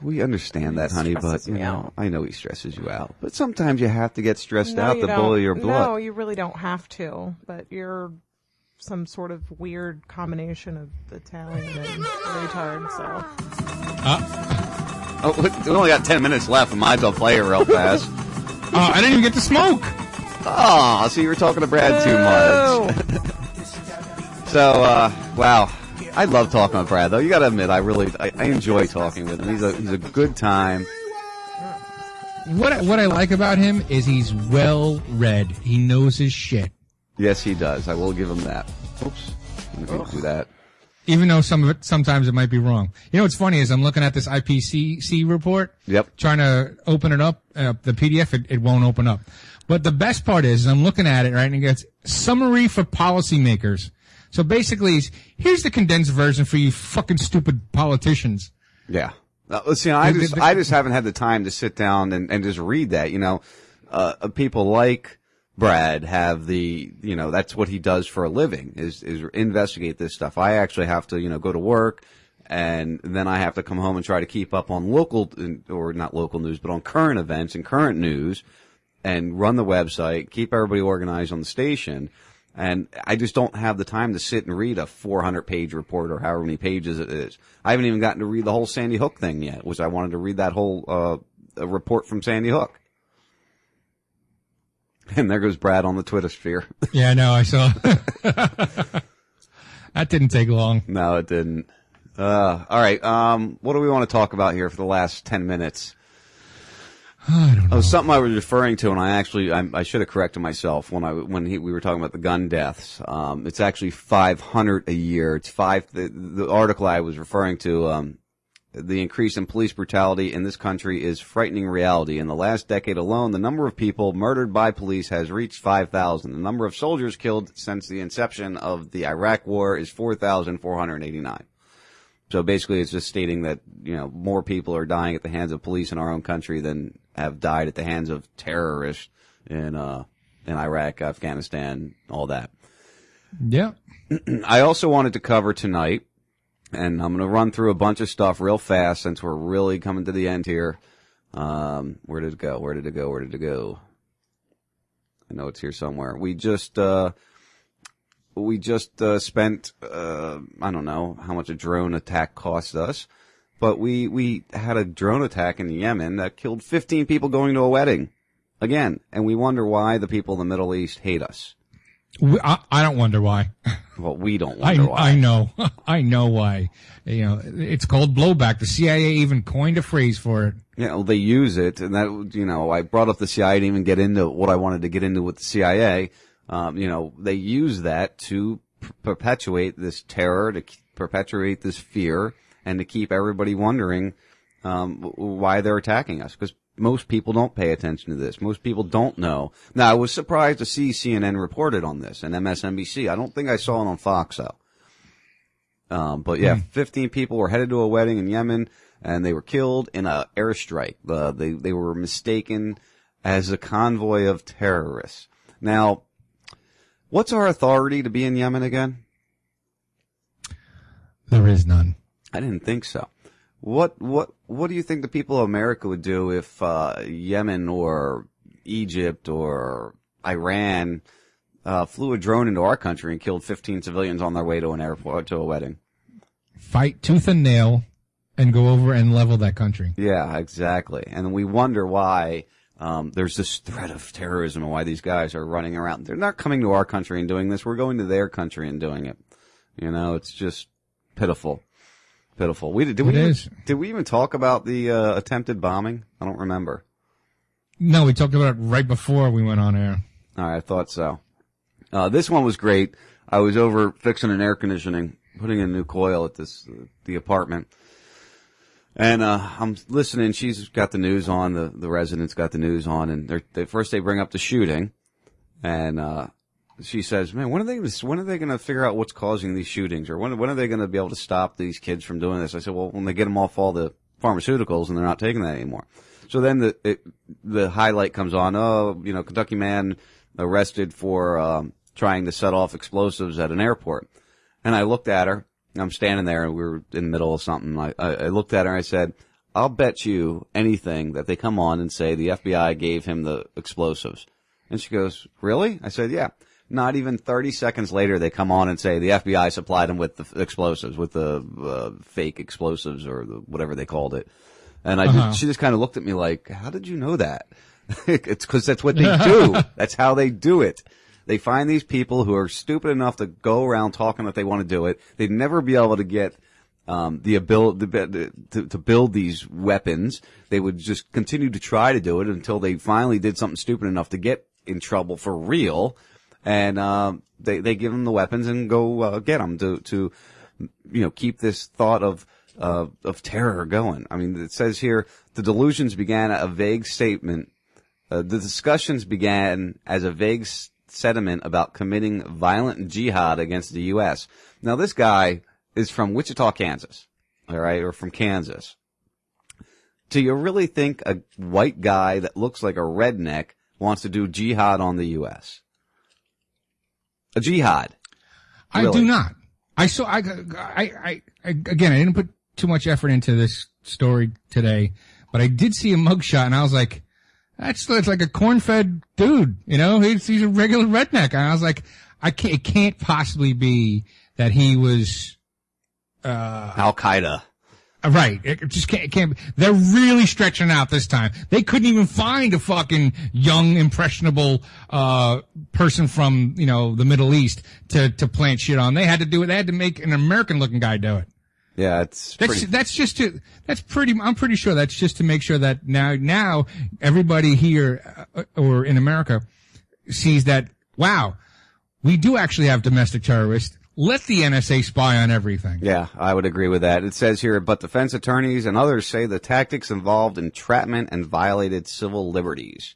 Speaker 4: we understand that, honey, but
Speaker 5: stresses
Speaker 4: you
Speaker 5: me
Speaker 4: know,
Speaker 5: out.
Speaker 4: I know he stresses you out. But sometimes you have to get stressed
Speaker 5: No,
Speaker 4: out
Speaker 5: you
Speaker 4: to
Speaker 5: don't.
Speaker 4: boil your blood.
Speaker 5: No, you really don't have to. But you're some sort of weird combination of Italian and retard. So
Speaker 4: Oh, we only got 10 minutes left. I might as well play it real fast.
Speaker 6: Oh, I didn't even get to smoke.
Speaker 4: Oh, so you were talking to Brad too much. so, uh, wow. I love talking to Brad, though. You gotta admit, I really, I, I enjoy talking with him. He's a, he's a good time.
Speaker 6: What what I like about him is he's well read. He knows his shit.
Speaker 4: Yes, he does. I will give him that. Oops. Let me do that.
Speaker 6: Even though some of it, sometimes it might be wrong. You know what's funny is I'm looking at this IPCC report.
Speaker 4: Yep.
Speaker 6: Trying to open it up, uh, the PDF, it, it won't open up. But the best part is, I'm looking at it, right, and it gets summary for policymakers. So basically, here's the condensed version for you fucking stupid politicians.
Speaker 4: Yeah. Uh, let's see, I just, I just haven't had the time to sit down and, and just read that. You know, uh, uh, people like Brad have the, you know, that's what he does for a living is, is investigate this stuff. I actually have to, you know, go to work and then I have to come home and try to keep up on local, or not local news, but on current events and current news and run the website, keep everybody organized on the station. And I just don't have the time to sit and read a 400 page report or however many pages it is. I haven't even gotten to read the whole Sandy Hook thing yet, which I wanted to read that whole, uh, report from Sandy Hook. And there goes Brad on the Twitter sphere.
Speaker 6: Yeah, I know, I saw. that didn't take long.
Speaker 4: No, it didn't. Uh, all right. Um, what do we want to talk about here for the last 10 minutes?
Speaker 6: I don't
Speaker 4: know. Oh, something I was referring to, and I actually, I, I should have corrected myself when I, when he, we were talking about the gun deaths. Um, it's actually 500 a year. It's five, the, the article I was referring to, um, the increase in police brutality in this country is frightening reality. In the last decade alone, the number of people murdered by police has reached 5,000. The number of soldiers killed since the inception of the Iraq War is 4,489. So basically, it's just stating that you know more people are dying at the hands of police in our own country than have died at the hands of terrorists in uh, in Iraq, Afghanistan, all that.
Speaker 6: Yeah.
Speaker 4: I also wanted to cover tonight, and I'm going to run through a bunch of stuff real fast since we're really coming to the end here. Um, where did it go? Where did it go? Where did it go? I know it's here somewhere. We just, uh, we just, uh, spent, uh, I don't know how much a drone attack cost us, but we, we had a drone attack in Yemen that killed 15 people going to a wedding. Again, and we wonder why the people in the Middle East hate us.
Speaker 6: We- I, I don't wonder why.
Speaker 4: Well, we don't
Speaker 6: I,
Speaker 4: why.
Speaker 6: I know. I know why. You know, it's called blowback. The CIA even coined a phrase for it.
Speaker 4: Yeah, well, they use it, and that you know, I brought up the CIA to even get into what I wanted to get into with the CIA. Um, you know, they use that to p- perpetuate this terror, to k- perpetuate this fear, and to keep everybody wondering um, why they're attacking us. Because most people don't pay attention to this. Most people don't know. Now, I was surprised to see CNN reported on this and MSNBC. I don't think I saw it on Fox though. Um, but yeah,
Speaker 6: Hmm.
Speaker 4: 15 people were headed to a wedding in Yemen and they were killed in a airstrike. Uh, they, they were mistaken as a convoy of terrorists. Now, what's our authority to be in Yemen again?
Speaker 6: There is none.
Speaker 4: I didn't think so. What what what do you think the people of America would do if uh, Yemen or Egypt or Iran uh, flew a drone into our country and killed 15 civilians on their way to an airport to a wedding?
Speaker 6: Fight tooth and nail and go over and level that country.
Speaker 4: Yeah, exactly. And we wonder why um, there's this threat of terrorism and why these guys are running around. They're not coming to our country and doing this. We're going to their country and doing it. You know, it's just pitiful, pitiful. We did. Did we even, did we even talk about the uh, attempted bombing? I don't remember.
Speaker 6: No, we talked about it right before we went on air.
Speaker 4: All right, I thought so. Uh, this one was great. I was over fixing an air conditioning, putting in a new coil at this uh, the apartment, and uh, I'm listening. She's got the news on. The the residents got the news on, and they're, they first they bring up the shooting, and uh, she says, "Man, when are they when are they going to figure out what's causing these shootings, or when when are they going to be able to stop these kids from doing this?" I said, "Well, when they get them off all the pharmaceuticals and they're not taking that anymore." So then the it, the highlight comes on. Oh, you know, Kentucky man arrested for um, trying to set off explosives at an airport. And I looked at her. I'm standing there, and we were in the middle of something. I, I, I looked at her and I said, "I'll bet you anything that they come on and say the FBI gave him the explosives." And she goes, "Really?" I said, "Yeah." Not even 30 seconds later, they come on and say the FBI supplied them with the f- explosives, with the uh, fake explosives or the, whatever they called it. And I,
Speaker 6: Uh-huh.
Speaker 4: just, she just kind of looked at me like, "How did you know that?" it's because that's what they do. that's how they do it. They find these people who are stupid enough to go around talking that they want to do it. They'd never be able to get um, the ability to, to build these weapons. They would just continue to try to do it until they finally did something stupid enough to get in trouble for real. And um, they they give them the weapons and go uh, get them to to you know keep this thought of uh, of terror going. I mean, it says here the delusions began a vague statement uh, the discussions began as a vague sentiment about committing violent jihad against the U.S. Now, this guy is from Wichita, Kansas, all right, or from Kansas. Do you really think a white guy that looks like a redneck wants to do jihad on the U.S.? A jihad.
Speaker 6: I do not. I saw. I, I, I, I again. I didn't put too much effort into this story today, but I did see a mugshot, and I was like, "That's that's like a corn-fed dude." You know, he's he's a regular redneck. And I was like, "I can't. It can't possibly be that he was." Uh,
Speaker 4: Al Qaeda.
Speaker 6: Right. It just can't, can't, be- they're really stretching out this time. They couldn't even find a fucking young, impressionable, uh, person from, you know, the Middle East to, to plant shit on. They had to do it. They had to make an American looking guy do it.
Speaker 4: Yeah, it's
Speaker 6: That's,
Speaker 4: pretty.
Speaker 6: that's just to, that's pretty, I'm pretty sure that's just to make sure that now, now everybody here, uh, or in America sees that, wow, we do actually have domestic terrorists. Let the NSA spy on everything.
Speaker 4: Yeah, I would agree with that. It says here, but defense attorneys and others say the tactics involved entrapment and violated civil liberties.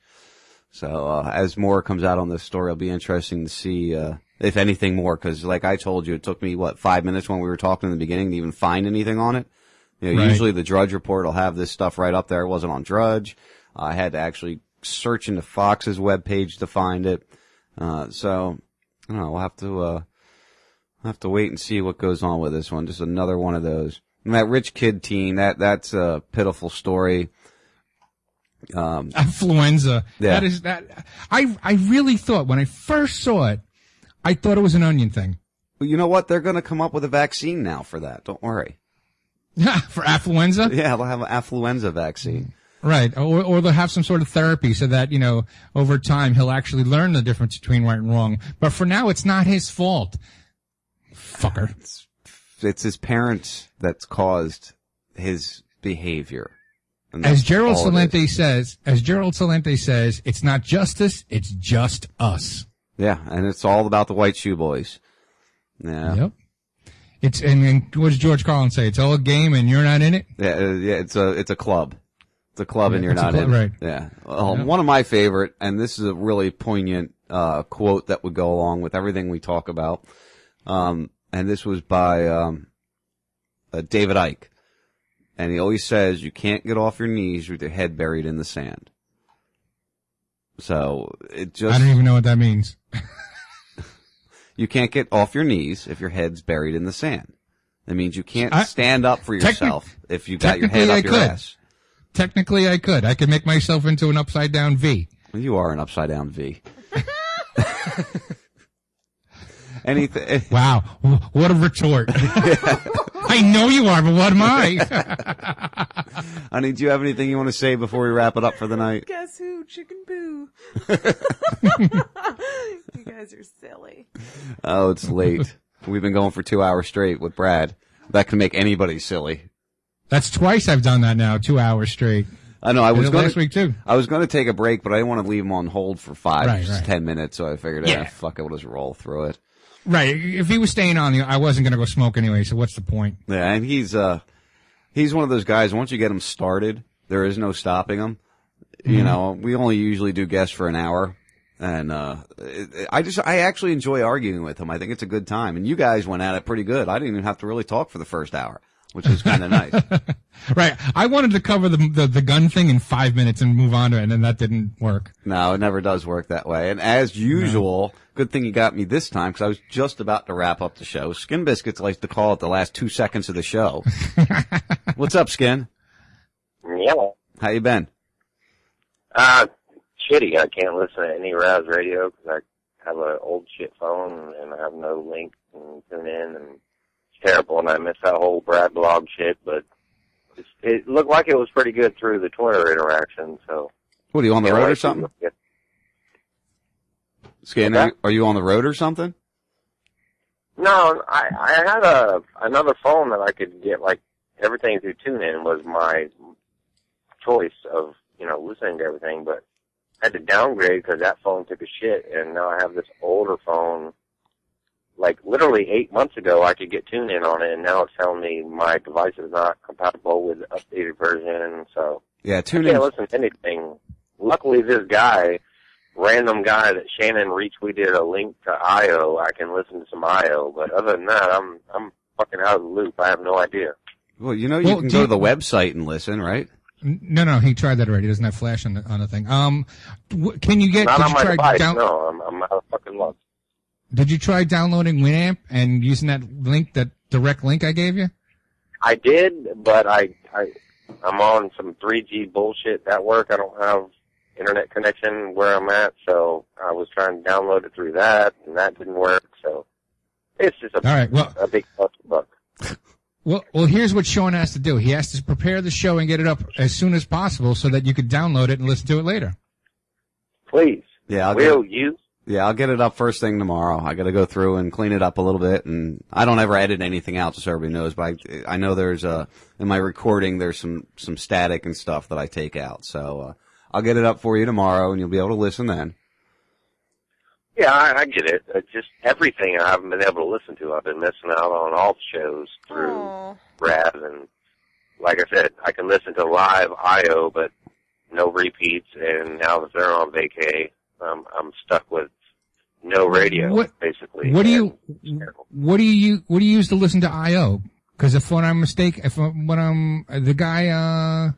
Speaker 4: So, uh, as more comes out on this story, it'll be interesting to see, uh, if anything more, cause like I told you, it took me, what, five minutes when we were talking in the beginning to even find anything on it. You know,
Speaker 6: Right.
Speaker 4: usually the Drudge report will have this stuff right up there. It wasn't on Drudge. I had to actually search into Fox's webpage to find it. Uh, so, I don't know, we'll have to, uh, I'll have to wait and see what goes on with this one. Just another one of those. And that rich kid teen, that, that's a pitiful story. Um,
Speaker 6: Affluenza.
Speaker 4: Yeah.
Speaker 6: That is that. I I really thought when I first saw it, I thought it was an onion thing.
Speaker 4: Well, you know what? They're going to come up with a vaccine now for that. Don't worry.
Speaker 6: Yeah, For affluenza?
Speaker 4: Yeah, they'll have an affluenza vaccine.
Speaker 6: Right. Or, or they'll have some sort of therapy so that, you know, over time he'll actually learn the difference between right and wrong. But for now, it's not his fault. Fucker.
Speaker 4: It's it's his parents that's caused his behavior.
Speaker 6: As Gerald. Celente says, as Gerald Celente says, it's not justice, it's just us.
Speaker 4: Yeah, and it's all about the white shoe boys. Yeah.
Speaker 6: Yep. It's, and, and what does George Carlin say? It's all a game and you're not in it?
Speaker 4: Yeah, uh, yeah, it's a it's a club. It's a club, and you're not
Speaker 6: club,
Speaker 4: in. it.
Speaker 6: right.
Speaker 4: Yeah. Um,
Speaker 6: Yeah.
Speaker 4: One of my favorite, and this is a really poignant uh, quote that would go along with everything we talk about. Um, and this was by um, uh, David Icke, and he always says you can't get off your knees with your head buried in the sand. So it just
Speaker 6: I don't even know what that means.
Speaker 4: you can't get off your knees if your head's buried in the sand. That means you can't
Speaker 6: I-
Speaker 4: stand up for yourself if you've got your head up
Speaker 6: I
Speaker 4: your
Speaker 6: could.
Speaker 4: ass.
Speaker 6: Technically, I could. I could make myself into an upside down V.
Speaker 4: You are an upside down V. Anything?
Speaker 6: Wow, what a retort! I know you are, but what am I?
Speaker 4: Honey, do you have anything you want to say before we wrap it up for the night?
Speaker 5: Guess who? Chicken poo. you guys are silly.
Speaker 4: Oh, it's late. We've been going for two hours straight with Brad. That can make anybody silly.
Speaker 6: That's twice I've done that now, two hours straight.
Speaker 4: I know. I was going
Speaker 6: last week too.
Speaker 4: I was going to take a break, but I didn't want to leave him on hold for five,
Speaker 6: Right,
Speaker 4: just
Speaker 6: right.
Speaker 4: ten minutes. So I figured,
Speaker 6: Yeah.
Speaker 4: yeah, fuck it, we'll just roll through it.
Speaker 6: Right. If he was staying on, I wasn't going to go smoke anyway. So what's the point?
Speaker 4: Yeah, and he's uh, he's one of those guys. Once you get him started, there is no stopping him. You
Speaker 6: Mhm.
Speaker 4: know, we only usually do guests for an hour, and uh, I just I actually enjoy arguing with him. I think it's a good time, and you guys went at it pretty good. I didn't even have to really talk for the first hour, which was kind of nice.
Speaker 6: Right. I wanted to cover the, the the gun thing in five minutes and move on to it, and then that didn't work.
Speaker 4: No, it never does work that way. And as usual, good thing you got me this time because I was just about to wrap up the show. Skin Biscuits likes to call it the last two seconds of the show. What's up, Skin?
Speaker 19: Yeah.
Speaker 4: How you been?
Speaker 19: Uh, shitty. I can't listen to any Raz radio because I have an old shit phone and I have no link and tune in and it's terrible and I miss that whole Brad blog shit, but it's, it looked like it was pretty good through the Twitter interaction, so.
Speaker 4: What are you on the road or something?
Speaker 19: look at-
Speaker 4: Skin,
Speaker 19: What's
Speaker 4: are you, are you on the road or something?
Speaker 19: No, I, I had a, another phone that I could get like everything through TuneIn was my choice of, you know, listening to everything, but I had to downgrade because that phone took a shit and now I have this older phone. Like literally eight months ago I could get TuneIn on it and now it's telling me my device is not compatible with the updated version, so
Speaker 4: Yeah,
Speaker 19: I
Speaker 4: tune
Speaker 19: can't
Speaker 4: in.
Speaker 19: listen to anything. Luckily this guy, random guy that Shannon retweeted a link to IO, I can listen to some IO, but other than that I'm, I'm fucking out of the loop. I have no idea.
Speaker 4: Well, you know, you
Speaker 6: Well,
Speaker 4: can go
Speaker 6: you-
Speaker 4: to the website and listen, right?
Speaker 6: No, no, he tried that already. He doesn't have flash on the on the thing. Um, w- can you get?
Speaker 19: Not on
Speaker 6: you
Speaker 19: my
Speaker 6: try
Speaker 19: device,
Speaker 6: down-
Speaker 19: no. I'm, I'm out of fucking luck.
Speaker 6: Did you try downloading Winamp and using that link, that direct link I gave you?
Speaker 19: I did, but I, I, I'm on some 3G bullshit at work. I don't have internet connection where I'm at, so I was trying to download it through that, and that didn't work. So it's just a,
Speaker 6: All right, well-
Speaker 19: a big fucking buck.
Speaker 6: Well, well, here's what Sean has to do. He has to prepare the show and get it up as soon as possible so that you could download it and listen to it later.
Speaker 19: Please.
Speaker 4: Yeah, I'll
Speaker 19: Will
Speaker 4: get,
Speaker 19: you?
Speaker 4: Yeah, I'll get it up first thing tomorrow. I got to go through and clean it up a little bit, and I don't ever edit anything out, just so everybody knows. But I, I know there's uh in my recording there's some some static and stuff that I take out. So uh, I'll get it up for you tomorrow, and you'll be able to listen then.
Speaker 19: Yeah, I, I get it. It's just everything I haven't been able to listen to. I've been missing out on all the shows through Raz, and like I said, I can listen to live IO, but no repeats. And now that they're on vacay, um, I'm stuck with no radio,
Speaker 6: What-
Speaker 19: basically.
Speaker 6: What do you, what do you, what do you use to listen to I.O.? Cause if when I'm mistake, if I'm- when I'm, the guy, uh,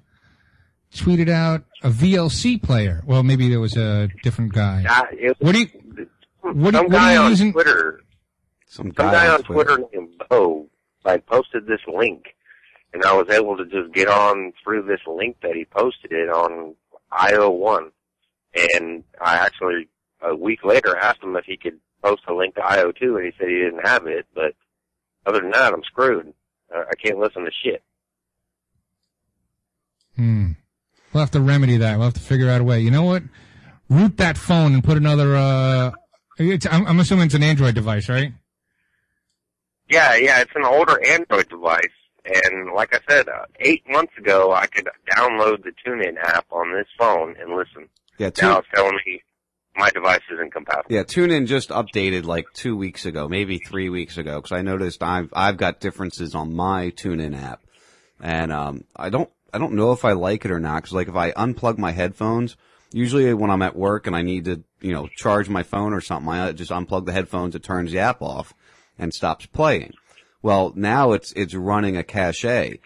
Speaker 6: tweeted out a VLC player. Well, maybe there was a different guy.
Speaker 19: Uh,
Speaker 6: What do you, what, do-
Speaker 19: some
Speaker 6: what
Speaker 19: guy
Speaker 6: are you
Speaker 19: on
Speaker 6: using?
Speaker 19: Twitter,
Speaker 4: some
Speaker 19: some
Speaker 4: guy
Speaker 19: guy
Speaker 4: on
Speaker 19: on Twitter named Bo, like posted this link, and I was able to just get on through this link that he posted it on IO1, and I actually a week later asked him if he could post a link to IO2, and he said he didn't have it. But other than that, I'm screwed. Uh, I can't listen to shit.
Speaker 6: Hmm. We'll have to remedy that. We'll have to figure out a way. You know what? Root that phone and put another, uh, it's, I'm, I'm assuming it's an Android device, right?
Speaker 19: Yeah, yeah, it's an older Android device, and like I said, uh, eight months ago, I could download the TuneIn app on this phone and listen.
Speaker 4: Yeah, two-
Speaker 19: now
Speaker 4: tune,
Speaker 19: it's telling me my device isn't compatible.
Speaker 4: yeah, TuneIn just updated like two weeks ago, maybe three weeks ago, because I noticed I've I've got differences on my TuneIn app, and um, I don't I don't know if I like it or not, because like if I unplug my headphones, usually when I'm at work and I need to you know charge my phone or something, I just unplug the headphones, it turns the app off, and stops playing. Well, now it's it's running a cache.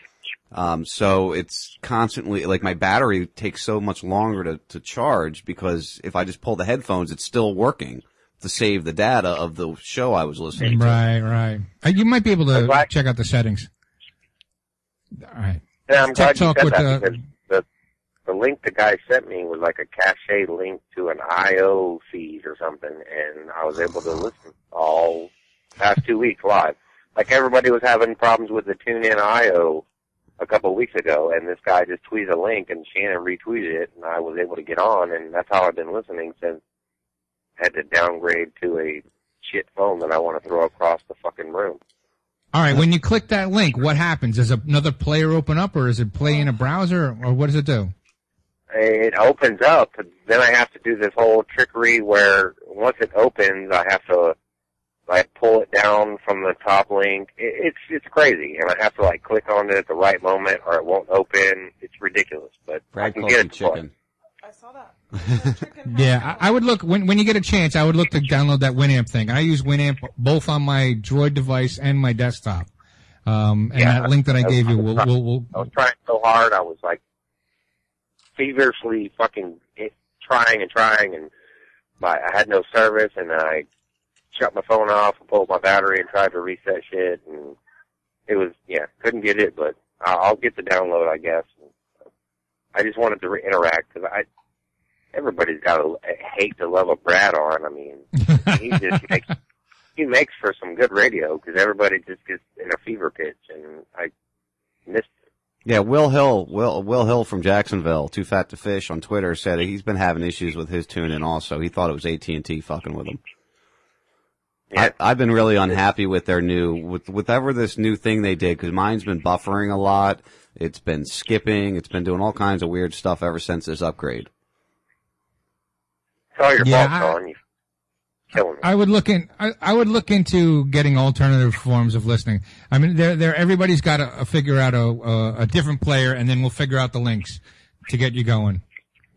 Speaker 4: Um, so it's constantly like my battery takes so much longer to, to charge because if I just pull the headphones, it's still working to save the data of the show I was listening to.
Speaker 6: Right, right. Uh, you might be able to check out the settings. All right.
Speaker 19: Yeah, I'm
Speaker 6: Tech
Speaker 19: glad you
Speaker 6: Talk
Speaker 19: said
Speaker 6: with
Speaker 19: that
Speaker 6: the-
Speaker 19: because the the link the guy sent me was like a cache link to an IO feed or something, and I was able to listen all past two weeks live. Like everybody was having problems with the TuneIn IO a couple of weeks ago, and this guy just tweeted a link, and Shannon retweeted it, and I was able to get on, and that's how I've been listening since I had to downgrade to a shit phone that I want to throw across the fucking room.
Speaker 6: All right. When you click that link, what happens? Does another player open up, or is it play in a browser, or what does it do?
Speaker 19: it opens up, then I have to do this whole trickery where once it opens, I have to like pull it down from the top link. It, it's it's crazy, and I have to like click on it at the right moment, or it won't open. It's ridiculous, but I
Speaker 4: Brad
Speaker 19: can get
Speaker 4: him
Speaker 19: it to work.
Speaker 4: chicken.
Speaker 6: Yeah, I, I would look when when you get a chance. I would look to download that Winamp thing. I use Winamp both on my Droid device and my desktop. Um, and
Speaker 19: Yeah,
Speaker 6: that link that I
Speaker 19: I was-
Speaker 6: gave you
Speaker 19: I was
Speaker 6: will
Speaker 19: trying-
Speaker 6: will, will
Speaker 19: I was trying so hard. I was like feverishly fucking it, trying and trying, and my I had no service, and I shut my phone off and pulled my battery and tried to reset shit, and it was yeah, couldn't get it, but I'll, I'll get the download, I guess. I just wanted to re- interact because I everybody's got to hate to love a Brad on. I mean, he just makes he makes for some good radio because everybody just gets in a fever pitch, and I missed
Speaker 4: Yeah, Will Hill, Will Will Hill from Jacksonville, Too Fat to Fish on Twitter said he's been having issues with his tune in also. He thought it was AT and T fucking with him. I, I've been really unhappy with their new, with whatever this new thing they did, because mine's been buffering a lot. It's been skipping. It's been doing all kinds of weird stuff ever since this upgrade.
Speaker 19: It's all your
Speaker 6: Yeah,
Speaker 19: fault,
Speaker 6: I-
Speaker 19: You killing me.
Speaker 6: I would look in. I, I would look into getting alternative forms of listening. I mean, there, there. Everybody's got to figure out a, a a different player, and then we'll figure out the links to get you going.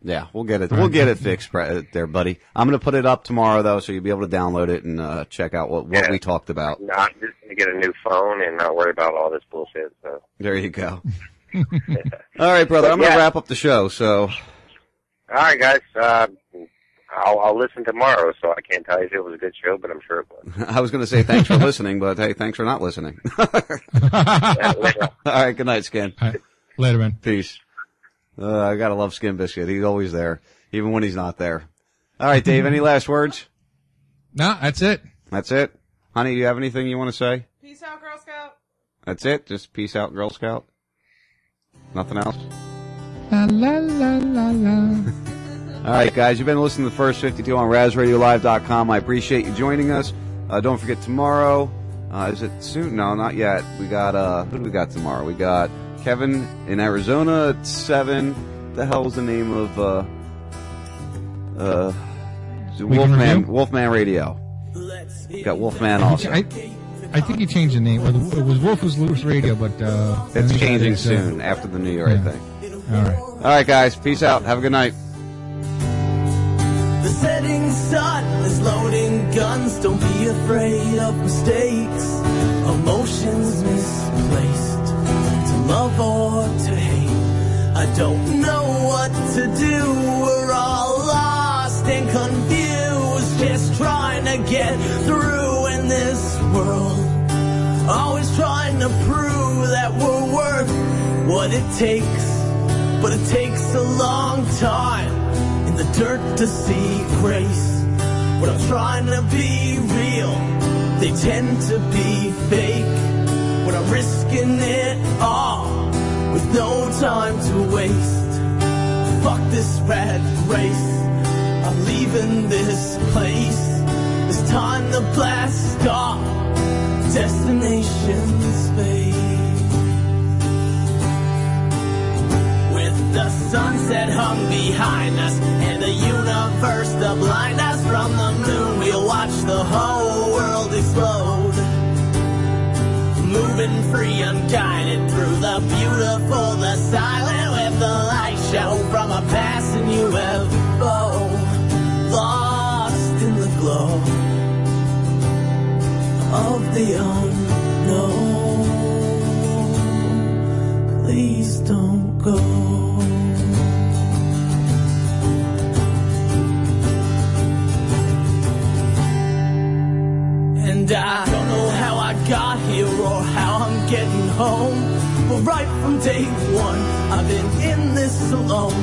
Speaker 4: Yeah, we'll get it. We'll get it fixed Brad, there, buddy. I'm gonna put it up tomorrow though, so you'll be able to download it and uh, check out what what
Speaker 19: Yeah.
Speaker 4: we talked about.
Speaker 19: No, I'm just gonna get a new phone and not worry about all this bullshit. So
Speaker 4: There you go. all right, brother. I'm gonna wrap up the show. So
Speaker 19: all right, guys. Uh, I'll, I'll listen tomorrow. So I can't tell you if it was a good show, but I'm sure it was.
Speaker 4: I was gonna say thanks for listening, but hey, thanks for not listening. all right, good night, Skin.
Speaker 6: Later, man.
Speaker 4: Peace. Uh, I gotta love Skin Biscuit. He's always there, even when he's not there. All right, Dave. Any last words?
Speaker 6: No, that's it.
Speaker 4: That's it. Honey, do you have anything you want to say?
Speaker 5: Peace out, Girl Scout.
Speaker 4: That's it. Just peace out, Girl Scout. Nothing else.
Speaker 6: La la la la la.
Speaker 4: All right, guys, you've been listening to the first 52 on RazRadioLive.com. I appreciate you joining us. Uh, don't forget tomorrow. Uh, is it soon? No, not yet. We got, uh, who do we got tomorrow? We got Kevin in Arizona at 7. The hell hell's the name of, uh, uh, Wolfman, Wolfman Radio. We got Wolfman also.
Speaker 6: I, I think he changed the name. Well, It was Wolf's Loose Radio, but uh,
Speaker 4: It's changing
Speaker 6: is, uh,
Speaker 4: soon after the new year, I think.
Speaker 6: All right.
Speaker 4: All right, guys. Peace out. Have a good night.
Speaker 20: The setting sun is loading guns. Don't be afraid of mistakes. Emotions misplaced. Love or to hate. I don't know what to do. We're all lost and confused. Just trying to get through in this world. Always trying to prove that we're worth what it takes. But it takes a long time in the dirt to see grace. When I'm trying to be real, they tend to be fake. When I'm risking it all with no time to waste. Fuck this rat race. I'm leaving this place. It's time to blast off. Destination space. With the sunset hung behind us and the universe to blind us from the moon, we'll watch the whole world explode moving free, unguided through the beautiful, the silent, with the light show from a passing UFO, lost in the glow of the unknown. Please don't go. And I got here or how I'm getting home. But right from day one, I've been in this alone.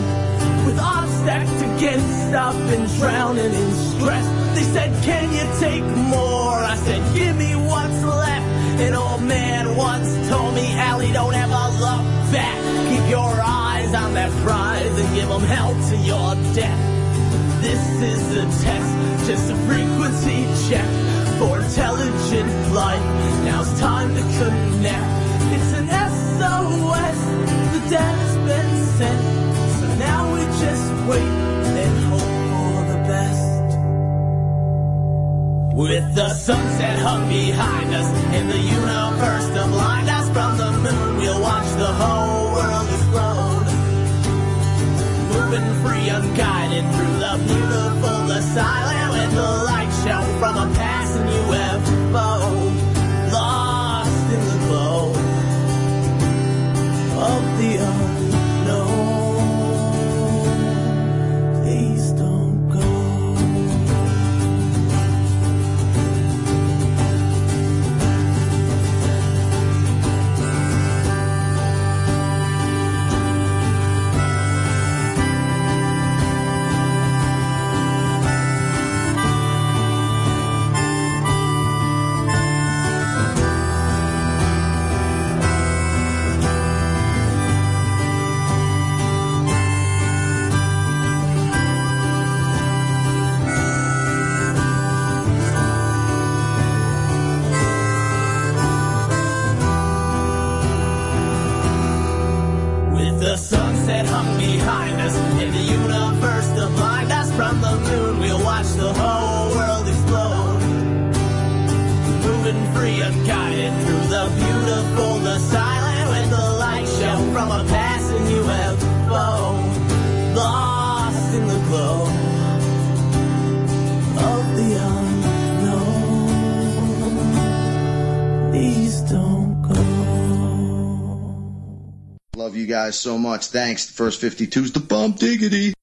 Speaker 20: With odds stacked against, I've been drowning in stress. They said, Can you take more? I said, Give me what's left. An old man once told me, Allie, don't ever look back. Keep your eyes on that prize and give them hell to your death. This is a test, just a frequency check for intelligent life. Now it's time to connect. It's an SOS, the data's been sent. So now we just wait and hope for the best. With the sunset hung behind us and the universe to blind us from the moon, we'll watch the whole world explode. Moving free, unguided through the beautiful, silent, with the light show from a passing UFO. Lost
Speaker 2: so much. Thanks. The first 52's the bump diggity.